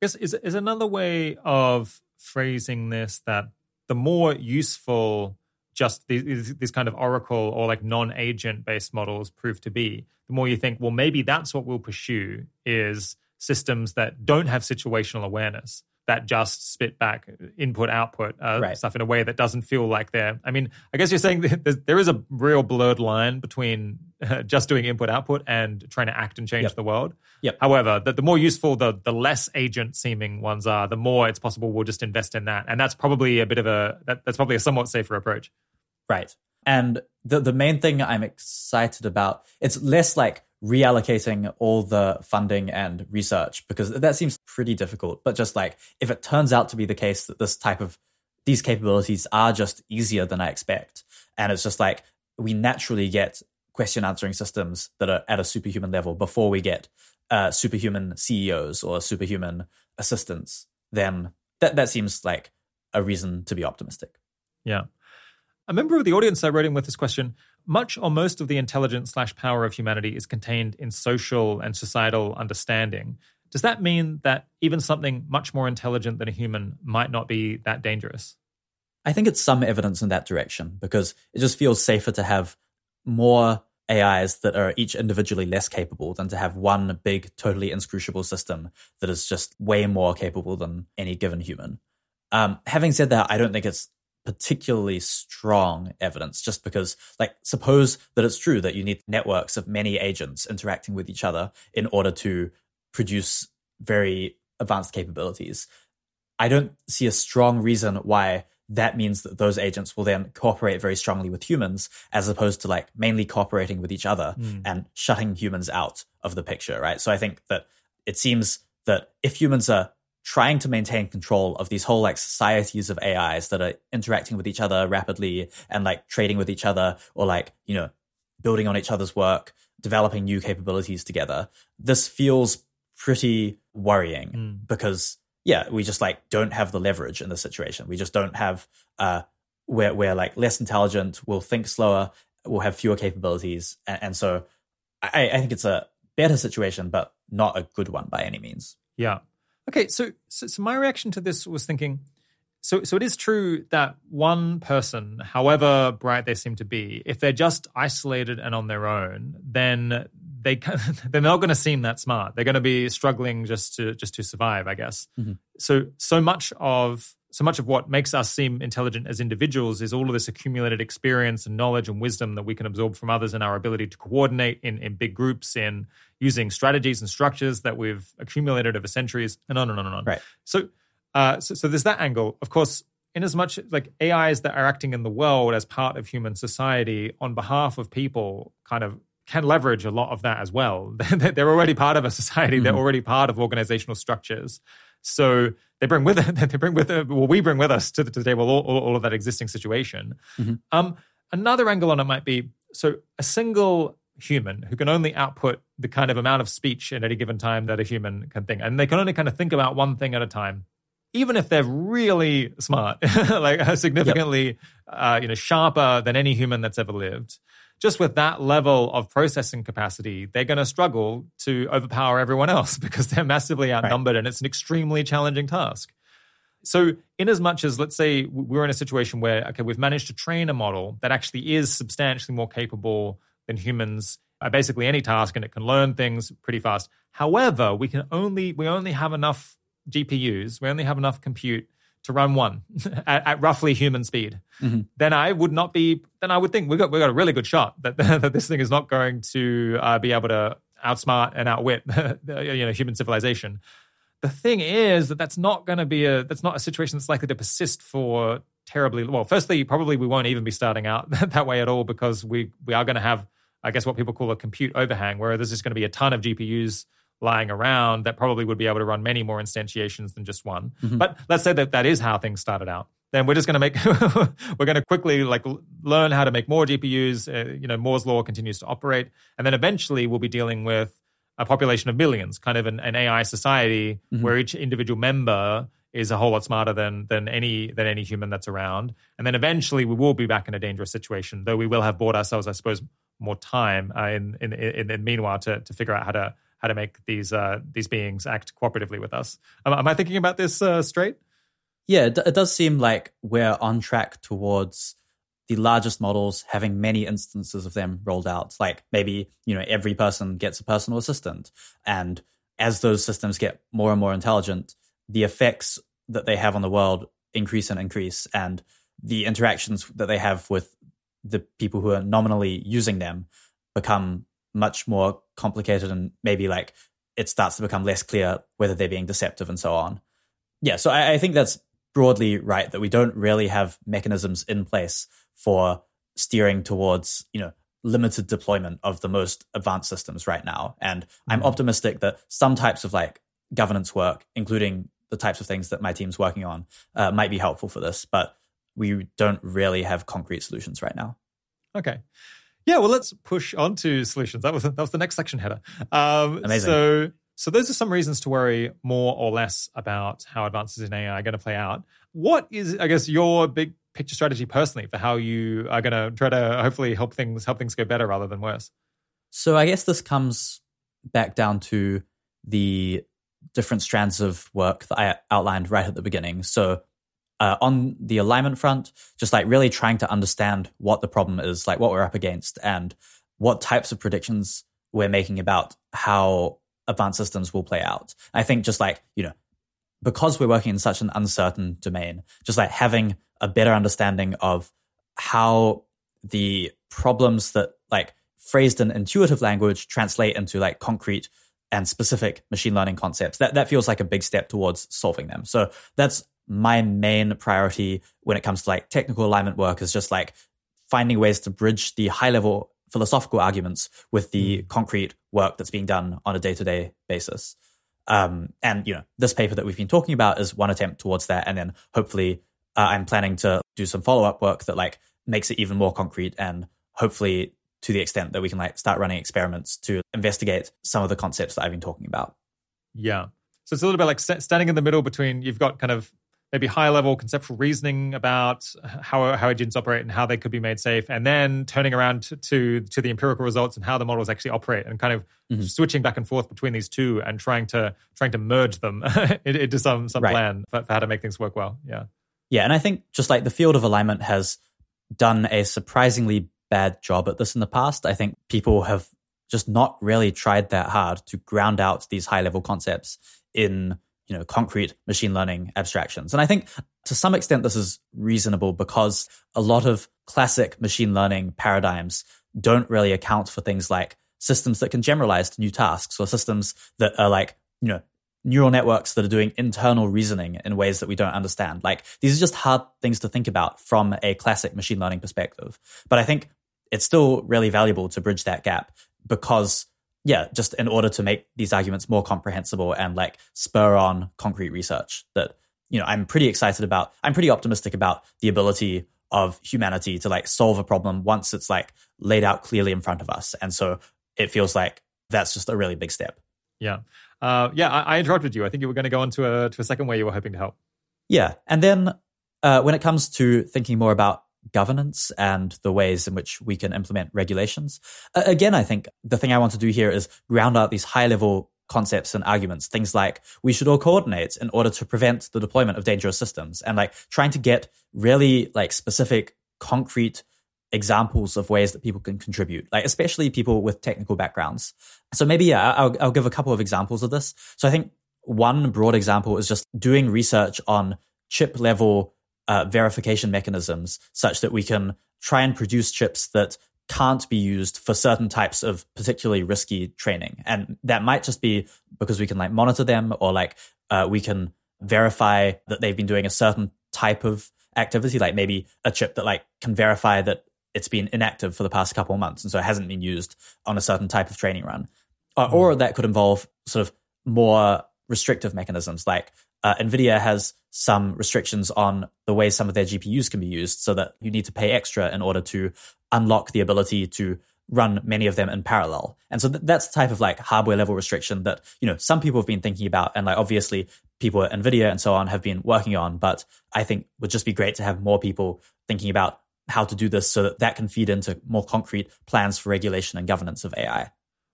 I guess is is another way of phrasing this that the more useful just these, these kind of oracle or like non-agent based models prove to be the more you think well maybe that's what we'll pursue is systems that don't have situational awareness that just spit back input output uh, right. stuff in a way that doesn't feel like they're. I mean, I guess you're saying there is a real blurred line between uh, just doing input output and trying to act and change yep. the world. Yep. However, the, the more useful the the less agent seeming ones are, the more it's possible we'll just invest in that, and that's probably a bit of a that, that's probably a somewhat safer approach. Right. And the the main thing I'm excited about it's less like reallocating all the funding and research because that seems pretty difficult. But just like if it turns out to be the case that this type of these capabilities are just easier than I expect, and it's just like we naturally get question answering systems that are at a superhuman level before we get uh, superhuman CEOs or superhuman assistants, then that that seems like a reason to be optimistic. Yeah. A member of the audience I wrote in with this question much or most of the intelligence slash power of humanity is contained in social and societal understanding. Does that mean that even something much more intelligent than a human might not be that dangerous? I think it's some evidence in that direction because it just feels safer to have more AIs that are each individually less capable than to have one big, totally inscrutable system that is just way more capable than any given human. Um, having said that, I don't think it's particularly strong evidence just because like suppose that it's true that you need networks of many agents interacting with each other in order to produce very advanced capabilities i don't see a strong reason why that means that those agents will then cooperate very strongly with humans as opposed to like mainly cooperating with each other mm. and shutting humans out of the picture right so i think that it seems that if humans are trying to maintain control of these whole like societies of AIs that are interacting with each other rapidly and like trading with each other or like, you know, building on each other's work, developing new capabilities together. This feels pretty worrying mm. because yeah, we just like don't have the leverage in this situation. We just don't have uh we're we're like less intelligent, we'll think slower, we'll have fewer capabilities. And, and so I, I think it's a better situation, but not a good one by any means. Yeah. Okay, so, so, so my reaction to this was thinking, So, so it is true that one person, however bright they seem to be, if they're just isolated and on their own, then they can, they're not going to seem that smart. They're going to be struggling just to just to survive, I guess. Mm-hmm. So, so much of so much of what makes us seem intelligent as individuals is all of this accumulated experience and knowledge and wisdom that we can absorb from others and our ability to coordinate in, in big groups in using strategies and structures that we've accumulated over centuries and on and on and on. Right. So, uh, so, so there's that angle. Of course, in as much like AIs that are acting in the world as part of human society on behalf of people kind of can leverage a lot of that as well. They're already part of a society. Mm-hmm. They're already part of organizational structures. So they bring with it, they bring with it, well, we bring with us to the, to the table all, all, all, of that existing situation. Mm-hmm. Um, another angle on it might be so a single human who can only output the kind of amount of speech at any given time that a human can think, and they can only kind of think about one thing at a time. Even if they're really smart, like significantly, yep. uh, you know, sharper than any human that's ever lived, just with that level of processing capacity, they're going to struggle to overpower everyone else because they're massively outnumbered right. and it's an extremely challenging task. So, in as much as let's say we're in a situation where, okay, we've managed to train a model that actually is substantially more capable than humans at basically any task and it can learn things pretty fast. However, we can only we only have enough GPUs, we only have enough compute to run one at, at roughly human speed, mm-hmm. then I would not be. Then I would think we got we got a really good shot that that this thing is not going to uh, be able to outsmart and outwit you know human civilization. The thing is that that's not going to be a that's not a situation that's likely to persist for terribly well. Firstly, probably we won't even be starting out that way at all because we we are going to have I guess what people call a compute overhang, where there's just going to be a ton of GPUs lying around that probably would be able to run many more instantiations than just one. Mm-hmm. But let's say that that is how things started out. Then we're just going to make we're going to quickly like learn how to make more GPUs. Uh, you know, Moore's law continues to operate, and then eventually we'll be dealing with a population of millions, kind of an, an AI society mm-hmm. where each individual member is a whole lot smarter than than any than any human that's around. And then eventually we will be back in a dangerous situation, though we will have bought ourselves, I suppose, more time uh, in, in, in in meanwhile to to figure out how to how to make these uh, these beings act cooperatively with us. Am, am I thinking about this uh, straight? Yeah, it, it does seem like we're on track towards the largest models having many instances of them rolled out. Like maybe you know every person gets a personal assistant, and as those systems get more and more intelligent, the effects that they have on the world increase and increase, and the interactions that they have with the people who are nominally using them become much more complicated and maybe like it starts to become less clear whether they're being deceptive and so on. Yeah, so I, I think that's broadly right that we don't really have mechanisms in place for steering towards, you know, limited deployment of the most advanced systems right now. And I'm mm-hmm. optimistic that some types of like governance work, including the types of things that my team's working on, uh, might be helpful for this. But we don't really have concrete solutions right now. Okay. Yeah, well, let's push on to solutions. That was that was the next section header. Um, Amazing. So, so those are some reasons to worry more or less about how advances in AI are going to play out. What is, I guess, your big picture strategy personally for how you are going to try to hopefully help things help things go better rather than worse? So, I guess this comes back down to the different strands of work that I outlined right at the beginning. So, uh, on the alignment front, just like really trying to understand what the problem is, like what we're up against, and what types of predictions we're making about how advanced systems will play out. I think just like, you know, because we're working in such an uncertain domain, just like having a better understanding of how the problems that like phrased in intuitive language translate into like concrete and specific machine learning concepts. That that feels like a big step towards solving them. So that's my main priority when it comes to like technical alignment work is just like finding ways to bridge the high level philosophical arguments with the mm. concrete work that's being done on a day to day basis. Um, and you know, this paper that we've been talking about is one attempt towards that, and then hopefully, uh, I'm planning to do some follow up work that like makes it even more concrete, and hopefully to the extent that we can like start running experiments to investigate some of the concepts that I've been talking about. Yeah. So it's a little bit like standing in the middle between you've got kind of maybe high level conceptual reasoning about how how agents operate and how they could be made safe, and then turning around to to, to the empirical results and how the models actually operate, and kind of mm-hmm. switching back and forth between these two and trying to trying to merge them into some some right. plan for, for, how to make things work well. Yeah. Yeah, and I think just like the field of alignment has done a surprisingly bad job at this in the past. I think people have just not really tried that hard to ground out these high level concepts in you know concrete machine learning abstractions. And i think to some extent this is reasonable because a lot of classic machine learning paradigms don't really account for things like systems that can generalize to new tasks or systems that are like you know neural networks that are doing internal reasoning in ways that we don't understand. Like these are just hard things to think about from a classic machine learning perspective. But i think it's still really valuable to bridge that gap because yeah, just in order to make these arguments more comprehensible and like spur on concrete research that, you know, I'm pretty excited about. I'm pretty optimistic about the ability of humanity to like solve a problem once it's like laid out clearly in front of us. And so it feels like that's just a really big step. Yeah. Uh, yeah, I, I interrupted you. I think you were going to go on to a, to a second way you were hoping to help. Yeah. And then uh, when it comes to thinking more about governance and the ways in which we can implement regulations. Again, I think the thing I want to do here is ground out these high level concepts and arguments, things like we should all coordinate in order to prevent the deployment of dangerous systems and like trying to get really like specific, concrete examples of ways that people can contribute, like especially people with technical backgrounds. So maybe, yeah, I'll, I'll give a couple of examples of this. So I think one broad example is just doing research on chip level uh, verification mechanisms such that we can try and produce chips that can't be used for certain types of particularly risky training. And that might just be because we can like monitor them or like uh, we can verify that they've been doing a certain type of activity, like maybe a chip that like can verify that it's been inactive for the past couple of months and so it hasn't been used on a certain type of training run. mm. Or that could involve sort of more restrictive mechanisms like uh, NVIDIA has some restrictions on the way some of their GPUs can be used so that you need to pay extra in order to unlock the ability to run many of them in parallel. And so th- that's the type of like hardware level restriction that, you know, some people have been thinking about and like obviously people at NVIDIA and so on have been working on, but I think would just be great to have more people thinking about how to do this so that that can feed into more concrete plans for regulation and governance of AI.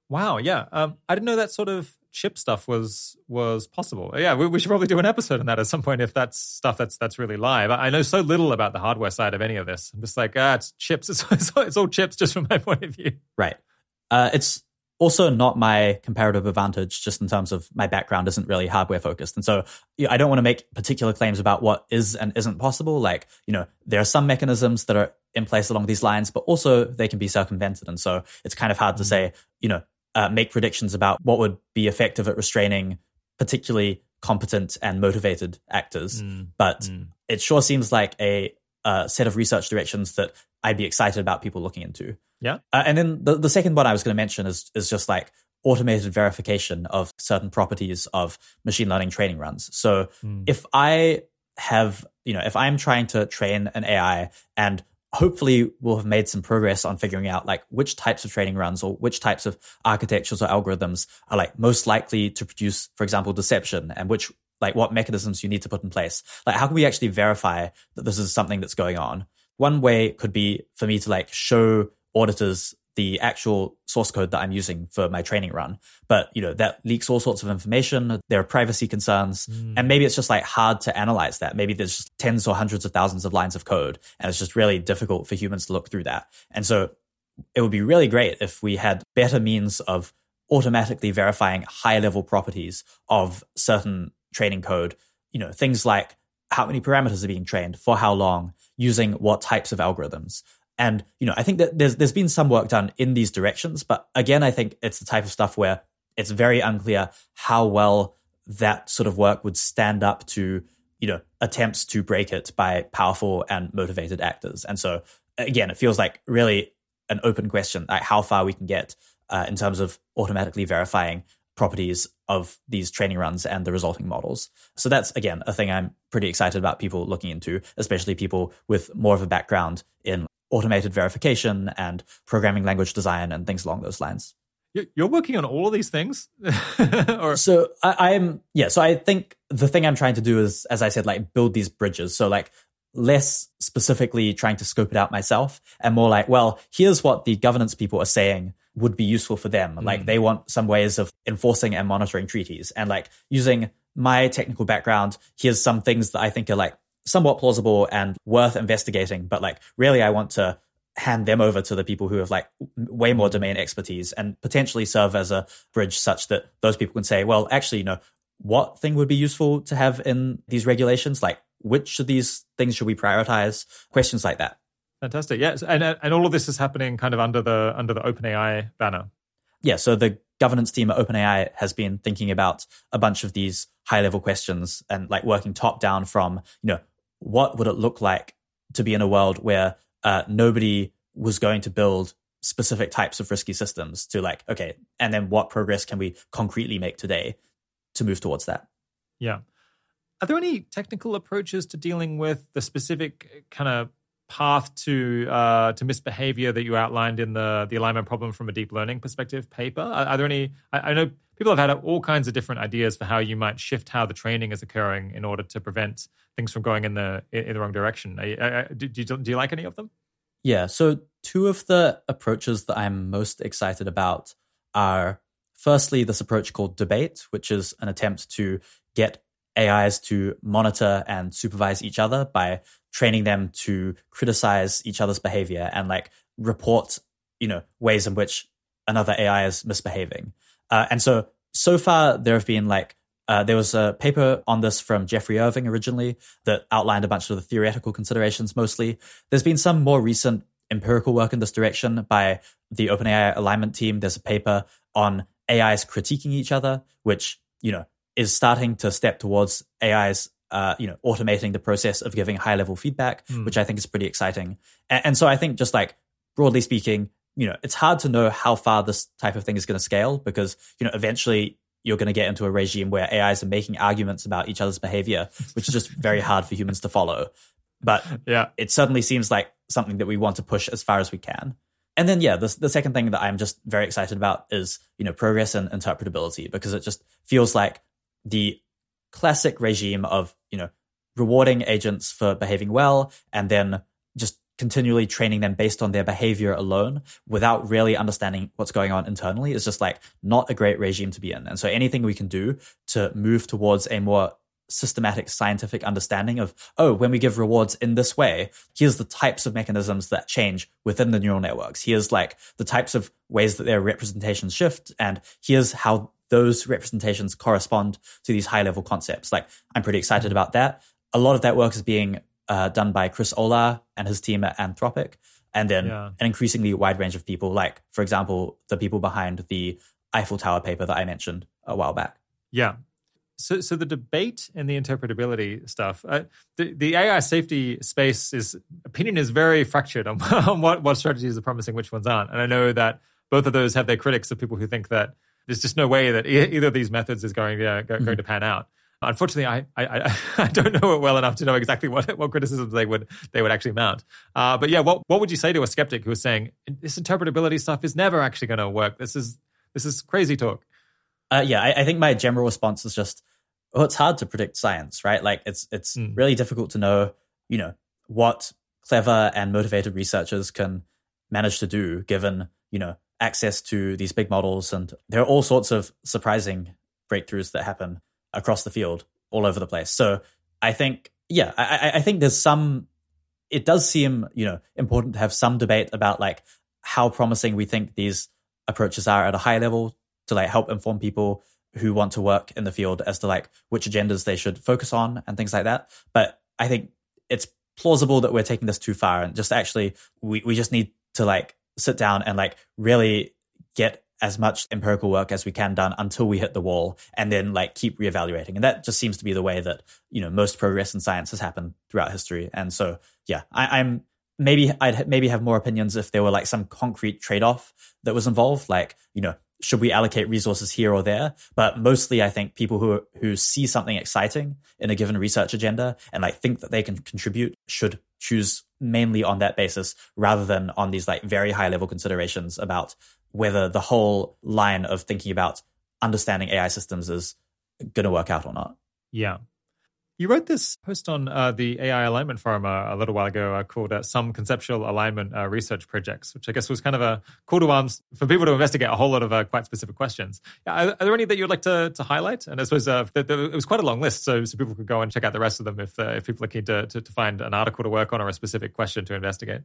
Wow, yeah. Um, I didn't know that sort of chip stuff was was possible. Yeah, we, we, should probably do an episode on that at some point if that's stuff that's that's really live. I know so little about the hardware side of any of this. I'm just like, ah, it's chips. It's, it's, it's all chips, just from my point of view. Right. Uh, it's also not my comparative advantage, just in terms of my background isn't really hardware focused, and so I don't want to make particular claims about what is and isn't possible. Like, you know, there are some mechanisms that are in place along these lines, but also they can be circumvented, and so it's kind of hard to mm. say, you know, uh, make predictions about what would be effective at restraining particularly competent and motivated actors. Mm. But mm. it sure seems like a, a, set of research directions that I'd be excited about people looking into. Yeah. Uh, and then the, the second one I was going to mention is is just like automated verification of certain properties of machine learning training runs. So mm. if I have, you know, if I'm trying to train an AI and hopefully we'll have made some progress on figuring out like which types of training runs or which types of architectures or algorithms are like most likely to produce, for example, deception and which like what mechanisms you need to put in place. Like how can we actually verify that this is something that's going on? One way could be for me to like show auditors the actual source code that I'm using for my training run. But, you know, that leaks all sorts of information. There are privacy concerns. Mm. And maybe it's just like hard to analyze that. Maybe there's just tens or hundreds of thousands of lines of code. And it's just really difficult for humans to look through that. And so it would be really great if we had better means of automatically verifying high level properties of certain training code. You know, things like how many parameters are being trained, for how long, using what types of algorithms. And, you know, I think that there's there's been some work done in these directions, but again, I think it's the type of stuff where it's very unclear how well that sort of work would stand up to, you know, attempts to break it by powerful and motivated actors. And so again, it feels like really an open question, like how far we can get uh, in terms of automatically verifying properties of these training runs and the resulting models. So that's again a thing I'm pretty excited about people looking into, especially people with more of a background in automated verification and programming language design and things along those lines. You're working on all of these things? or- so I, am, yeah. So I think the thing I'm trying to do is, as I said, like build these bridges. So like less specifically trying to scope it out myself and more like, well, here's what the governance people are saying would be useful for them. Mm. Like they want some ways of enforcing and monitoring treaties and like using my technical background. Here's some things that I think are like somewhat plausible and worth investigating, but like really I want to hand them over to the people who have like way more mm. domain expertise and potentially serve as a bridge such that those people can say, well, actually, you know, what thing would be useful to have in these regulations? Like, which of these things should we prioritize? Questions like that. Fantastic. Yes, and uh, and all of this is happening kind of under the under the OpenAI banner. Yeah. So the governance team at OpenAI has been thinking about a bunch of these high level questions and like working top down from you know what would it look like to be in a world where uh, nobody was going to build specific types of risky systems to like okay and then what progress can we concretely make today to move towards that? Yeah. Are there any technical approaches to dealing with the specific kind of path to uh, to misbehavior that you outlined in the the alignment problem from a deep learning perspective paper? Are, are there any? I, I, know people have had all kinds of different ideas for how you might shift how the training is occurring in order to prevent things from going in the in the wrong direction. Do, do, you, do you like any of them? Yeah. So two of the approaches that I'm most excited about are firstly this approach called debate, which is an attempt to get AIs to monitor and supervise each other by training them to criticize each other's behavior and like report, you know, ways in which another AI is misbehaving. Uh, and so, so far there have been like, uh, there was a paper on this from Geoffrey Irving originally that outlined a bunch of the theoretical considerations mostly. There's been some more recent empirical work in this direction by the OpenAI alignment team. There's a paper on AIs critiquing each other, which, you know, is starting to step towards AI's uh, you know, automating the process of giving high level feedback, mm. which I think is pretty exciting. And, and, so I think just like broadly speaking, you know, it's hard to know how far this type of thing is going to scale because, you know, eventually you're going to get into a regime where AIs are making arguments about each other's behavior, which is just very hard for humans to follow. But yeah, it certainly seems like something that we want to push as far as we can. And then, yeah, the, the second thing that I'm just very excited about is, you know, progress and interpretability because it just feels like the classic regime of, you know, rewarding agents for behaving well and then just continually training them based on their behavior alone without really understanding what's going on internally is just like not a great regime to be in. And so anything we can do to move towards a more systematic scientific understanding of, oh, when we give rewards in this way, here's the types of mechanisms that change within the neural networks. Here's like the types of ways that their representations shift. And here's how those representations correspond to these high level concepts. Like, I'm pretty excited about that. A lot of that work is being uh, done by Chris Olah and his team at Anthropic, and then yeah. an increasingly wide range of people, like, for example, the people behind the Eiffel Tower paper that I mentioned a while back. Yeah. So, so the debate and the interpretability stuff, uh, the, the AI safety space is opinion is very fractured on, on what, what strategies are promising, which ones aren't. And I know that both of those have their critics of people who think that there's just no way that either of these methods is going, uh, going mm-hmm. to pan out. Unfortunately, I, I I don't know it well enough to know exactly what what criticisms they would they would actually mount. Uh, but yeah, what what would you say to a skeptic who is saying this interpretability stuff is never actually going to work? This is this is crazy talk. Uh, yeah, I, I, think my general response is just, well, it's hard to predict science, right? Like it's it's mm. really difficult to know, you know, what clever and motivated researchers can manage to do given you know access to these big models. And there are all sorts of surprising breakthroughs that happen across the field all over the place. So I think, yeah, I, I think there's some, it does seem, you know, important to have some debate about like how promising we think these approaches are at a high level to like help inform people who want to work in the field as to like which agendas they should focus on and things like that. But I think it's plausible that we're taking this too far and just actually we, we just need to like sit down and like really get as much empirical work as we can done until we hit the wall and then like keep reevaluating. And that just seems to be the way that, you know, most progress in science has happened throughout history. And so, yeah, I, am maybe I'd maybe have more opinions if there were like some concrete trade off that was involved. Like, you know, should we allocate resources here or there? But mostly I think people who, who see something exciting in a given research agenda and like think that they can contribute should choose mainly on that basis rather than on these like very high level considerations about whether the whole line of thinking about understanding AI systems is going to work out or not. Yeah. You wrote this post on uh, the AI alignment forum uh, a little while ago uh, called uh, Some Conceptual Alignment uh, Research Projects, which I guess was kind of a call to arms for people to investigate a whole lot of uh, quite specific questions. Are, are, there any that you'd like to, to highlight? And I suppose the, the, it was quite a long list, so, so people could go and check out the rest of them if, if people are keen to, to, to find an article to work on or a specific question to investigate.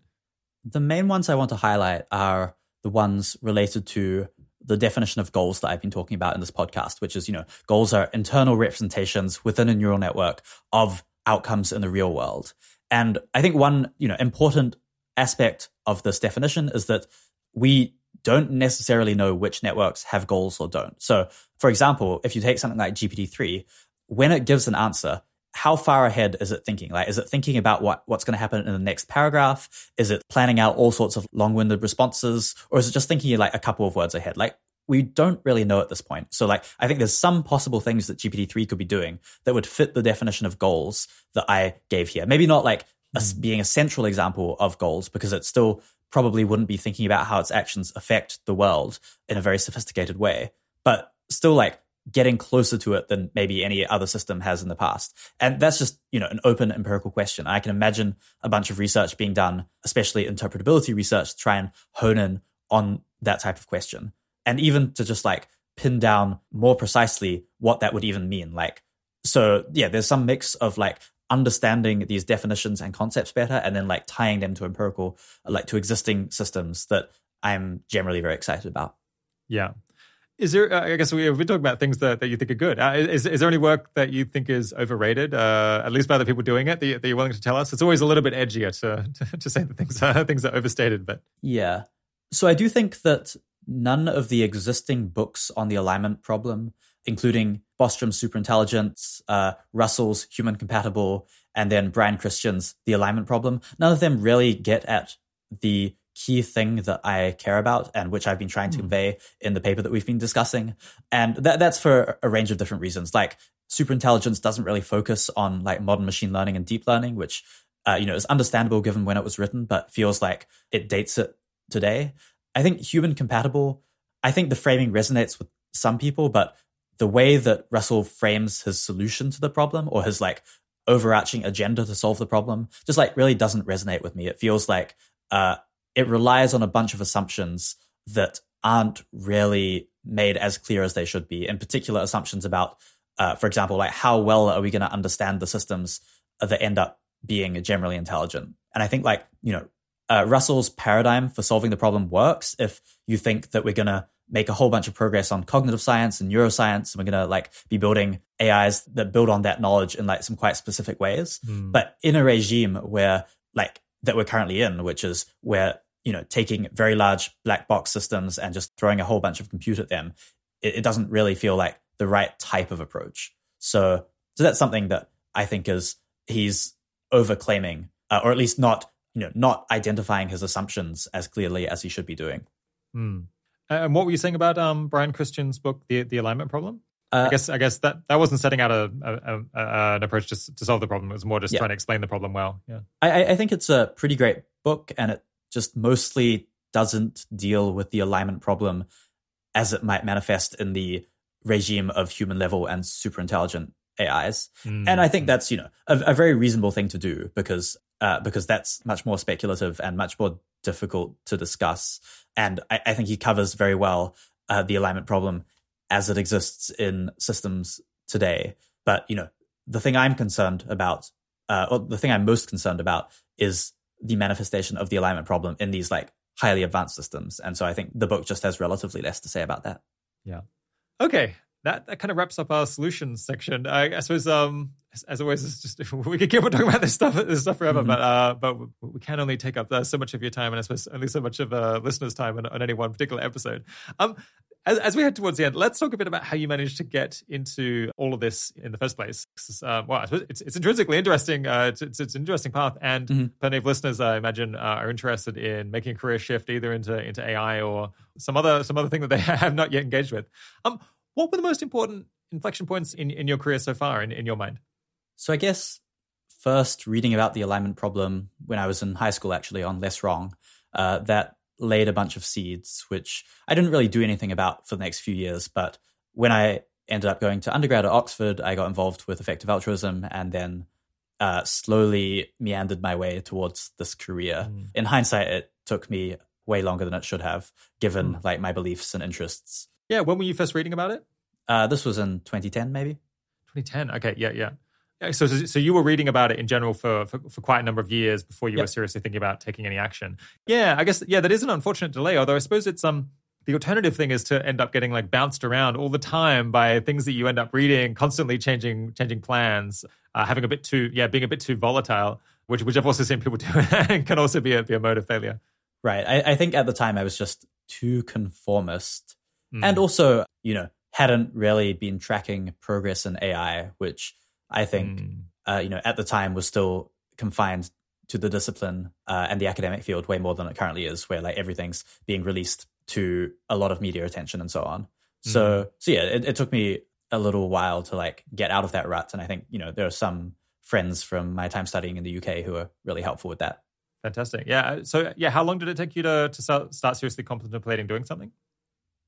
The main ones I want to highlight are the ones related to the definition of goals that I've been talking about in this podcast, which is, you know, goals are internal representations within a neural network of outcomes in the real world. And I think one, you know, important aspect of this definition is that we don't necessarily know which networks have goals or don't. So, for example, if you take something like GPT-3, when it gives an answer, how far ahead is it thinking? Like, is it thinking about what, what's going to happen in the next paragraph? Is it planning out all sorts of long-winded responses? Or is it just thinking like a couple of words ahead? Like, we don't really know at this point. So like, I think there's some possible things that GPT-3 could be doing that would fit the definition of goals that I gave here. Maybe not like mm. being a central example of goals because it still probably wouldn't be thinking about how its actions affect the world in a very sophisticated way, but still like getting closer to it than maybe any other system has in the past. And that's just, you know, an open empirical question. I can imagine a bunch of research being done, especially interpretability research, to try and hone in on that type of question. And even to just like pin down more precisely what that would even mean. Like, so yeah, there's some mix of like understanding these definitions and concepts better and then like tying them to empirical, like to existing systems that I'm generally very excited about. Yeah. Is there? Uh, I guess we, have been talking about things that, that you think are good. Uh, is is there any work that you think is overrated, uh, at least by the people doing it, that, that, you're willing to tell us? It's always a little bit edgier to to, to say that things are, things are overstated, but yeah. So I do think that none of the existing books on the alignment problem, including Bostrom's Superintelligence, uh, Russell's Human Compatible, and then Brian Christian's The Alignment Problem, none of them really get at the key thing that I care about and which I've been trying to mm. convey in the paper that we've been discussing. And that, that's for a range of different reasons. Like superintelligence doesn't really focus on like modern machine learning and deep learning, which, uh, you know, is understandable given when it was written, but feels like it dates it today. I think human compatible, I think the framing resonates with some people, but the way that Russell frames his solution to the problem or his like overarching agenda to solve the problem just like really doesn't resonate with me. It feels like, uh, it relies on a bunch of assumptions that aren't really made as clear as they should be. In particular, assumptions about, uh, for example, like how well are we going to understand the systems that end up being generally intelligent? And I think like, you know, uh, Russell's paradigm for solving the problem works if you think that we're going to make a whole bunch of progress on cognitive science and neuroscience and we're going to like be building AIs that build on that knowledge in like some quite specific ways. Mm. But in a regime where like that we're currently in, which is where you know, taking very large black box systems and just throwing a whole bunch of compute at them, it, it doesn't really feel like the right type of approach. So, so that's something that I think is he's overclaiming, uh, or at least not, you know, not identifying his assumptions as clearly as he should be doing. Mm. And what were you saying about um, Brian Christian's book, The The Alignment Problem? Uh, I guess I guess that that wasn't setting out a, a, a an approach to, to solve the problem. It was more just yeah. trying to explain the problem well. Yeah, I, I think it's a pretty great book, and it just mostly doesn't deal with the alignment problem as it might manifest in the regime of human level and super intelligent AIs. Mm. And I think that's, you know, a, a, very reasonable thing to do because, uh, because that's much more speculative and much more difficult to discuss. And I, I think he covers very well uh, the alignment problem as it exists in systems today. But, you know, the thing I'm concerned about, uh, or the thing I'm most concerned about is the manifestation of the alignment problem in these like highly advanced systems. And so I think the book just has relatively less to say about that. Yeah. Okay. That, that kind of wraps up our solutions section. I, I suppose, um, as, as, always, it's just we could keep on talking about this stuff, this stuff forever, mm-hmm. but uh, but we can only take up uh, so much of your time, and I suppose only so much of uh, listeners' time on, on any one particular episode. Um, as, as, we head towards the end, let's talk a bit about how you managed to get into all of this in the first place. Uh, well, it's, it's intrinsically interesting. Uh, it's, it's, it's, an interesting path, and mm-hmm. plenty of listeners, I imagine, uh, are interested in making a career shift either into into AI or some other some other thing that they have not yet engaged with. Um, what were the most important inflection points in, in your career so far, in, in your mind? So I guess first reading about the alignment problem when I was in high school, actually on Less Wrong, uh, that laid a bunch of seeds, which I didn't really do anything about for the next few years. But when I ended up going to undergrad at Oxford. I got involved with effective altruism and then uh, slowly meandered my way towards this career. Mm. In hindsight, it took me way longer than it should have, given mm. like my beliefs and interests. Yeah, when were you first reading about it? Uh, this was in 2010, maybe. 2010. Okay, yeah, yeah. So, so you were reading about it in general for, for, for quite a number of years before you yep. were seriously thinking about taking any action. Yeah, I guess yeah, that is an unfortunate delay. Although I suppose it's um the alternative thing is to end up getting like bounced around all the time by things that you end up reading, constantly changing changing plans, uh, having a bit too yeah, being a bit too volatile, which which I've also seen people do and can also be a be a mode of failure. Right. I, I think at the time I was just too conformist, mm. and also you know hadn't really been tracking progress in AI, which I think mm. uh, you know at the time was still confined to the discipline uh, and the academic field way more than it currently is, where like everything's being released to a lot of media attention and so on. So, mm. so yeah, it, it, took me a little while to like get out of that rut. And I think, you know, there are some friends from my time studying in the UK who are really helpful with that. Fantastic. Yeah. So, yeah, how long did it take you to, to start, start seriously contemplating doing something?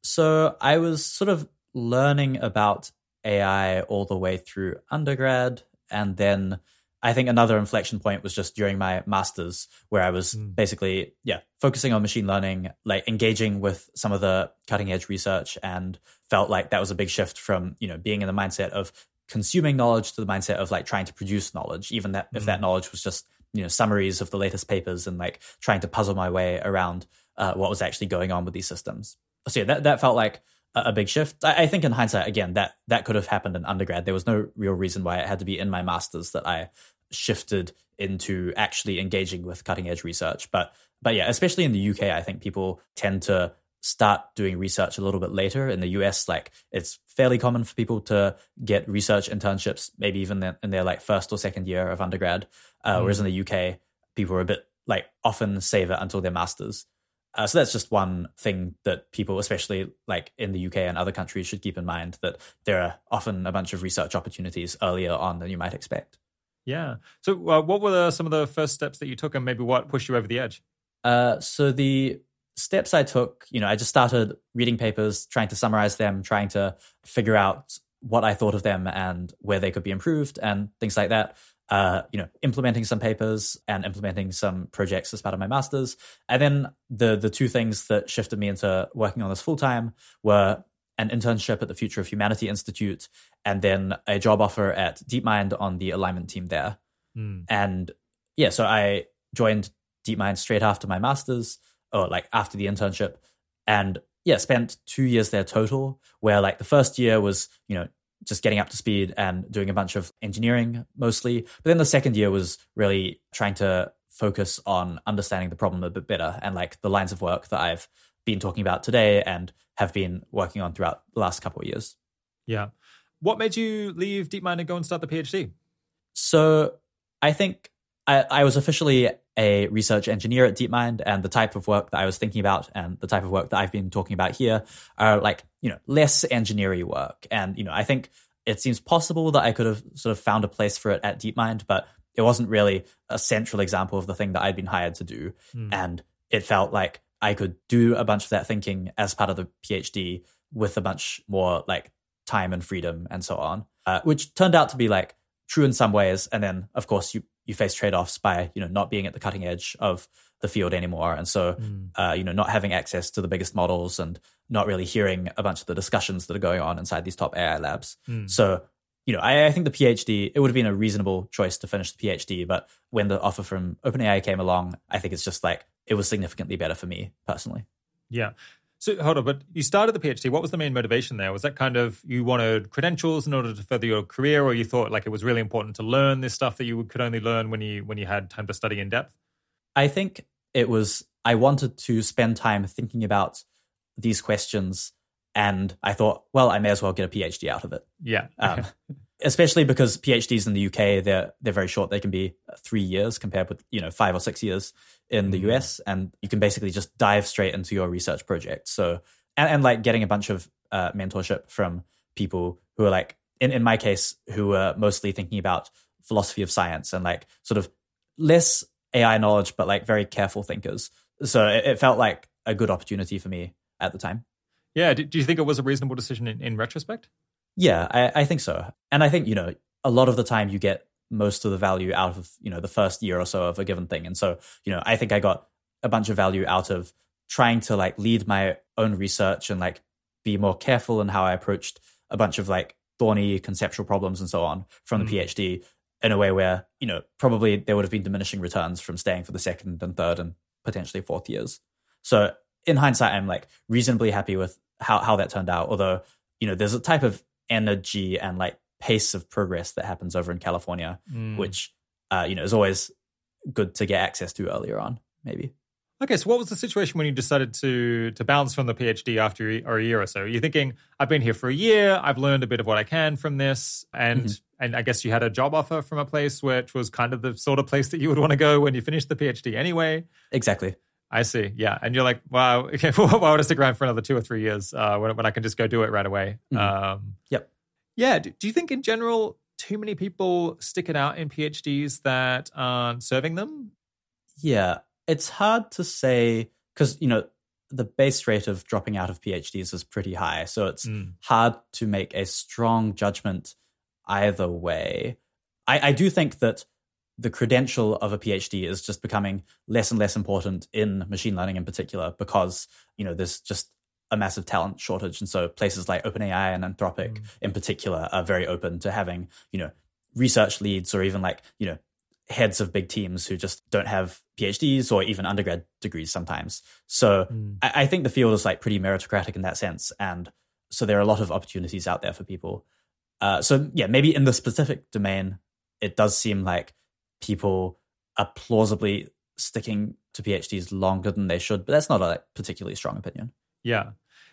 So, I was sort of learning about AI all the way through undergrad. And then I think another inflection point was just during my masters, where I was mm. basically, yeah, focusing on machine learning, like engaging with some of the cutting edge research, and felt like that was a big shift from you know being in the mindset of consuming knowledge to the mindset of like trying to produce knowledge, even that mm. if that hmm. knowledge was just you know summaries of the latest papers and like trying to puzzle my way around uh, what was actually going on with these systems. So yeah, that that felt like a big shift. I, I, think in hindsight, again, that that could have happened in undergrad. There was no real reason why it had to be in my masters that I shifted into actually engaging with cutting edge research. But but yeah, especially in the UK, I think people tend to start doing research a little bit later. In the US, like it's fairly common for people to get research internships, maybe even in their like first or second year of undergrad. Uh, mm. Whereas in the UK, people are a bit like often save it until their masters. Uh, so that's just one thing that people, especially like in the UK and other countries, should keep in mind that there are often a bunch of research opportunities earlier on than you might expect. Yeah. So, uh, what were the, some of the first steps that you took, and maybe what pushed you over the edge? Uh, so the steps I took, you know, I just started reading papers, trying to summarize them, trying to figure out what I thought of them and where they could be improved, and things like that uh, you know, implementing some papers and implementing some projects as part of my masters. And then the the two things that shifted me into working on this full time were an internship at the Future of Humanity Institute and then a job offer at DeepMind on the alignment team there. Mm. And yeah, so I joined DeepMind straight after my masters, or like after the internship, and yeah, spent two years there total. Where like the first year was you know just getting up to speed and doing a bunch of engineering mostly. But then the second year was really trying to focus on understanding the problem a bit better and like the lines of work that I've been talking about today and have been working on throughout the last couple of years. Yeah. What made you leave DeepMind and go and start the PhD? So I think I, I was officially a research engineer at DeepMind, and the type of work that I was thinking about and the type of work that I've been talking about here are like, you know, less engineering work. And, you know, I think it seems possible that I could have sort of found a place for it at DeepMind, but it wasn't really a central example of the thing that I'd been hired to do. Mm. And it felt like I could do a bunch of that thinking as part of the PhD with a bunch more like time and freedom and so on, uh, which turned out to be like true in some ways. And then, of course, you you face trade-offs by you know not being at the cutting edge of the field anymore and so mm. uh, you know not having access to the biggest models and not really hearing a bunch of the discussions that are going on inside these top ai labs mm. so you know I, I, think the phd it would have been a reasonable choice to finish the phd but when the offer from openai came along i think it's just like it was significantly better for me personally yeah so hold on, but you started the PhD. What was the main motivation there? Was that kind of you wanted credentials in order to further your career, or you thought like it was really important to learn this stuff that you could only learn when you when you had time to study in depth? I think it was I wanted to spend time thinking about these questions, and I thought, well, I may as well get a PhD out of it. Yeah. um, especially because PhDs in the UK they're they're very short. They can be three years compared with you know five or six years in the mm-hmm. US, and you can basically just dive straight into your research project. So, and, and like getting a bunch of uh, mentorship from people who are like, in, in my case, who are mostly thinking about philosophy of science and like sort of less AI knowledge, but like very careful thinkers. So it, it felt like a good opportunity for me at the time. Yeah. Do, do, you think it was a reasonable decision in, in retrospect? Yeah, I, I think so. And I think, you know, a lot of the time you get most of the value out of, you know, the first year or so of a given thing. And so, you know, I think I got a bunch of value out of trying to like lead my own research and like be more careful in how I approached a bunch of like thorny conceptual problems and so on from the mm. PhD in a way where, you know, probably there would have been diminishing returns from staying for the second and third and potentially fourth years. So in hindsight, I'm like reasonably happy with how, how that turned out. Although, you know, there's a type of energy and like pace of progress that happens over in California, mm. which, uh, you know, is always good to get access to earlier on, maybe. Okay, so what was the situation when you decided to to bounce from the PhD after or a year or so? You're thinking, I've been here for a year, I've learned a bit of what I can from this, and mm-hmm. and I guess you had a job offer from a place which was kind of the sort of place that you would want to go when you finished the PhD anyway. Exactly. I see. Yeah, and you're like, wow, okay, why would I stick around for another two or three years uh, when when I can just go do it right away? Mm-hmm. Um, yep. Yeah. Do, do you think in general too many people stick it out in PhDs that aren't serving them? Yeah, it's hard to say because you know the base rate of dropping out of PhDs is pretty high, so it's mm. hard to make a strong judgment either way. I, I do think that the credential of a PhD is just becoming less and less important in machine learning in particular because you know there's just a massive talent shortage, and so places like OpenAI and Anthropic mm. in particular are very open to having you know research leads or even like you know heads of big teams who just don't have PhDs or even undergrad degrees sometimes. So mm. I, I, think the field is like pretty meritocratic in that sense. And so there are a lot of opportunities out there for people. Uh, so yeah, maybe in the specific domain, it does seem like people are plausibly sticking to PhDs longer than they should, but that's not a particularly strong opinion. Yeah.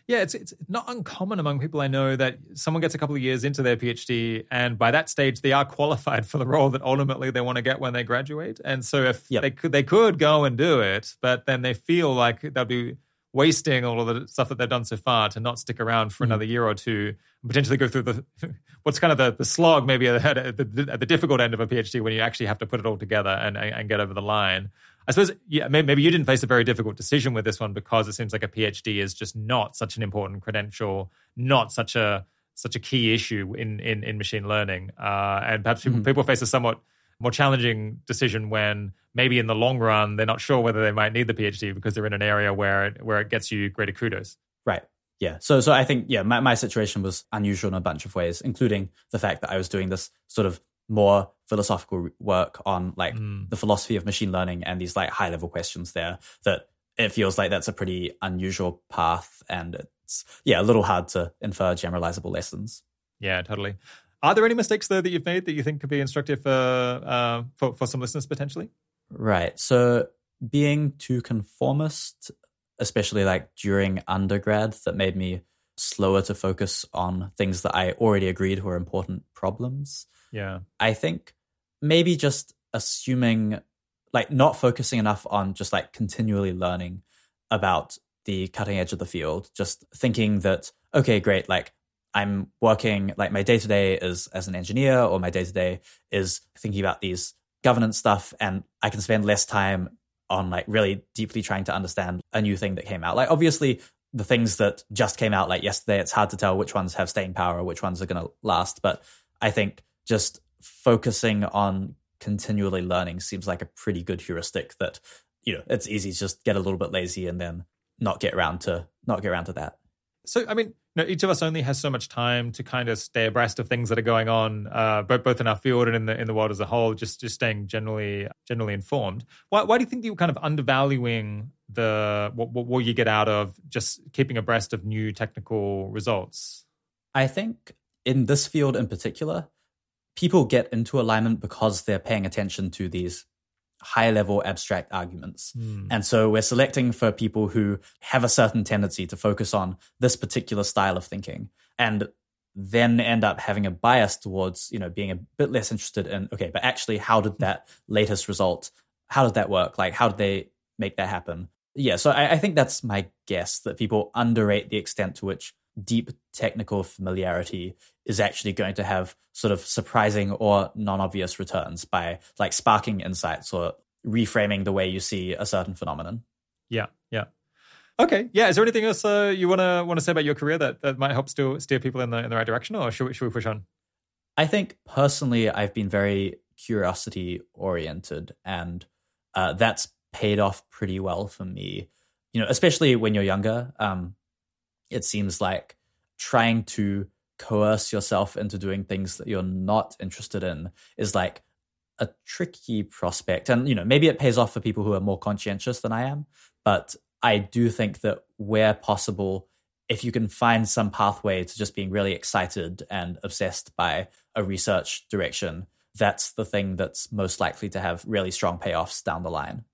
Yeah, it's it's not uncommon among people I know that someone gets a couple of years into their PhD, and by that stage they are qualified for the role that ultimately they want to get when they graduate. And so if yep. they could they could go and do it, but then they feel like they'll be wasting all of the stuff that they've done so far to not stick around for mm-hmm. another year or two, potentially go through the what's kind of the, the slog maybe at the, at the, at the difficult end of a PhD when you actually have to put it all together and, and get over the line. I suppose, yeah, maybe you didn't face a very difficult decision with this one because it seems like a PhD is just not such an important credential, not such a such a key issue in in, in machine learning, uh, and perhaps people, mm-hmm. people face a somewhat more challenging decision when maybe in the long run they're not sure whether they might need the PhD because they're in an area where it, where it gets you greater kudos. Right. Yeah. So so I think yeah, my, my situation was unusual in a bunch of ways, including the fact that I was doing this sort of more philosophical work on like mm. the philosophy of machine learning and these like high level questions there that it feels like that's a pretty unusual path and it's yeah a little hard to infer generalizable lessons yeah totally are there any mistakes though that you've made that you think could be instructive for uh, for, for some listeners potentially? Right. So being too conformist especially like during undergrad that made me slower to focus on things that i already agreed were important problems. Yeah. I think maybe just assuming, like, not focusing enough on just like continually learning about the cutting edge of the field, just thinking that, okay, great, like, I'm working, like, my day to day is as an engineer, or my day to day is thinking about these governance stuff, and I can spend less time on like really deeply trying to understand a new thing that came out. Like, obviously, the things that just came out like yesterday, it's hard to tell which ones have staying power or which ones are going to last. But I think just focusing on continually learning seems like a pretty good heuristic that you know it's easy to just get a little bit lazy and then not get around to not get around to that so i mean you know, each of us only has so much time to kind of stay abreast of things that are going on uh, both, both in our field and in the in the world as a whole just just staying generally generally informed. Why, why do you think you're kind of undervaluing the what, what, what you get out of just keeping abreast of new technical results? I think in this field in particular people get into alignment because they're paying attention to these high level abstract arguments. Mm. And so we're selecting for people who have a certain tendency to focus on this particular style of thinking and then end up having a bias towards, you know, being a bit less interested in, okay, but actually how did that latest result, how did that work? Like, how did they make that happen? Yeah. So I, I think that's my guess that people underrate the extent to which deep technical familiarity is actually going to have sort of surprising or non-obvious returns by like sparking insights or reframing the way you see a certain phenomenon. Yeah, yeah. Okay, yeah. Is there anything else uh, you want to want to say about your career that, that might help still steer people in the in the right direction, or should we, should we push on? I think personally, I've been very curiosity oriented, and uh, that's paid off pretty well for me. You know, especially when you're younger. Um, it seems like trying to coerce yourself into doing things that you're not interested in is like a tricky prospect. And, you know, maybe it pays off for people who are more conscientious than I am. But I do think that where possible, if you can find some pathway to just being really excited and obsessed by a research direction, that's the thing that's most likely to have really strong payoffs down the line.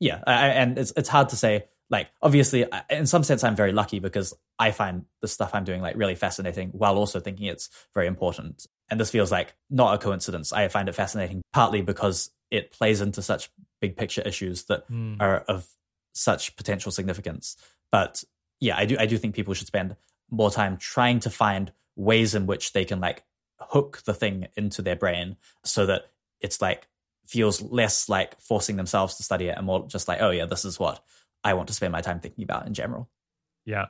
Yeah. I, and it's, it's hard to say like obviously in some sense i'm very lucky because i find the stuff i'm doing like really fascinating while also thinking it's very important. And this feels like not a coincidence. I find it fascinating partly because it plays into such big picture issues that mm. are of such potential significance. But yeah i do i do think people should spend more time trying to find ways in which they can like hook the thing into their brain so that it's like feels less like forcing themselves to study it and more just like oh yeah this is what I want to spend my time thinking about in general. Yeah.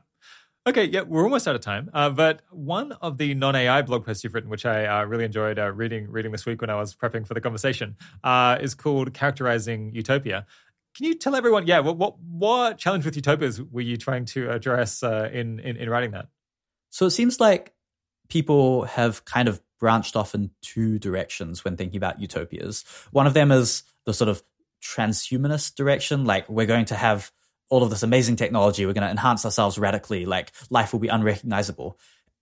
Okay, yeah, we're almost out of time. Uh, but one of the non-AI blog posts you've written, which I uh, really enjoyed uh, reading reading this week when I was prepping for the conversation, uh, is called "Characterizing Utopia." Can you tell everyone, yeah, what what, what challenge with utopias were you trying to address uh, in, in in writing that? So it seems like people have kind of branched off in two directions when thinking about utopias. One of them is the sort of transhumanist direction, like we're going to have all of this amazing technology. We're going to enhance ourselves radically. Like life will be unrecognizable.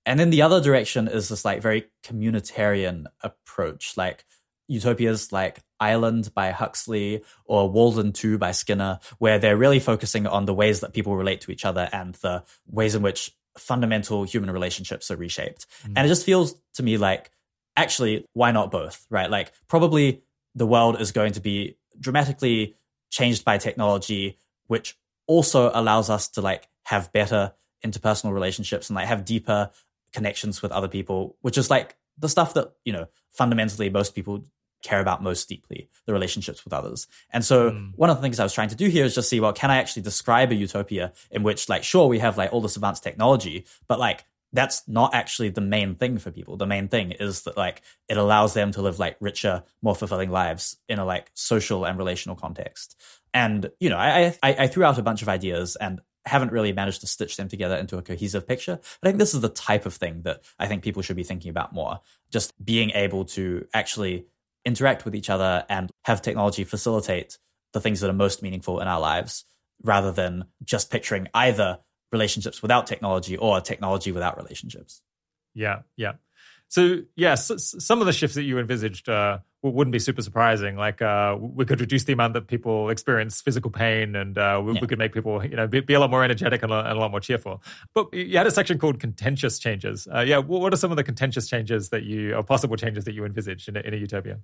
And then the other direction is this like very communitarian approach, like utopias like Island by Huxley or Walden 2 by Skinner, where they're really focusing on the ways that people relate to each other and the ways in which fundamental human relationships are reshaped. Mm. And it just feels to me like, actually, why not both, right? Like, probably the world is going to be dramatically changed by technology, which also allows us to like have better interpersonal relationships and like have deeper connections with other people, which is like the stuff that, you know, fundamentally most people care about most deeply, the relationships with others. And so mm. one of the things I was trying to do here is just see, well, can I actually describe a utopia in which like, sure, we have like all this advanced technology, but like that's not actually the main thing for people. The main thing is that like it allows them to live like richer, more fulfilling lives in a like social and relational context. And, you know, I, I, I threw out a bunch of ideas and haven't really managed to stitch them together into a cohesive picture. But I think this is the type of thing that I think people should be thinking about more. Just being able to actually interact with each other and have technology facilitate the things that are most meaningful in our lives rather than just picturing either relationships without technology or technology without relationships. Yeah, yeah. So, yes, yeah, some of the shifts that you envisaged uh, wouldn't be super surprising. Like, uh, we could reduce the amount that people experience physical pain, and uh, we, yeah. we, could make people, you know, be, be a lot more energetic and a, and a, lot more cheerful. But you had a section called contentious changes. Uh, yeah, what are some of the contentious changes that you, or possible changes that you envisaged in a, in a utopia?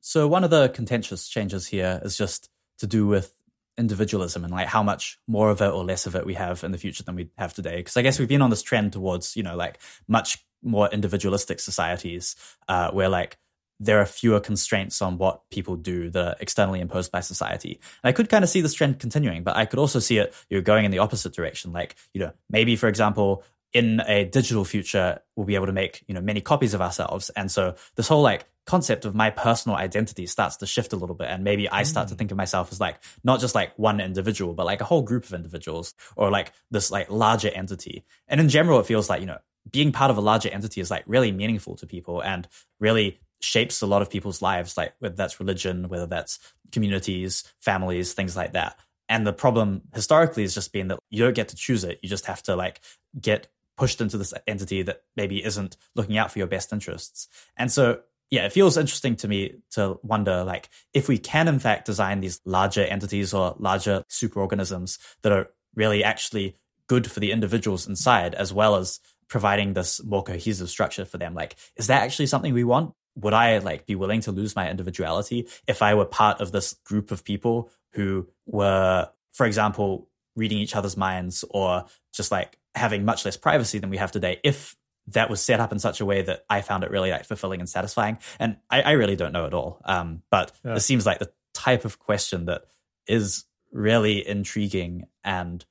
So, one of the contentious changes here is just to do with individualism and like how much more of it or less of it we have in the future than we have today. Because I guess we've been on this trend towards, you know, like much more individualistic societies uh, where like there are fewer constraints on what people do that are externally imposed by society. And I could kind of see this trend continuing, but I could also see it you know, going in the opposite direction. Like, you know, maybe, for example, in a digital future, we'll be able to make, you know, many copies of ourselves. And so this whole like concept of my personal identity starts to shift a little bit. And maybe I start mm. to think of myself as like, not just like one individual, but like a whole group of individuals or like this like larger entity. And in general, it feels like, you know, being part of a larger entity is like really meaningful to people and really shapes a lot of people's lives, like whether that's religion, whether that's communities, families, things like that. And the problem historically has just been that you don't get to choose it. You just have to like get pushed into this entity that maybe isn't looking out for your best interests. And so, yeah, it feels interesting to me to wonder like if we can in fact design these larger entities or larger superorganisms that are really actually good for the individuals inside as well as providing this more cohesive structure for them like is that actually something we want would I like be willing to lose my individuality if I were part of this group of people who were, for example, reading each other's minds or just like having much less privacy than we have today? If that was set up in such a way that I found it really like fulfilling and satisfying. And I, I really don't know at all. Um, but yeah. it seems like the type of question that is really intriguing and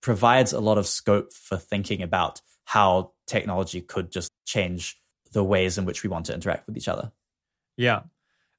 provides a lot of scope for thinking about how technology could just change the ways in which we want to interact with each other. Yeah.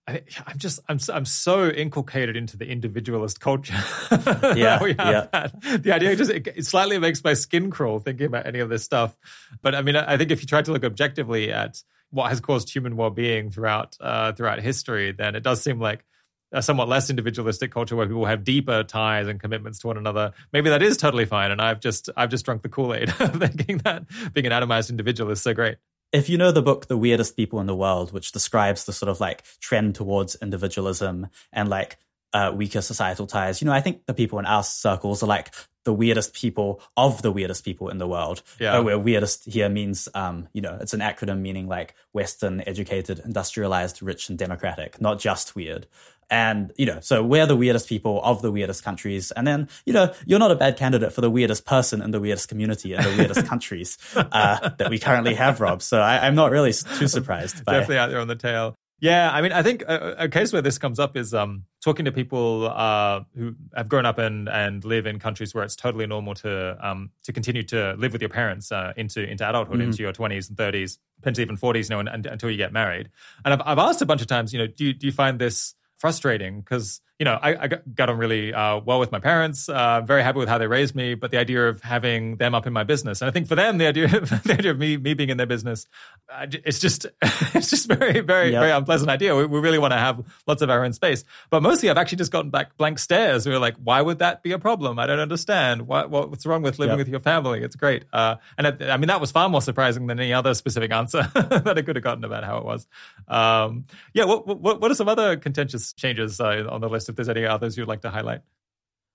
I, am just I'm I'm so inculcated into the individualist culture. yeah, yeah. That. The idea just it, it, slightly makes my skin crawl thinking about any of this stuff. But I mean, I think if you try to look objectively at what has caused human well-being throughout uh, throughout history, then it does seem like a somewhat less individualistic culture where people have deeper ties and commitments to one another. Maybe that is totally fine, and I've just I've just drunk the Kool Aid of thinking that being an atomized individual is so great if you know the book The Weirdest People in the World, which describes the sort of like trend towards individualism and like uh, weaker societal ties, you know, I think the people in our circles are like the weirdest people of the weirdest people in the world. Yeah. Uh, where weirdest here means, um, you know, it's an acronym meaning like Western, educated, industrialized, rich, and democratic, not just weird. And, you know, so we're the weirdest people of the weirdest countries. And then, you know, you're not a bad candidate for the weirdest person in the weirdest community in the weirdest countries uh, that we currently have, Rob. So I, am not really too surprised. By... Definitely out there on the tail. Yeah, I mean, I think a, a, case where this comes up is um, talking to people uh, who have grown up and and live in countries where it's totally normal to um, to continue to live with your parents uh, into into adulthood, mm-hmm. into your twenties and thirties, potentially even forties, you know, and, and, until you get married. And I've I've asked a bunch of times, you know, do you, do you find this frustrating because you know I, I, got on really uh, well with my parents. Uh, very happy with how they raised me, but the idea of having them up in my business, and I think for them the idea of, the idea of me me being in their business, uh, it's just it's just very very yep. very unpleasant idea. We, we really want to have lots of our own space, but mostly I've actually just gotten back blank stares. We are like, why would that be a problem? I don't understand. What, what's wrong with living yep. with your family? It's great, uh, and it, I mean that was far more surprising than any other specific answer that I could have gotten about how it was. Um, yeah, what, what what are some other contentious changes uh, on the list if there's any others you'd like to highlight.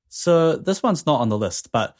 So this one's not on the list, but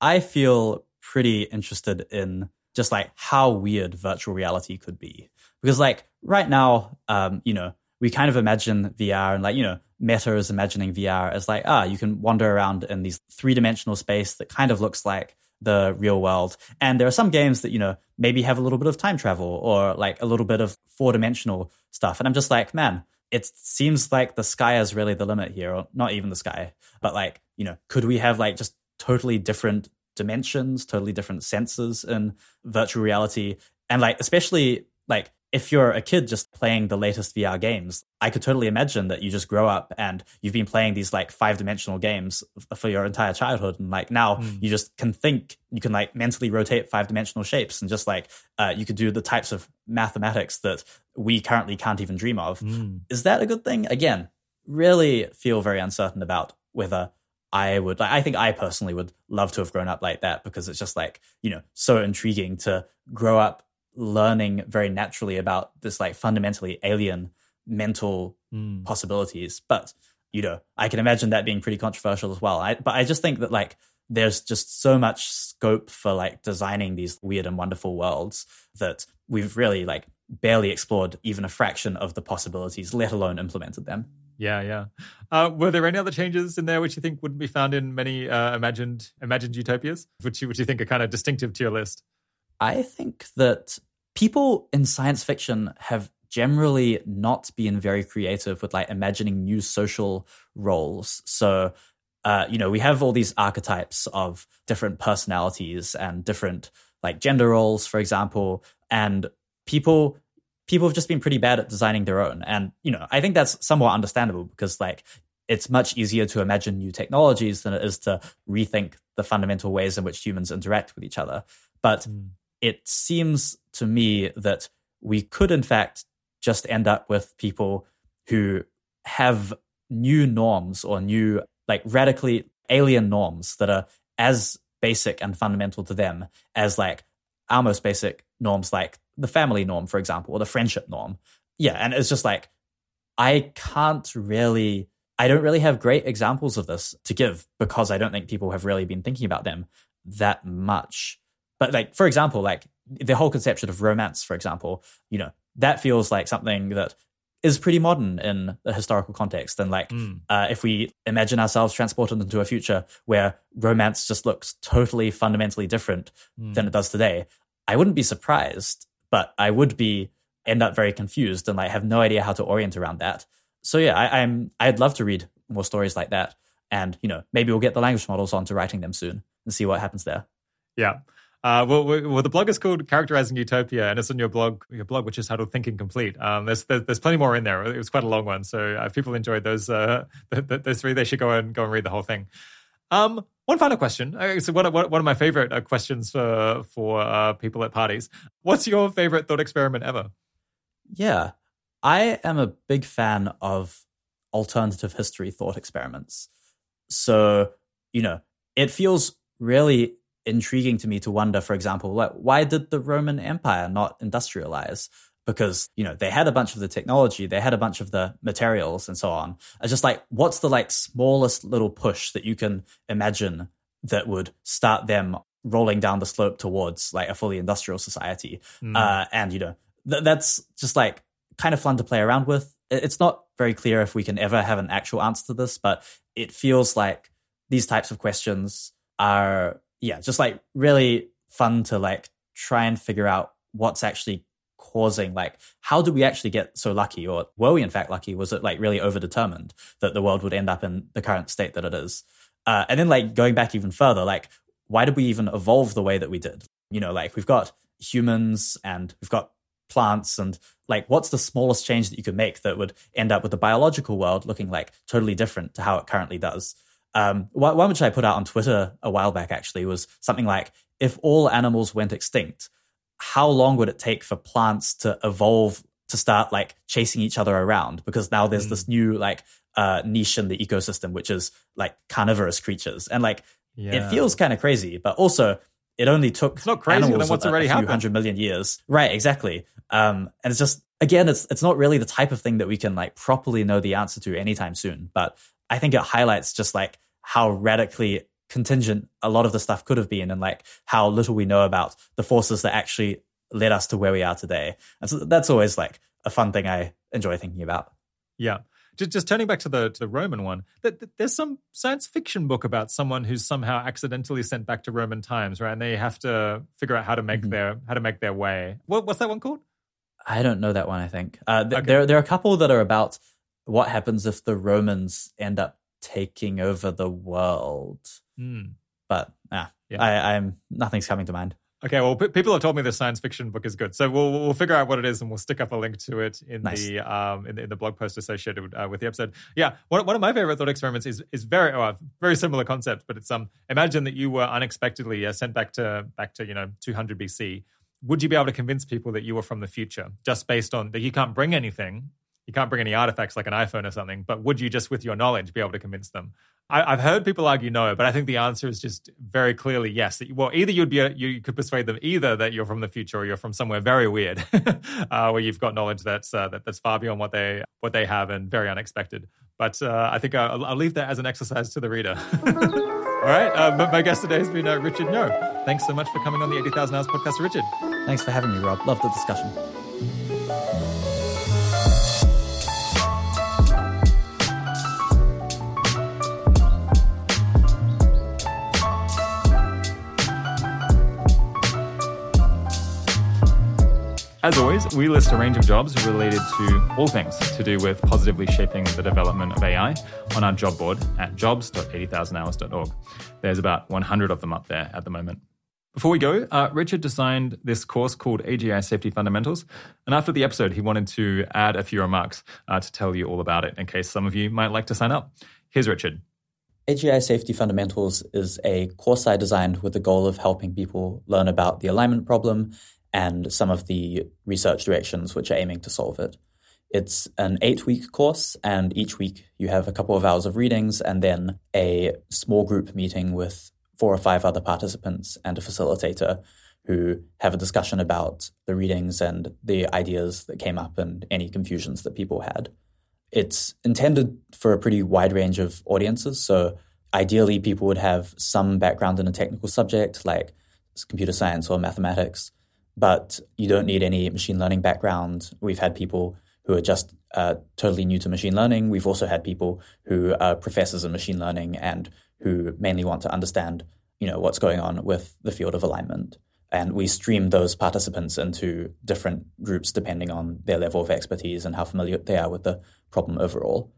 I feel pretty interested in just like how weird virtual reality could be. Because like right now, um, you know, we kind of imagine VR and like, you know, Meta is imagining VR as like, ah, you can wander around in these three dimensional space that kind of looks like the real world. And there are some games that, you know, maybe have a little bit of time travel or like a little bit of four dimensional stuff. And I'm just like, man, it seems like the sky is really the limit here, or not even the sky, but like, you know, could we have like just totally different dimensions, totally different senses in virtual reality? And like, especially like if you're a kid just playing the latest VR games, I could totally imagine that you just grow up and you've been playing these like five dimensional games for your entire childhood. And like now mm. you just can think, you can like mentally rotate five dimensional shapes and just like uh, you could do the types of mathematics that we currently can't even dream of. Mm. Is that a good thing? Again, really feel very uncertain about whether I would I think I personally would love to have grown up like that because it's just like, you know, so intriguing to grow up learning very naturally about this like fundamentally alien mental mm. possibilities. But you know, I can imagine that being pretty controversial as well. I, but I just think that like there's just so much scope for like designing these weird and wonderful worlds that we've really like barely explored even a fraction of the possibilities, let alone implemented them. Yeah, yeah. Uh, were there any other changes in there which you think wouldn't be found in many uh, imagined imagined utopias, which you, which you think are kind of distinctive to your list? I think that people in science fiction have generally not been very creative with like imagining new social roles. So, uh, you know, we have all these archetypes of different personalities and different like gender roles, for example, and people people have just been pretty bad at designing their own. And you know, I think that's somewhat understandable because like it's much easier to imagine new technologies than it is to rethink the fundamental ways in which humans interact with each other. But mm it seems to me that we could, in fact, just end up with people who have new norms or new, like radically alien norms that are as basic and fundamental to them as like our most basic norms, like the family norm, for example, or the friendship norm. Yeah. And it's just like, I can't really, I don't really have great examples of this to give because I don't think people have really been thinking about them that much. But like, for example, like the whole conception of romance, for example, you know, that feels like something that is pretty modern in a historical context. And like, mm. uh, if we imagine ourselves transported into a future where romance just looks totally fundamentally different mm. than it does today, I wouldn't be surprised, but I would be end up very confused and like have no idea how to orient around that. So yeah, I, I'm I'd love to read more stories like that, and you know maybe we'll get the language models onto writing them soon. and see what happens there. Yeah. Uh, well, well, the blog is called Characterizing Utopia, and it's on your blog, your blog, which is titled Thinking Complete. Um, there's, there's, there's plenty more in there. It was quite a long one, so uh, if people enjoyed those uh, those three, they should go and go and read the whole thing. Um, one final question. Uh, so one, one of my favorite uh, questions for for uh, people at parties. What's your favorite thought experiment ever? Yeah, I am a big fan of alternative history thought experiments. So you know, it feels really intriguing to me to wonder, for example, like why did the Roman Empire not industrialize? Because, you know, they had a bunch of the technology, they had a bunch of the materials and so on. It's just like, what's the like smallest little push that you can imagine that would start them rolling down the slope towards like a fully industrial society? Mm. Uh, and, you know, th- that's just like kind of fun to play around with. It's not very clear if we can ever have an actual answer to this, but it feels like these types of questions are yeah, just like really fun to like try and figure out what's actually causing like how do we actually get so lucky? Or were we in fact lucky? Was it like really overdetermined that the world would end up in the current state that it is? Uh, and then like going back even further like why did we even evolve the way that we did? You know like we've got humans and we've got plants and like what's the smallest change that you could make that would end up with the biological world looking like totally different to how it currently does? Um, one which I put out on Twitter a while back actually was something like, if all animals went extinct, how long would it take for plants to evolve to start like chasing each other around? Because now there's mm. this new like uh, niche in the ecosystem, which is like carnivorous creatures, and like yeah. it feels kind of crazy, but also it only took it's not crazy animals what's already a, few happened. hundred million years, right? Exactly, um, and it's just again, it's it's not really the type of thing that we can like properly know the answer to anytime soon, but I think it highlights just like how radically contingent a lot of the stuff could have been and like how little we know about the forces that actually led us to where we are today. And so that's always like a fun thing I enjoy thinking about. Yeah. Just, just turning back to the to the Roman one, there's some science fiction book about someone who's somehow accidentally sent back to Roman times, right? And they have to figure out how to make mm-hmm. their how to make their way. What, what's that one called? I don't know that one. I think uh, th- okay. there there are a couple that are about what happens if the Romans end up taking over the world. Mm. But ah, yeah, I, I'm nothing's coming to mind. Okay, well, p- people have told me the science fiction book is good, so we'll we'll figure out what it is, and we'll stick up a link to it in nice. the um in the, in the blog post associated with, uh, with the episode. Yeah, one, one of my favorite thought experiments is is very oh, very similar concept, but it's um imagine that you were unexpectedly uh, sent back to back to you know 200 BC. Would you be able to convince people that you were from the future just based on that you can't bring anything you can't bring any artifacts like an iPhone or something, but would you just with your knowledge be able to convince them? I, have heard people argue no, but I think the answer is just very clearly yes. Well, either you'd be a, you could persuade them either that you're from the future or you're from somewhere very weird, uh, where you've got knowledge that's uh, that, that's far beyond what they what they have and very unexpected. But uh, I think I'll, I'll, leave that as an exercise to the reader. All right, uh, my guest today has been uh, Richard Ngo. Thanks so much for coming on the 80,000 Hours podcast, Richard. Thanks for having me, Rob. Love the discussion. As always, we list a range of jobs related to all things to do with positively shaping the development of AI on our job board at jobs.80000hours.org. There's about 100 of them up there at the moment. Before we go, uh, Richard designed this course called AGI Safety Fundamentals. And after the episode, he wanted to add a few remarks uh, to tell you all about it in case some of you might like to sign up. Here's Richard. AGI Safety Fundamentals is a course I designed with the goal of helping people learn about the alignment problem and some of the research directions which are aiming to solve it. It's an eight week course, and each week you have a couple of hours of readings and then a small group meeting with four or five other participants and a facilitator who have a discussion about the readings and the ideas that came up and any confusions that people had. It's intended for a pretty wide range of audiences. So, ideally, people would have some background in a technical subject like computer science or mathematics, but you don't need any machine learning background. We've had people who are just uh, totally new to machine learning. We've also had people who are professors in machine learning and who mainly want to understand, you know, what's going on with the field of alignment. And we stream those participants into different groups depending on their level of expertise and how familiar they are with the problem overall.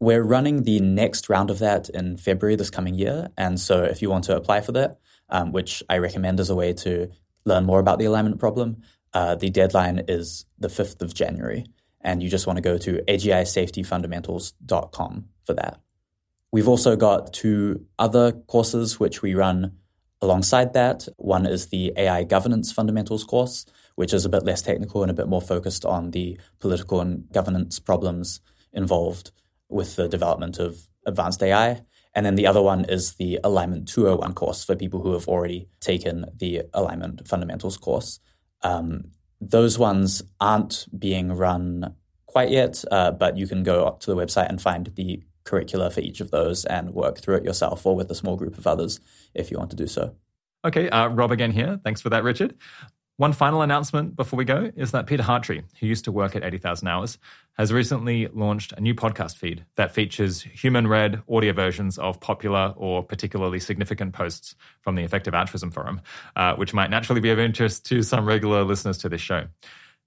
We're running the next round of that in February this coming year. And so if you want to apply for that, um, which I recommend as a way to learn more about the alignment problem, uh, the deadline is the 5th of January. And you just want to go to agisafetyfundamentals.com for that. We've also got two other courses which we run alongside that. One is the AI Governance Fundamentals course, which is a bit less technical and a bit more focused on the political and governance problems involved with the development of advanced AI. And then the other one is the Alignment 201 course for people who have already taken the Alignment Fundamentals course. Um, those ones aren't being run quite yet, uh, but you can go up to the website and find the curricula for each of those and work through it yourself or with a small group of others if you want to do so. Okay, uh, Rob again here. Thanks for that, Richard. One final announcement before we go is that Peter Hartree, who used to work at 80,000 Hours, has recently launched a new podcast feed that features human read audio versions of popular or particularly significant posts from the Effective Altruism Forum, uh, which might naturally be of interest to some regular listeners to this show.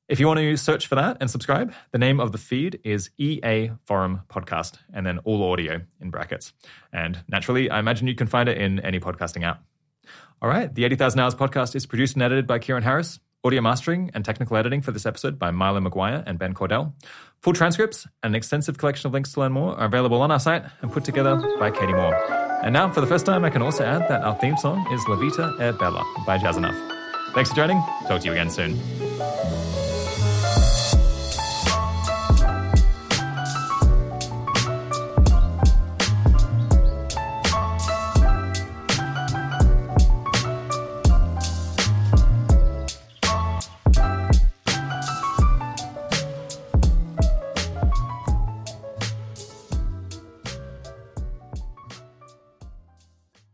If you want to search for that and subscribe, the name of the feed is EA Forum Podcast, and then all audio in brackets. And naturally, I imagine you can find it in any podcasting app. All right. The 80,000 Hours podcast is produced and edited by Keiran Harris. Audio mastering and technical editing for this episode by Milo McGuire and Ben Cordell. Full transcripts and an extensive collection of links to learn more are available on our site and put together by Katy Moore. And now, for the first time, I can also add that our theme song is La Vita e Bella by Jazzinuf. Thanks for joining. Talk to you again soon.